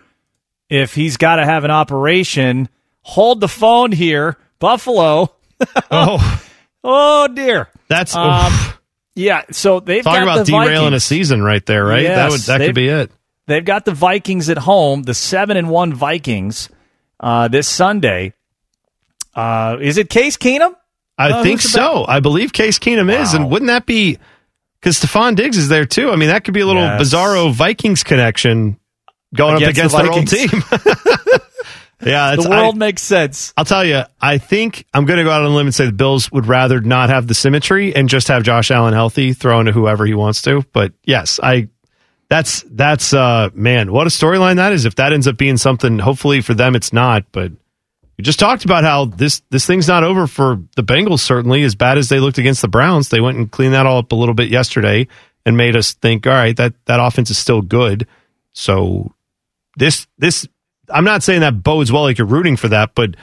Speaker 7: if he's got to have an operation. Hold the phone here, Buffalo.
Speaker 3: oh,
Speaker 7: oh dear,
Speaker 3: that's
Speaker 7: um, yeah. So they've
Speaker 3: talk
Speaker 7: got
Speaker 3: about
Speaker 7: the
Speaker 3: derailing
Speaker 7: Vikings.
Speaker 3: a season right there, right? that
Speaker 7: Yes,
Speaker 3: would that could be it.
Speaker 7: They've got the Vikings at home, the seven and one Vikings uh, this Sunday. Uh, is it Case Keenum?
Speaker 3: I
Speaker 7: Uh,
Speaker 3: think
Speaker 7: the
Speaker 3: so. I believe Case Keenum is, and wouldn't that be because Stefon Diggs is there too? I mean, that could be a little
Speaker 7: Yes.
Speaker 3: bizarro Vikings connection going
Speaker 7: Against
Speaker 3: up
Speaker 7: the
Speaker 3: against their own team. yeah, it's,
Speaker 7: the world
Speaker 3: I,
Speaker 7: makes sense.
Speaker 3: I'll tell you. I think I'm going to go out on a limb and say the Bills would rather not have the symmetry and just have Josh Allen healthy, throw to whoever he wants to. But yes, I. That's that's uh man, what a storyline that is. If that ends up being something, hopefully for them it's not. But we just talked about how this this thing's not over for the Bengals. Certainly, as bad as they looked against the Browns, they went and cleaned that all up a little bit yesterday and made us think, all right, that that offense is still good. So this this I'm not saying that bodes well, like you're rooting for that, but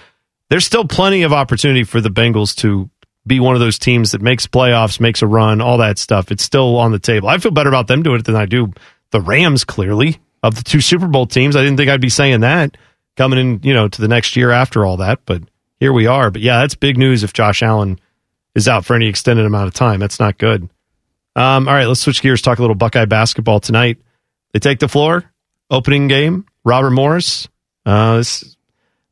Speaker 3: there's still plenty of opportunity for the Bengals to be one of those teams that makes playoffs, makes a run, all that stuff. It's still on the table. I feel better about them doing it than I do the Rams. Clearly, of the two Super Bowl teams, I didn't think I'd be saying that coming in, you know, to the next year after all that. But here we are. But yeah, that's big news if Josh Allen is out for any extended amount of time. That's not good. Um, all right, let's switch gears. Talk a little Buckeye basketball tonight. They take the floor. Opening game. Robert Morris. Uh, this is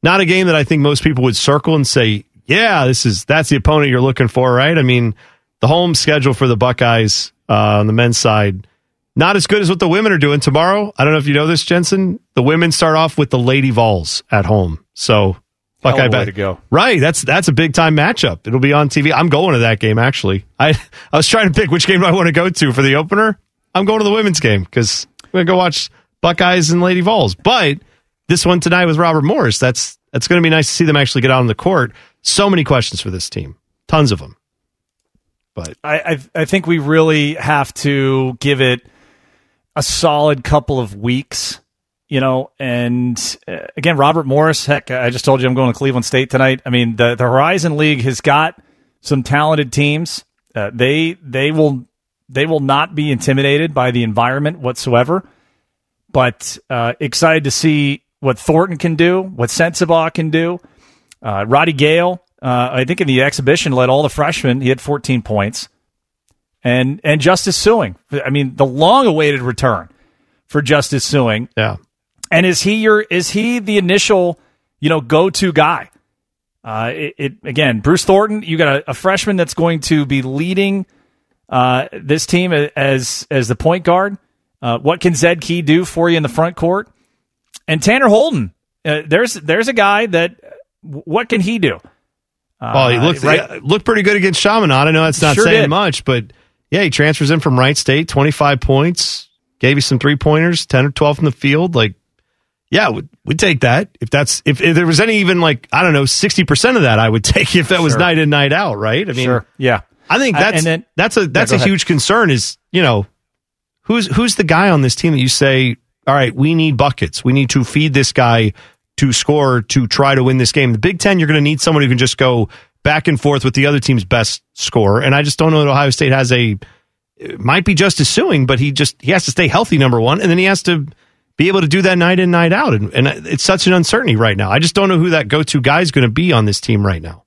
Speaker 3: not a game that I think most people would circle and say, "Yeah, this is that's the opponent you're looking for." Right? I mean, the home schedule for the Buckeyes uh, on the men's side not as good as what the women are doing tomorrow. I don't know if you know this, Jensen. The women start off with the Lady Vols at home. So Buckeye
Speaker 7: Hell of a way
Speaker 3: ba-
Speaker 7: to go.
Speaker 3: Right. That's that's a big time matchup. It'll be on TV. I'm going to that game actually. I I was trying to pick which game do I want to go to for the opener. I'm going to the women's game because I'm gonna go watch Buckeyes and Lady Vols. But this one tonight with Robert Morris, that's that's going to be nice to see them actually get out on the court. So many questions for this team, tons of them. But
Speaker 7: I, I I think we really have to give it a solid couple of weeks, you know. And uh, again, Robert Morris. Heck, I just told you I'm going to Cleveland State tonight. I mean, the the Horizon League has got some talented teams. Uh, they they will they will not be intimidated by the environment whatsoever. But uh, excited to see what Thornton can do, what Sensabaugh can do. Uh, Roddy Gayle, uh, I think in the exhibition, led all the freshmen. He had 14 points. And and Justice Sueing. I mean, the long-awaited return for Justice Sueing.
Speaker 3: Yeah.
Speaker 7: And is he your is he the initial, you know, go-to guy? Uh, it, it again, Bruce Thornton. You got a, a freshman that's going to be leading uh, this team as as the point guard. Uh, what can Zed Key do for you in the front court? And Tanner Holden, uh, there's there's a guy that what can he do?
Speaker 3: well, he looked
Speaker 7: right-
Speaker 3: looked pretty good against Chaminade. I know that's not
Speaker 7: Sure
Speaker 3: saying
Speaker 7: did.
Speaker 3: much, but yeah, he transfers in from Wright State, 25 points, gave you some three pointers, 10 or 12 from the field. Like, Yeah, we'd, we'd take that. If that's if, if there was any even like I don't know sixty percent of that, I would take if that was
Speaker 7: Sure.
Speaker 3: night in night out. Right? I mean,
Speaker 7: Sure. Yeah.
Speaker 3: I think that's
Speaker 7: and then-
Speaker 3: that's a that's
Speaker 7: go
Speaker 3: a
Speaker 7: ahead.
Speaker 3: huge concern. Is you know who's who's the guy on this team that you say, all right, we need buckets. We need to feed this guy to score to try to win this game. The Big Ten, you're going to need someone who can just go back and forth with the other team's best scorer. And I just don't know that Ohio State has a. Might be Justice Sueing, but he just he has to stay healthy. Number one, and then he has to be able to do that night in night out. And, and it's such an uncertainty right now. I just don't know who that go to guy is going to be on this team right now.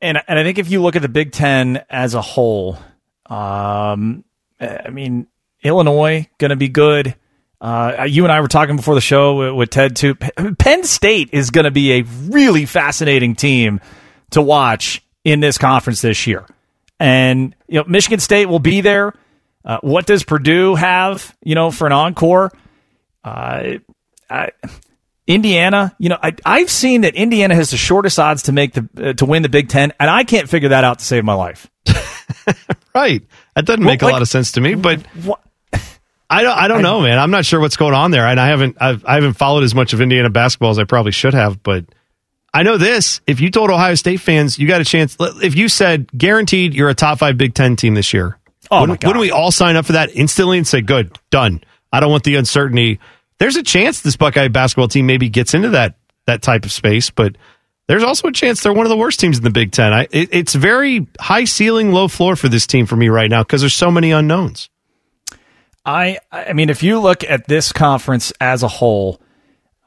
Speaker 7: And and I think if you look at the Big Ten as a whole, um, I mean Illinois going to be good. Uh, you and I were talking before the show with, with Ted too. Penn State is going to be a really fascinating team to watch in this conference this year. And you know, Michigan State will be there. Uh, what does Purdue have? You know, for an encore. Uh, I, Indiana, you know, I, I've seen that Indiana has the shortest odds to make the uh, to win the Big Ten, and I can't figure that out to save my life.
Speaker 3: Right. That doesn't
Speaker 7: Well,
Speaker 3: make a lot of sense to me, but I don't I don't know, man. I'm not sure what's going on there. And I haven't I've, I haven't followed as much of Indiana basketball as I probably should have, but I know this. If you told Ohio State fans you got a chance if you said guaranteed you're a top 5 Big 10 team this year.
Speaker 7: Oh,
Speaker 3: wouldn't,
Speaker 7: my God.
Speaker 3: wouldn't we all sign up for that instantly and say good, done. I don't want the uncertainty. There's a chance this Buckeye basketball team maybe gets into that that type of space, but there's also a chance they're one of the worst teams in the Big Ten. I, it, it's very high ceiling, low floor for this team for me right now because there's so many unknowns.
Speaker 7: I I mean, if you look at this conference as a whole,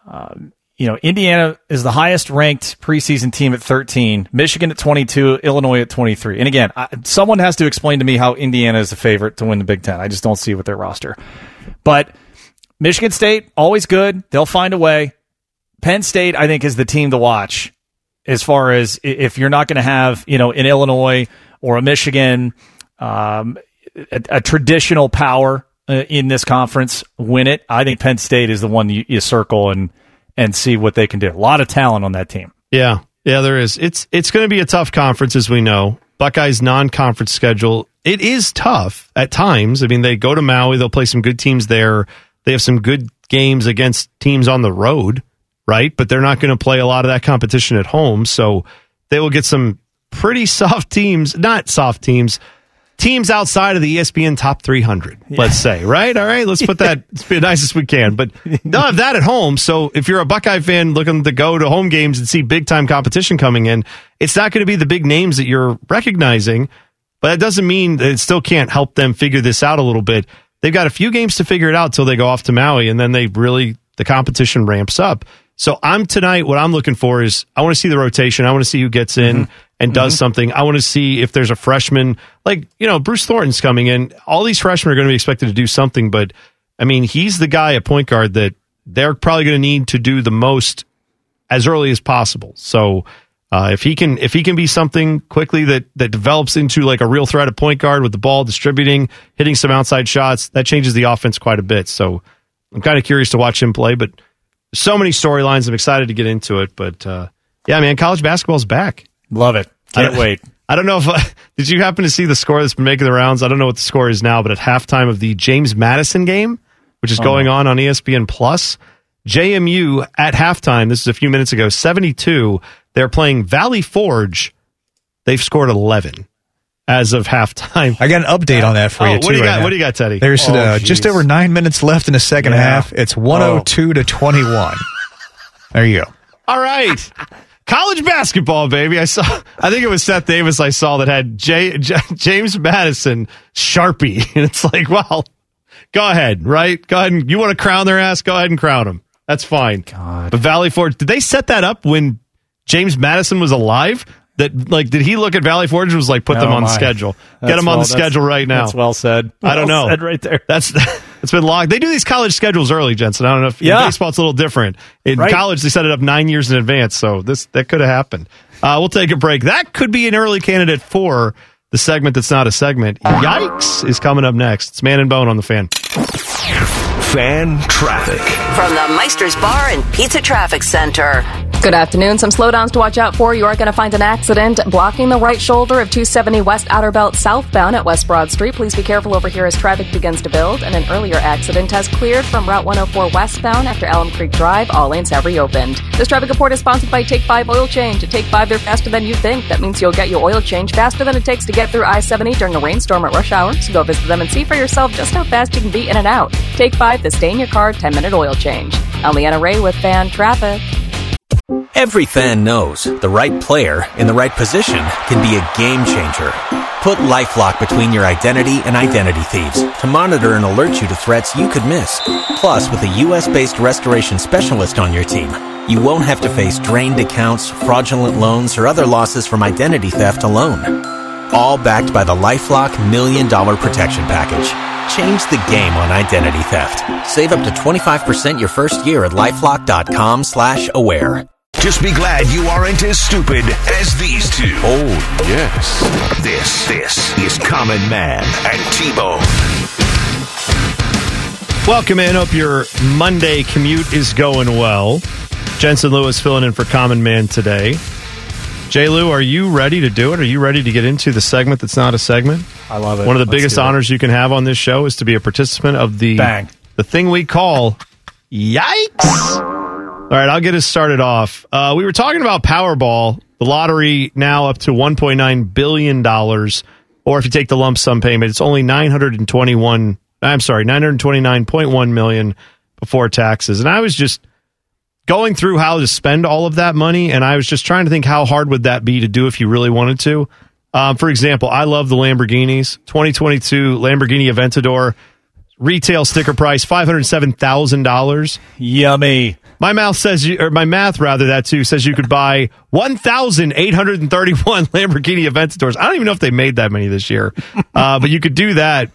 Speaker 7: um, you know, Indiana is the highest ranked preseason team at 13, Michigan at 22, Illinois at 23. And again, I, someone has to explain to me how Indiana is the favorite to win the Big Ten. I just don't see it with their roster. But Michigan State, always good. They'll find a way. Penn State, I think, is the team to watch as far as if you're not going to have, you know, an Illinois or a Michigan, um, a, a traditional power uh, in this conference win it. I think Penn State is the one you, you circle and and see what they can do. A lot of talent on that team.
Speaker 3: Yeah, yeah, there is. It's it's going to be a tough conference, as we know. Buckeyes non-conference schedule. It is tough at times. I mean, they go to Maui. They'll play some good teams there. They have some good games against teams on the road, right? But they're not going to play a lot of that competition at home. So they will get some pretty soft teams. Not soft teams. Teams outside of the ESPN top 300, let's say, right? All right, let's put that as nice as we can. But they'll have that at home. So if you're a Buckeye fan looking to go to home games and see big time competition coming in, it's not going to be the big names that you're recognizing. But that doesn't mean that it still can't help them figure this out a little bit. They've got a few games to figure it out till they go off to Maui, and then they really the competition ramps up. So I'm tonight. What I'm looking for is I want to see the rotation. I want to see who gets in mm-hmm. And does something. I want to see if there's a freshman like you know Bruce Thornton's coming in. All these freshmen are going to be expected to do something, but I mean he's the guy at point guard that they're probably going to need to do the most as early as possible. So uh, if he can if he can be something quickly that that develops into like a real threat at point guard with the ball distributing, hitting some outside shots, that changes the offense quite a bit. So I'm kind of curious to watch him play, but so many storylines. I'm excited to get into it, but uh, yeah, man, college basketball's back.
Speaker 7: Love it.
Speaker 3: I
Speaker 7: Can't
Speaker 3: don't-
Speaker 7: wait.
Speaker 3: I don't know if did you happen to see the score that's been making the rounds. I don't know what the score is now, but at halftime of the James Madison game, which is
Speaker 7: Oh,
Speaker 3: going on on ESPN Plus, JMU at halftime. This is a few minutes ago. Seventy two. They're playing Valley Forge. They've scored eleven as of halftime.
Speaker 13: I got an update on that for
Speaker 3: Oh,
Speaker 13: you
Speaker 3: what
Speaker 13: too.
Speaker 3: do you
Speaker 13: right
Speaker 3: got? What do you got, Teddy?
Speaker 13: There's
Speaker 3: Oh,
Speaker 13: uh, just over nine minutes left in the second
Speaker 3: Yeah.
Speaker 13: half. It's 102 to 21. There you go.
Speaker 3: All right. College basketball, baby. I saw, I think it was Seth Davis I saw that had J, J, James Madison Sharpie. And it's like, well, go ahead, right? Go ahead and you want to crown their ass? Go ahead and crown them. That's fine. God. But Valley Forge, did they set that up when James Madison was alive? That like, did he look at Valley Forge and was like, put them on the
Speaker 7: my.
Speaker 3: schedule,
Speaker 7: That's
Speaker 3: get them on
Speaker 7: well-
Speaker 3: the schedule right now?
Speaker 7: that's well said.
Speaker 3: I don't
Speaker 7: Well
Speaker 3: know.
Speaker 7: said right there.
Speaker 3: That's it's been long. They do these college schedules early, Jensen. I don't know if
Speaker 7: Yeah.
Speaker 3: in baseball it's a little different. In
Speaker 7: Right.
Speaker 3: college, they set it up nine years in advance, so this that could have happened. Uh, we'll take a break. That could be an early candidate for the segment that's not a segment. Yikes is coming up next. It's Man and Bone on the fan.
Speaker 1: Fan traffic.
Speaker 8: From the Meister's Bar and Pizza Traffic Center.
Speaker 9: Good afternoon. Some slowdowns to watch out for. You are going to find an accident blocking the right shoulder of 270 West Outer Belt southbound at West Broad Street. Please be careful over here as traffic begins to build. And an earlier accident has cleared from Route 104 westbound after Alum Creek Drive. All lanes have reopened. This traffic report is sponsored by Take 5 Oil Change. At Take 5, they're faster than you think. That means you'll get your oil change faster than it takes to get through I 70 during a rainstorm at rush hour. So go visit them and see for yourself just how fast you can be in and out. Take 5, the stay in your car 10 minute oil change. I'm Ray with Fan Traffic.
Speaker 12: Every fan knows the right player in the right position can be a game changer. Put LifeLock between your identity and identity thieves to monitor and alert you to threats you could miss. Plus, with a U.S.-based restoration specialist on your team, you won't have to face drained accounts, fraudulent loans, or other losses from identity theft alone. All backed by the LifeLock Million Dollar Protection Package. Change the game on identity theft. Save up to 25% your first year at LifeLock.com slash aware.
Speaker 1: Just be glad you aren't as stupid as these two.
Speaker 14: Oh, yes.
Speaker 1: This, this is Common Man and T-Bone.
Speaker 3: Welcome in. Hope your Monday commute is going well. Jensen Lewis filling in for Common Man today. J. Lou, are you ready to do it? Are you ready to get into the segment that's not a segment?
Speaker 7: I love it.
Speaker 3: One of the
Speaker 7: Let's
Speaker 3: biggest honors you can have on this show is to be a participant of the
Speaker 7: Bang.
Speaker 3: the thing we call Yikes. All right, I'll get us started off. Uh, we were talking about Powerball, the lottery now up to $1.9 billion. Or if you take the lump sum payment, it's only 921, I'm sorry, 929.1 million before taxes. And I was just going through how to spend all of that money, and I was just trying to think how hard would that be to do if you really wanted to. Um, for example, I love the Lamborghinis. 2022 Lamborghini Aventador retail sticker price five hundred seven thousand dollars.
Speaker 7: Yummy.
Speaker 3: My mouth says, you, or my math rather, that too says you could buy one thousand eight hundred and thirty-one Lamborghini Aventadors. I don't even know if they made that many this year, uh, but you could do that.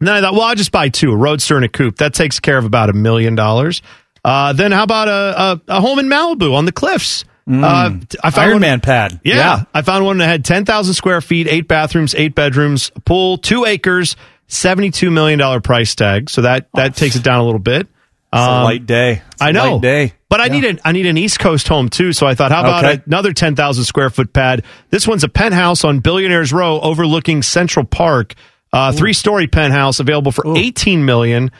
Speaker 3: And then I thought, well, I'll just buy two, a Roadster and a Coupe. That takes care of about a million dollars. Uh, then how about a, a, a home in Malibu on the cliffs? Uh, I found
Speaker 7: Iron
Speaker 3: one-
Speaker 7: Man pad.
Speaker 3: yeah,
Speaker 7: Yeah.
Speaker 3: I found one that had 10,000 square feet, eight bathrooms, eight bedrooms, pool, two acres, $72 million price tag. So that, that takes it down a little bit.
Speaker 7: It's a
Speaker 3: Um,
Speaker 7: light day. It's
Speaker 3: I know.
Speaker 7: light day.
Speaker 3: But I need an I need an East Coast home too. So I thought, how about
Speaker 7: Okay.
Speaker 3: another ten thousand square foot pad? This one's a penthouse on Billionaires Row, overlooking Central Park. Uh, three story penthouse available for eighteen million.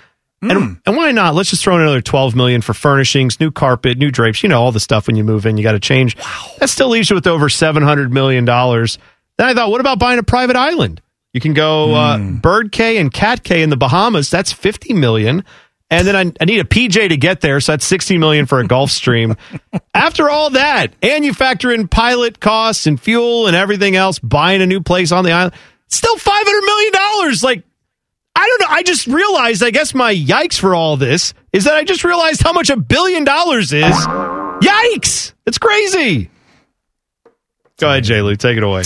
Speaker 7: Hmm.
Speaker 3: And and why not? Let's just throw in another twelve million for furnishings, new carpet, new drapes. You know all the stuff when you move in, you got to change. That still leaves you with over seven hundred million dollars. Then I thought, what about buying a private island? You can go uh,
Speaker 7: Hmm.
Speaker 3: Bird Cay and Cat Cay in the Bahamas. That's fifty million. And then I, I need a PJ to get there, so that's sixty million for a Gulfstream. After all that, and you factor in pilot costs and fuel and everything else, buying a new place on the island, still five hundred million dollars. Like I don't know. I just realized. I guess my yikes for all this is that I just realized how much a billion dollars is. Yikes! It's crazy. Go ahead, J. Lou. Take it away.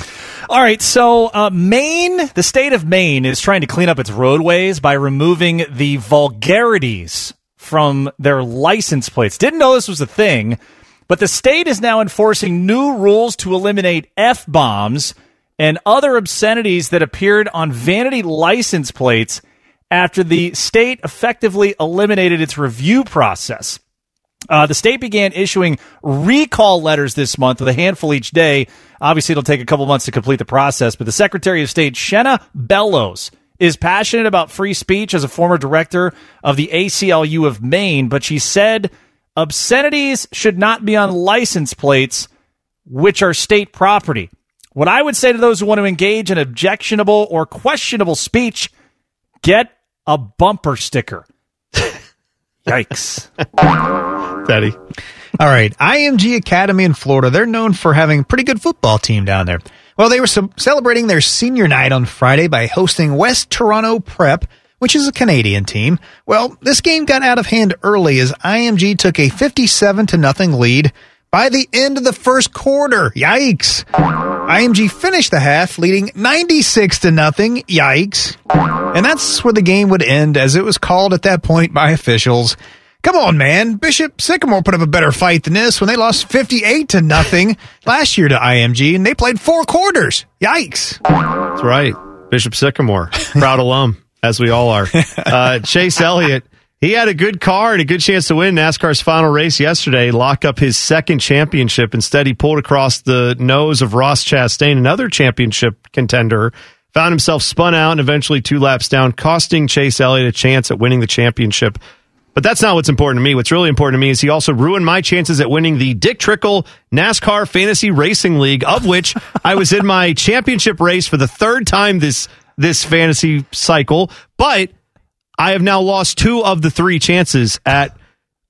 Speaker 7: All right, so uh, Maine, the state of Maine, is trying to clean up its roadways by removing the vulgarities from their license plates. Didn't know this was a thing, but the state is now enforcing new rules to eliminate f bombs and other obscenities that appeared on vanity license plates after the state effectively eliminated its review process. Uh, the state began issuing recall letters this month with a handful each day. Obviously, it'll take a couple months to complete the process, but the Secretary of State, Shenna Bellows, is passionate about free speech as a former director of the ACLU of Maine, but she said obscenities should not be on license plates, which are state property. What I would say to those who want to engage in objectionable or questionable speech, get a bumper sticker. Yikes.
Speaker 3: Daddy.
Speaker 13: All right. IMG Academy in Florida, they're known for having a pretty good football team down there. Well, they were ce- celebrating their senior night on Friday by hosting West Toronto Prep, which is a Canadian team. Well, this game got out of hand early as IMG took a 57 to nothing lead by the end of the first quarter. Yikes. IMG finished the half leading 96 to nothing. Yikes. And that's where the game would end as it was called at that point by officials. Come on, man. Bishop Sycamore put up a better fight than this when they lost 58 to nothing last year to IMG and they played four quarters. Yikes.
Speaker 3: That's right. Bishop Sycamore, proud alum, as we all are. Uh, Chase Elliott He had a good car and a good chance to win NASCAR's final race yesterday, lock up his second championship. Instead, he pulled across the nose of Ross Chastain, another championship contender, found himself spun out and eventually two laps down, costing Chase Elliott a chance at winning the championship. But that's not what's important to me. What's really important to me is he also ruined my chances at winning the Dick Trickle NASCAR Fantasy Racing League, of which I was in my championship race for the third time this this fantasy cycle. But I have now lost two of the three chances at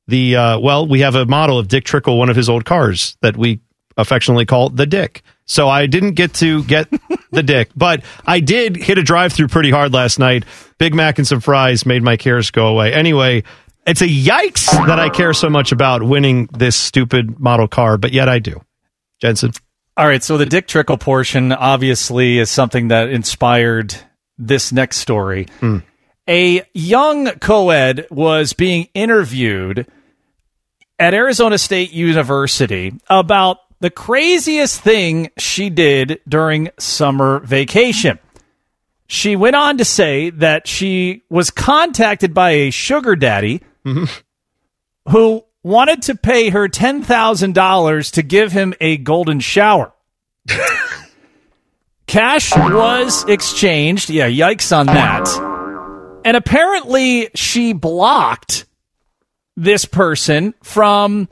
Speaker 3: the uh, well. We have a model of Dick Trickle, one of his old cars that we affectionately call the Dick. So I didn't get to get the Dick, but I did hit a drive through pretty hard last night. Big Mac and some fries made my cares go away. Anyway, it's a yikes that I care so much about winning this stupid model car, but yet I do. Jensen.
Speaker 7: All right, so the Dick Trickle portion obviously is something that inspired this next story. A young co-ed was being interviewed at Arizona State University about the craziest thing she did during summer vacation. She went on to say that she was contacted by a sugar daddy mm-hmm. who wanted to pay her $10,000 to give him a golden shower. Cash was exchanged. Yeah, yikes on that. And apparently she blocked this person from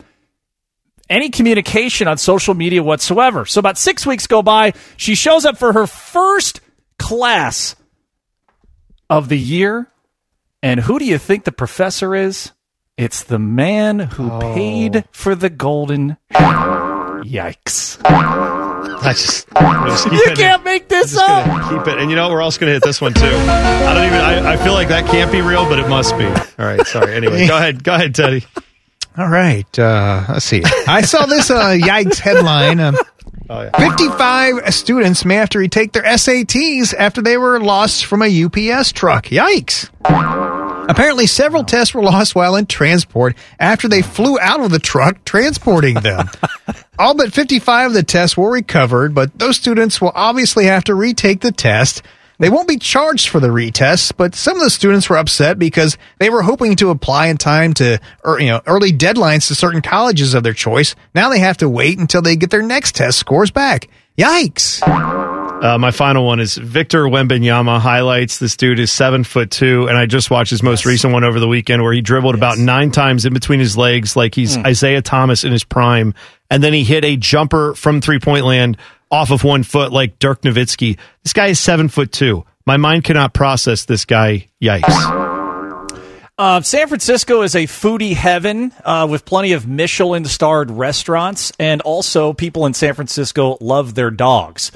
Speaker 7: any communication on social media whatsoever. So about six weeks go by. She shows up for her first class of the year. And who do you think the professor is? It's the man who oh. paid for the golden. Yikes.
Speaker 3: I just, just
Speaker 7: You
Speaker 3: it-
Speaker 7: can't make this up.
Speaker 3: Keep it, and you know we're also going to hit this one too. I don't even. I, I feel like that can't be real, but it must be. All right, sorry. Anyway, go ahead. Go ahead, Teddy.
Speaker 13: All right. Uh, let's see. I saw this uh, yikes headline. Um,
Speaker 3: Oh yeah.
Speaker 13: 55 students may have to retake their SATs after they were lost from a UPS truck. Yikes. Apparently, several tests were lost while in transport after they flew out of the truck transporting them. All but 55 of the tests were recovered, but those students will obviously have to retake the test. They won't be charged for the retests, but some of the students were upset because they were hoping to apply in time to er, you know early deadlines to certain colleges of their choice. Now they have to wait until they get their next test scores back. Yikes!
Speaker 3: Uh, my final one is Victor Wembanyama highlights. This dude is seven foot two, and I just watched his most recent one over the weekend where he dribbled about nine times in between his legs, like he's Isaiah Thomas in his prime, and then he hit a jumper from three point land off of one foot, like Dirk Nowitzki. This guy is seven foot two. My mind cannot process this guy. Yikes!
Speaker 7: Uh, San Francisco is a foodie heaven uh, with plenty of Michelin starred restaurants, and also people in San Francisco love their dogs.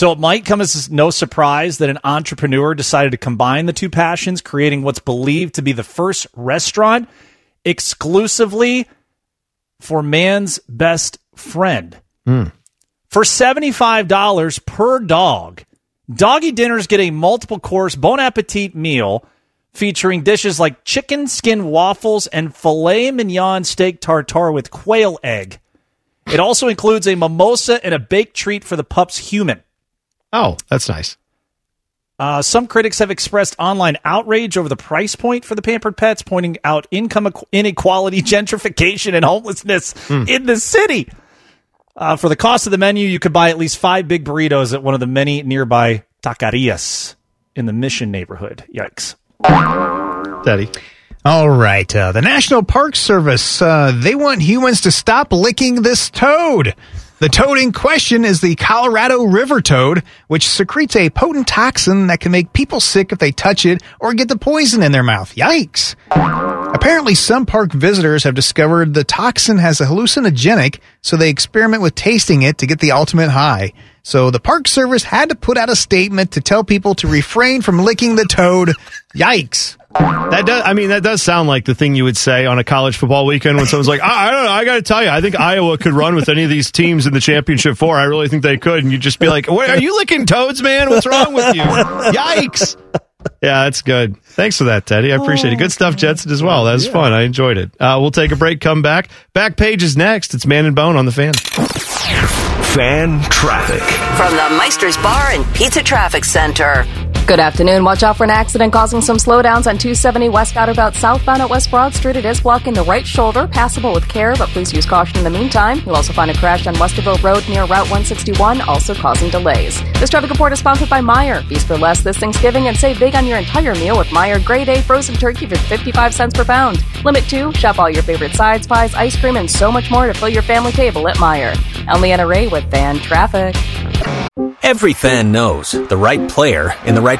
Speaker 7: So it might come as no surprise that an entrepreneur decided to combine the two passions, creating what's believed to be the first restaurant exclusively for man's best friend. Hmm. For $75 per dog, doggy dinners get a multiple course Bon Appetit meal featuring dishes like chicken skin waffles and filet mignon steak tartare with quail egg. It also includes a mimosa and a baked treat for the pup's human.
Speaker 3: Oh, that's nice.
Speaker 7: Uh, some critics have expressed online outrage over the price point for the pampered pets, pointing out income inequality, gentrification, and homelessness in the city. Uh, for the cost of the menu, you could buy at least five big burritos at one of the many nearby taquerias in the Mission neighborhood. Yikes.
Speaker 3: Daddy.
Speaker 13: All right. Uh, the National Park Service, uh, they want humans to stop licking this toad. The toad in question is the Colorado River toad, which secretes a potent toxin that can make people sick if they touch it or get the poison in their mouth. Yikes. Apparently, some park visitors have discovered the toxin has a hallucinogenic, so they experiment with tasting it to get the ultimate high. So the Park Service had to put out a statement to tell people to refrain from licking the toad. Yikes.
Speaker 3: That does. I mean, that does sound like the thing you would say on a college football weekend when someone's like, I, I don't know. I got to tell you, I think Iowa could run with any of these teams in the championship four. I really think they could. And you'd just be like, Wait, are you licking toads, man? What's wrong with you? Yikes. Yeah, that's good. Thanks for that, Teddy. I appreciate it. Good stuff, Jensen, as well. That was fun. I enjoyed it. Uh, we'll take a break, come back. Back page is next. It's Man and Bone on the fan.
Speaker 1: Fan traffic.
Speaker 8: From the Meister's Bar and Pizza Traffic Center.
Speaker 9: Good afternoon. Watch out for an accident causing some slowdowns on 270 West Outerbelt southbound at West Broad Street. It is blocking the right shoulder, passable with care, but please use caution in the meantime. You'll also find a crash on Westerville Road near Route 161, also causing delays. This traffic report is sponsored by Meijer. Feast for less this Thanksgiving and save big on your entire meal with Meijer Grade A frozen turkey for 55 cents per pound. Limit 2, shop all your favorite sides, pies, ice cream, and so much more to fill your family table at Meijer. I'm Leanna Ray with Fan Traffic.
Speaker 12: Every fan knows the right player in the right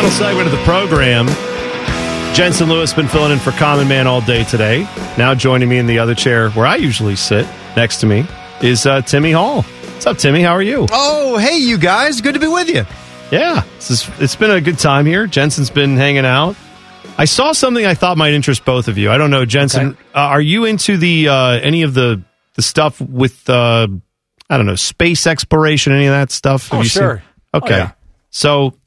Speaker 3: Final segment of the program. Jensen Lewis been filling in for Common Man all day today. Now joining me in the other chair where I usually sit next to me is uh, Timmy Hall. What's up, Timmy? How are you?
Speaker 14: Oh, hey, you guys. Good to be with you.
Speaker 3: Yeah, is, it's been a good time here. Jensen's been hanging out. I saw something I thought might interest both of you. I don't know, Jensen. Okay. Uh, are you into the uh, any of the the stuff with uh, I don't know space exploration? Any of that stuff?
Speaker 7: Have oh, sure.
Speaker 3: Seen? Okay, oh, yeah. so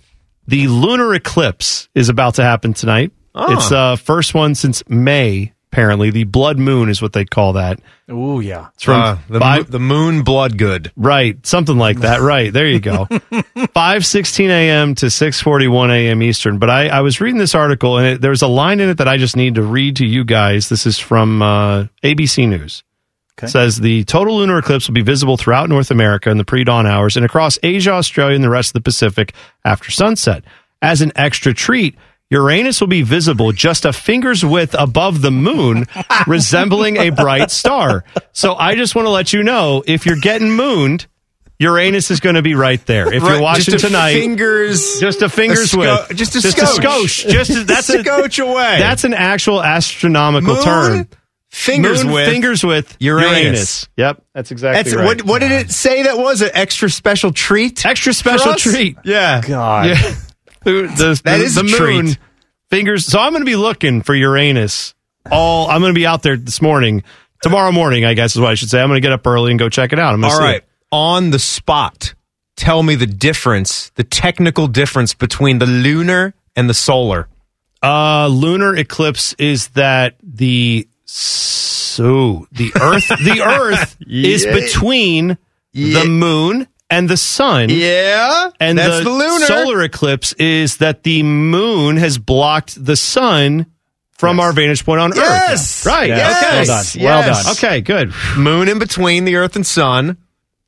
Speaker 3: the lunar eclipse is about to happen tonight. Oh. It's the uh, first one since May. Apparently, the blood moon is what they call that.
Speaker 7: Oh yeah,
Speaker 14: it's from uh, the, five, the moon blood good.
Speaker 3: Right, something like that. right there, you go. Five sixteen a.m. to six forty one a.m. Eastern. But I, I was reading this article and it, there's a line in it that I just need to read to you guys. This is from uh, ABC News. Okay. Says the total lunar eclipse will be visible throughout North America in the pre dawn hours and across Asia, Australia, and the rest of the Pacific after sunset. As an extra treat, Uranus will be visible just a finger's width above the moon, resembling a bright star. So I just want to let you know if you're getting mooned, Uranus is going to be right there. If right, you're watching tonight,
Speaker 14: fingers,
Speaker 3: just a fingers
Speaker 14: a
Speaker 3: width,
Speaker 14: just a
Speaker 3: just
Speaker 14: skosh.
Speaker 3: a skosh, just a, that's
Speaker 14: a scotch away.
Speaker 3: That's an actual astronomical
Speaker 14: moon,
Speaker 3: term.
Speaker 14: Fingers
Speaker 3: Moon,
Speaker 14: with
Speaker 3: fingers with
Speaker 14: Uranus.
Speaker 3: Uranus. Yep, that's exactly
Speaker 14: that's,
Speaker 3: right.
Speaker 14: What, what did it say? That was an extra special treat.
Speaker 3: Extra special treat.
Speaker 14: Yeah.
Speaker 7: God.
Speaker 3: Yeah. the, the,
Speaker 14: that
Speaker 3: the,
Speaker 14: is
Speaker 3: the
Speaker 14: a
Speaker 3: moon
Speaker 14: treat.
Speaker 3: fingers. So I'm going to be looking for Uranus. All I'm going to be out there this morning, tomorrow morning, I guess is what I should say. I'm going to get up early and go check it out. I'm
Speaker 14: All
Speaker 3: see
Speaker 14: right,
Speaker 3: it.
Speaker 14: on the spot. Tell me the difference, the technical difference between the lunar and the solar.
Speaker 3: Uh, lunar eclipse is that the so the Earth the Earth is
Speaker 14: Yeah.
Speaker 3: between
Speaker 14: Yeah.
Speaker 3: the moon and the sun.
Speaker 14: Yeah,
Speaker 3: And
Speaker 14: that's
Speaker 3: the,
Speaker 14: the lunar.
Speaker 3: solar eclipse is that the moon has blocked the sun from our vantage point on
Speaker 14: Yes.
Speaker 3: Earth. Right.
Speaker 14: Yes.
Speaker 3: Okay.
Speaker 7: Well done.
Speaker 14: Yes.
Speaker 7: Well done.
Speaker 3: Okay, good.
Speaker 14: Moon in between the Earth and Sun.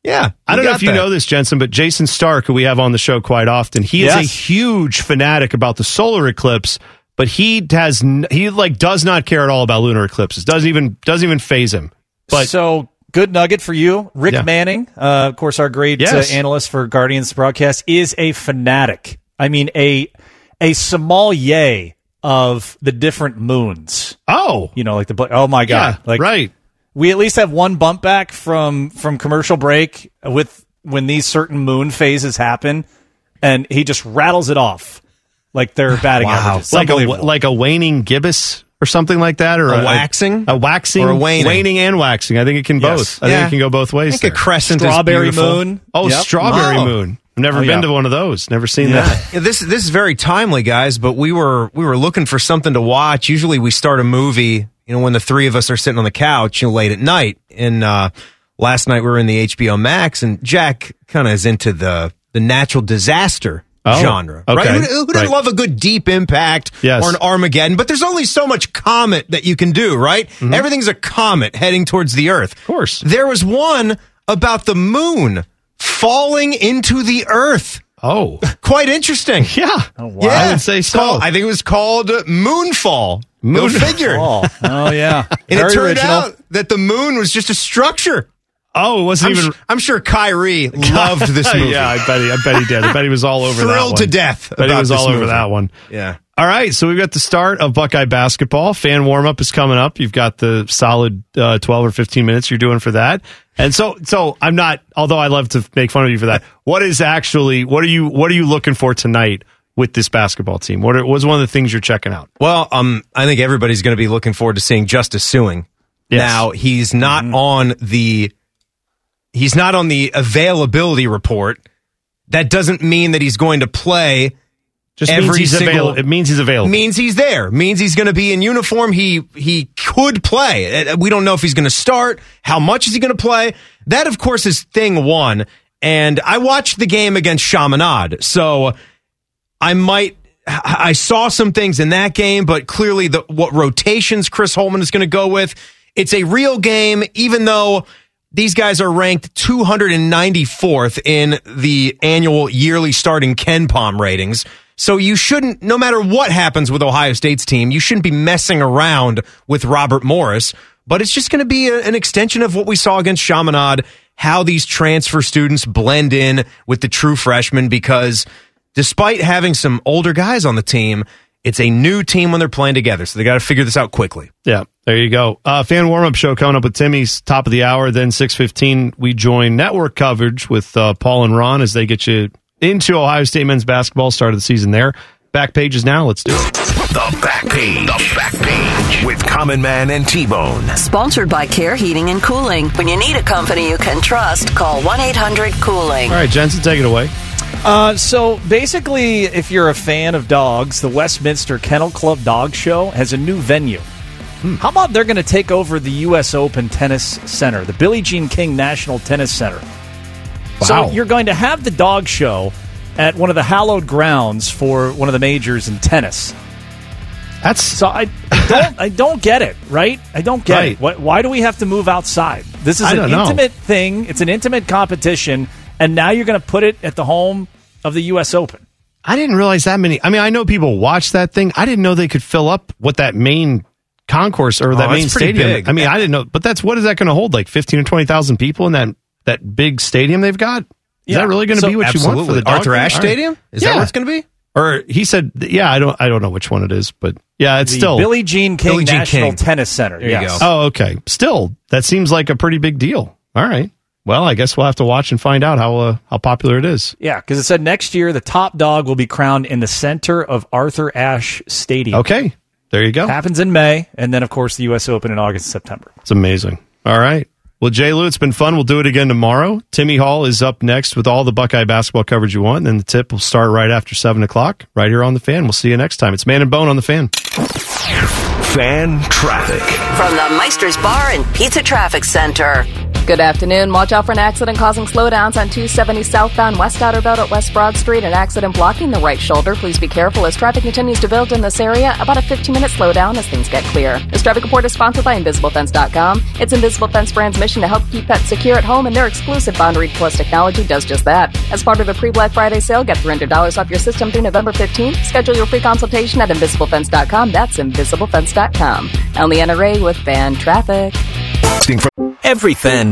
Speaker 14: Yeah,
Speaker 3: I don't know
Speaker 14: got
Speaker 3: if you know this, Jensen, but Jason Stark, who we have on the show quite often, he is a huge fanatic about the solar eclipse, but he has he like does not care at all about lunar eclipses. Doesn't even doesn't even faze him. But
Speaker 7: so good nugget for you, Rick
Speaker 3: Yeah.
Speaker 7: Manning, uh, of course, our great
Speaker 3: Yes.
Speaker 7: uh, analyst for Guardians broadcast, is a fanatic. I mean, a a sommelier of the different moons.
Speaker 3: oh,
Speaker 7: You know, like the oh my god,
Speaker 3: yeah,
Speaker 7: like
Speaker 3: right.
Speaker 7: we at least have one bump back from from commercial break with when these certain moon phases happen, and he just rattles it off like they're batting averages.
Speaker 3: like a
Speaker 7: Unbelievable.
Speaker 3: like a waning gibbous or something like that, or
Speaker 14: A waxing?
Speaker 3: a, waxing,
Speaker 14: Or a waning?
Speaker 3: waning and waxing. I think it can
Speaker 7: Yes.
Speaker 3: both. I think it can go both
Speaker 14: I
Speaker 3: ways.
Speaker 14: think a crescent
Speaker 7: Strawberry
Speaker 14: is
Speaker 7: moon.
Speaker 3: oh,
Speaker 7: Yep.
Speaker 3: strawberry
Speaker 14: Wow.
Speaker 3: moon. I've never
Speaker 7: Oh,
Speaker 3: been
Speaker 7: yeah.
Speaker 3: to one of those. Never seen
Speaker 7: Yeah.
Speaker 3: that.
Speaker 14: Yeah, this this is very timely, guys. But we were we were looking for something to watch. Usually, we start a movie, you know, when the three of us are sitting on the couch, you know, late at night. And uh, last night we were in the HBO Max, and Jack kind of is into the the natural disaster
Speaker 3: Oh,
Speaker 14: genre,
Speaker 3: okay.
Speaker 14: right? Who, who doesn't
Speaker 3: Right.
Speaker 14: love a good deep impact
Speaker 3: Yes.
Speaker 14: or an Armageddon? But there's only so much comet that you can do, right? Everything's a comet heading towards the Earth. Of
Speaker 3: Mm-hmm. course.
Speaker 14: There was one about the moon falling into the Earth.
Speaker 3: Oh,
Speaker 14: Quite interesting.
Speaker 3: yeah.
Speaker 7: Oh, wow.
Speaker 14: Yeah,
Speaker 3: I would say so.
Speaker 14: called- I think it was called Moonfall.
Speaker 3: Moon-
Speaker 14: figure.
Speaker 7: Oh, oh yeah,
Speaker 14: And
Speaker 7: Very
Speaker 14: it turned
Speaker 7: original.
Speaker 14: out that the moon was just a structure.
Speaker 3: Oh, it wasn't
Speaker 14: I'm,
Speaker 3: even.
Speaker 14: su- I'm sure Kyrie loved this movie.
Speaker 3: yeah, I bet he. I bet he did. I bet he was all over that
Speaker 14: Thrilled
Speaker 3: one.
Speaker 14: to death
Speaker 3: Bet he
Speaker 14: about
Speaker 3: was
Speaker 14: this
Speaker 3: all over that one.
Speaker 14: Yeah.
Speaker 3: All right, so we've got the start of Buckeye basketball. Fan warm up is coming up. You've got the solid uh, twelve or fifteen minutes you're doing for that, and so so I'm not. Although I love to make fun of you for that. What is actually what are you what are you looking for tonight with this basketball team? What are, was one of the things you're checking out?
Speaker 14: Well, um, I think everybody's going to be looking forward to seeing Justice Sueing.
Speaker 3: Yes.
Speaker 14: Now he's not on the he's not on the availability report. That doesn't mean that he's going to play.
Speaker 3: Just means he's avail- it means he's available.
Speaker 14: Means he's there. Means he's going to be in uniform. He he could play. Uh, We don't know if he's going to start. How much is he going to play? That, of course, is thing one. And I watched the game against Chaminade, so I might. I saw some things in that game, but clearly the what rotations Chris Holtmann is going to go with. It's a real game, even though these guys are ranked 294th in the annual yearly starting KenPom ratings. So you shouldn't, no matter what happens with Ohio State's team, you shouldn't be messing around with Robert Morris. But it's just going to be a- an extension of what we saw against Chaminade, how these transfer students blend in with the true freshmen, because despite having some older guys on the team, it's a new team when they're playing together. So they got to figure this out quickly.
Speaker 3: Yeah, there you go. Uh, fan warm up show coming up with Timmy's top of the hour. Then six fifteen, we join network coverage with uh, Paul and Ron as they get you into Ohio State men's basketball. Start of the season there. Back pages now. Let's do it.
Speaker 1: The back page. The back page with Common Man and T Bone.
Speaker 8: Sponsored by Care Heating and Cooling. When you need a company you can trust, call 1 800 Cooling.
Speaker 3: All right, Jensen, take it away.
Speaker 7: Uh, so basically, if you're a fan of dogs, the Westminster Kennel Club Dog Show has a new venue. How about they're going to take over the U.S. Open Tennis Center, the Billie Jean King National Tennis Center? So you're going to have the dog show at one of the hallowed grounds for one of the majors in tennis.
Speaker 3: That's
Speaker 7: so I, don't I don't get it right. I don't get
Speaker 3: Right.
Speaker 7: it. Why, why do we have to move outside? This is an
Speaker 3: know.
Speaker 7: intimate thing. It's an intimate competition, and now you're going to put it at the home of the U.S. Open.
Speaker 3: I didn't realize that many. I mean, I know people watch that thing. I didn't know they could fill up what that main concourse or oh, that
Speaker 14: Oh,
Speaker 3: main stadium.
Speaker 14: big.
Speaker 3: I mean, I didn't know, but that's what is that going to hold? Like fifteen or twenty thousand people in that that big stadium they've got? Is
Speaker 7: Yeah.
Speaker 3: that really going to
Speaker 7: So-
Speaker 3: be what you want for the
Speaker 14: Arthur
Speaker 3: thing?
Speaker 14: Ashe
Speaker 3: All right.
Speaker 14: Stadium? Is
Speaker 3: Yeah.
Speaker 14: that what it's going to be?
Speaker 3: Or he said, yeah, I don't, I don't know which one it is, but yeah, it's
Speaker 7: the
Speaker 3: still
Speaker 7: Billie Jean King
Speaker 14: Billie Jean
Speaker 7: National
Speaker 14: King.
Speaker 7: Tennis Center.
Speaker 14: There you go.
Speaker 3: Oh, okay. Still, that seems like a pretty big deal. All right. Well, I guess we'll have to watch and find out how uh, how popular it is.
Speaker 7: Yeah, because it said next year the top dog will be crowned in the center of Arthur Ashe Stadium.
Speaker 3: Okay, there you go.
Speaker 7: Happens in May, and then of course the U.S. Open in August and September.
Speaker 3: It's amazing. All right. Well, Jay Lou, it's been fun. We'll do it again tomorrow. Timmy Hall is up next with all the Buckeye basketball coverage you want. And the tip will start right after 7 o'clock, right here on The Fan. We'll see you next time. It's Man and Bone on The Fan.
Speaker 1: Fan traffic.
Speaker 8: From the Meister's Bar and Pizza Traffic Center.
Speaker 9: Good afternoon. Watch out for an accident causing slowdowns on 270 southbound West Outerbelt at West Broad Street. An accident blocking the right shoulder. Please be careful as traffic continues to build in this area. About a 15 minute slowdown as things get clear. This traffic report is sponsored by InvisibleFence.com. It's Invisible Fence brand's mission to help keep pets secure at home, and their exclusive Boundary Plus technology does just that. As part of the pre Black Friday sale, get $300 off your system through November 15th. Schedule your free consultation at InvisibleFence.com. That's InvisibleFence.com. On the NRA with Fan Traffic.
Speaker 12: Every fan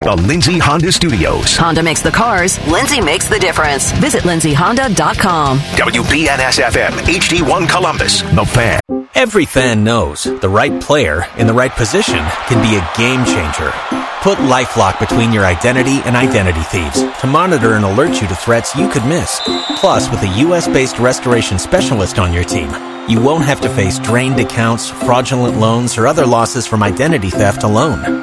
Speaker 1: The Lindsay Honda Studios.
Speaker 8: Honda makes the cars, Lindsay makes the difference. Visit lindsayhonda.com.
Speaker 1: WBNS FM, HD1 Columbus. The Fan.
Speaker 12: Every fan knows the right player in the right position can be a game changer. Put LifeLock between your identity and identity thieves to monitor and alert you to threats you could miss. Plus, with a U.S.-based restoration specialist on your team, you won't have to face drained accounts, fraudulent loans, or other losses from identity theft alone.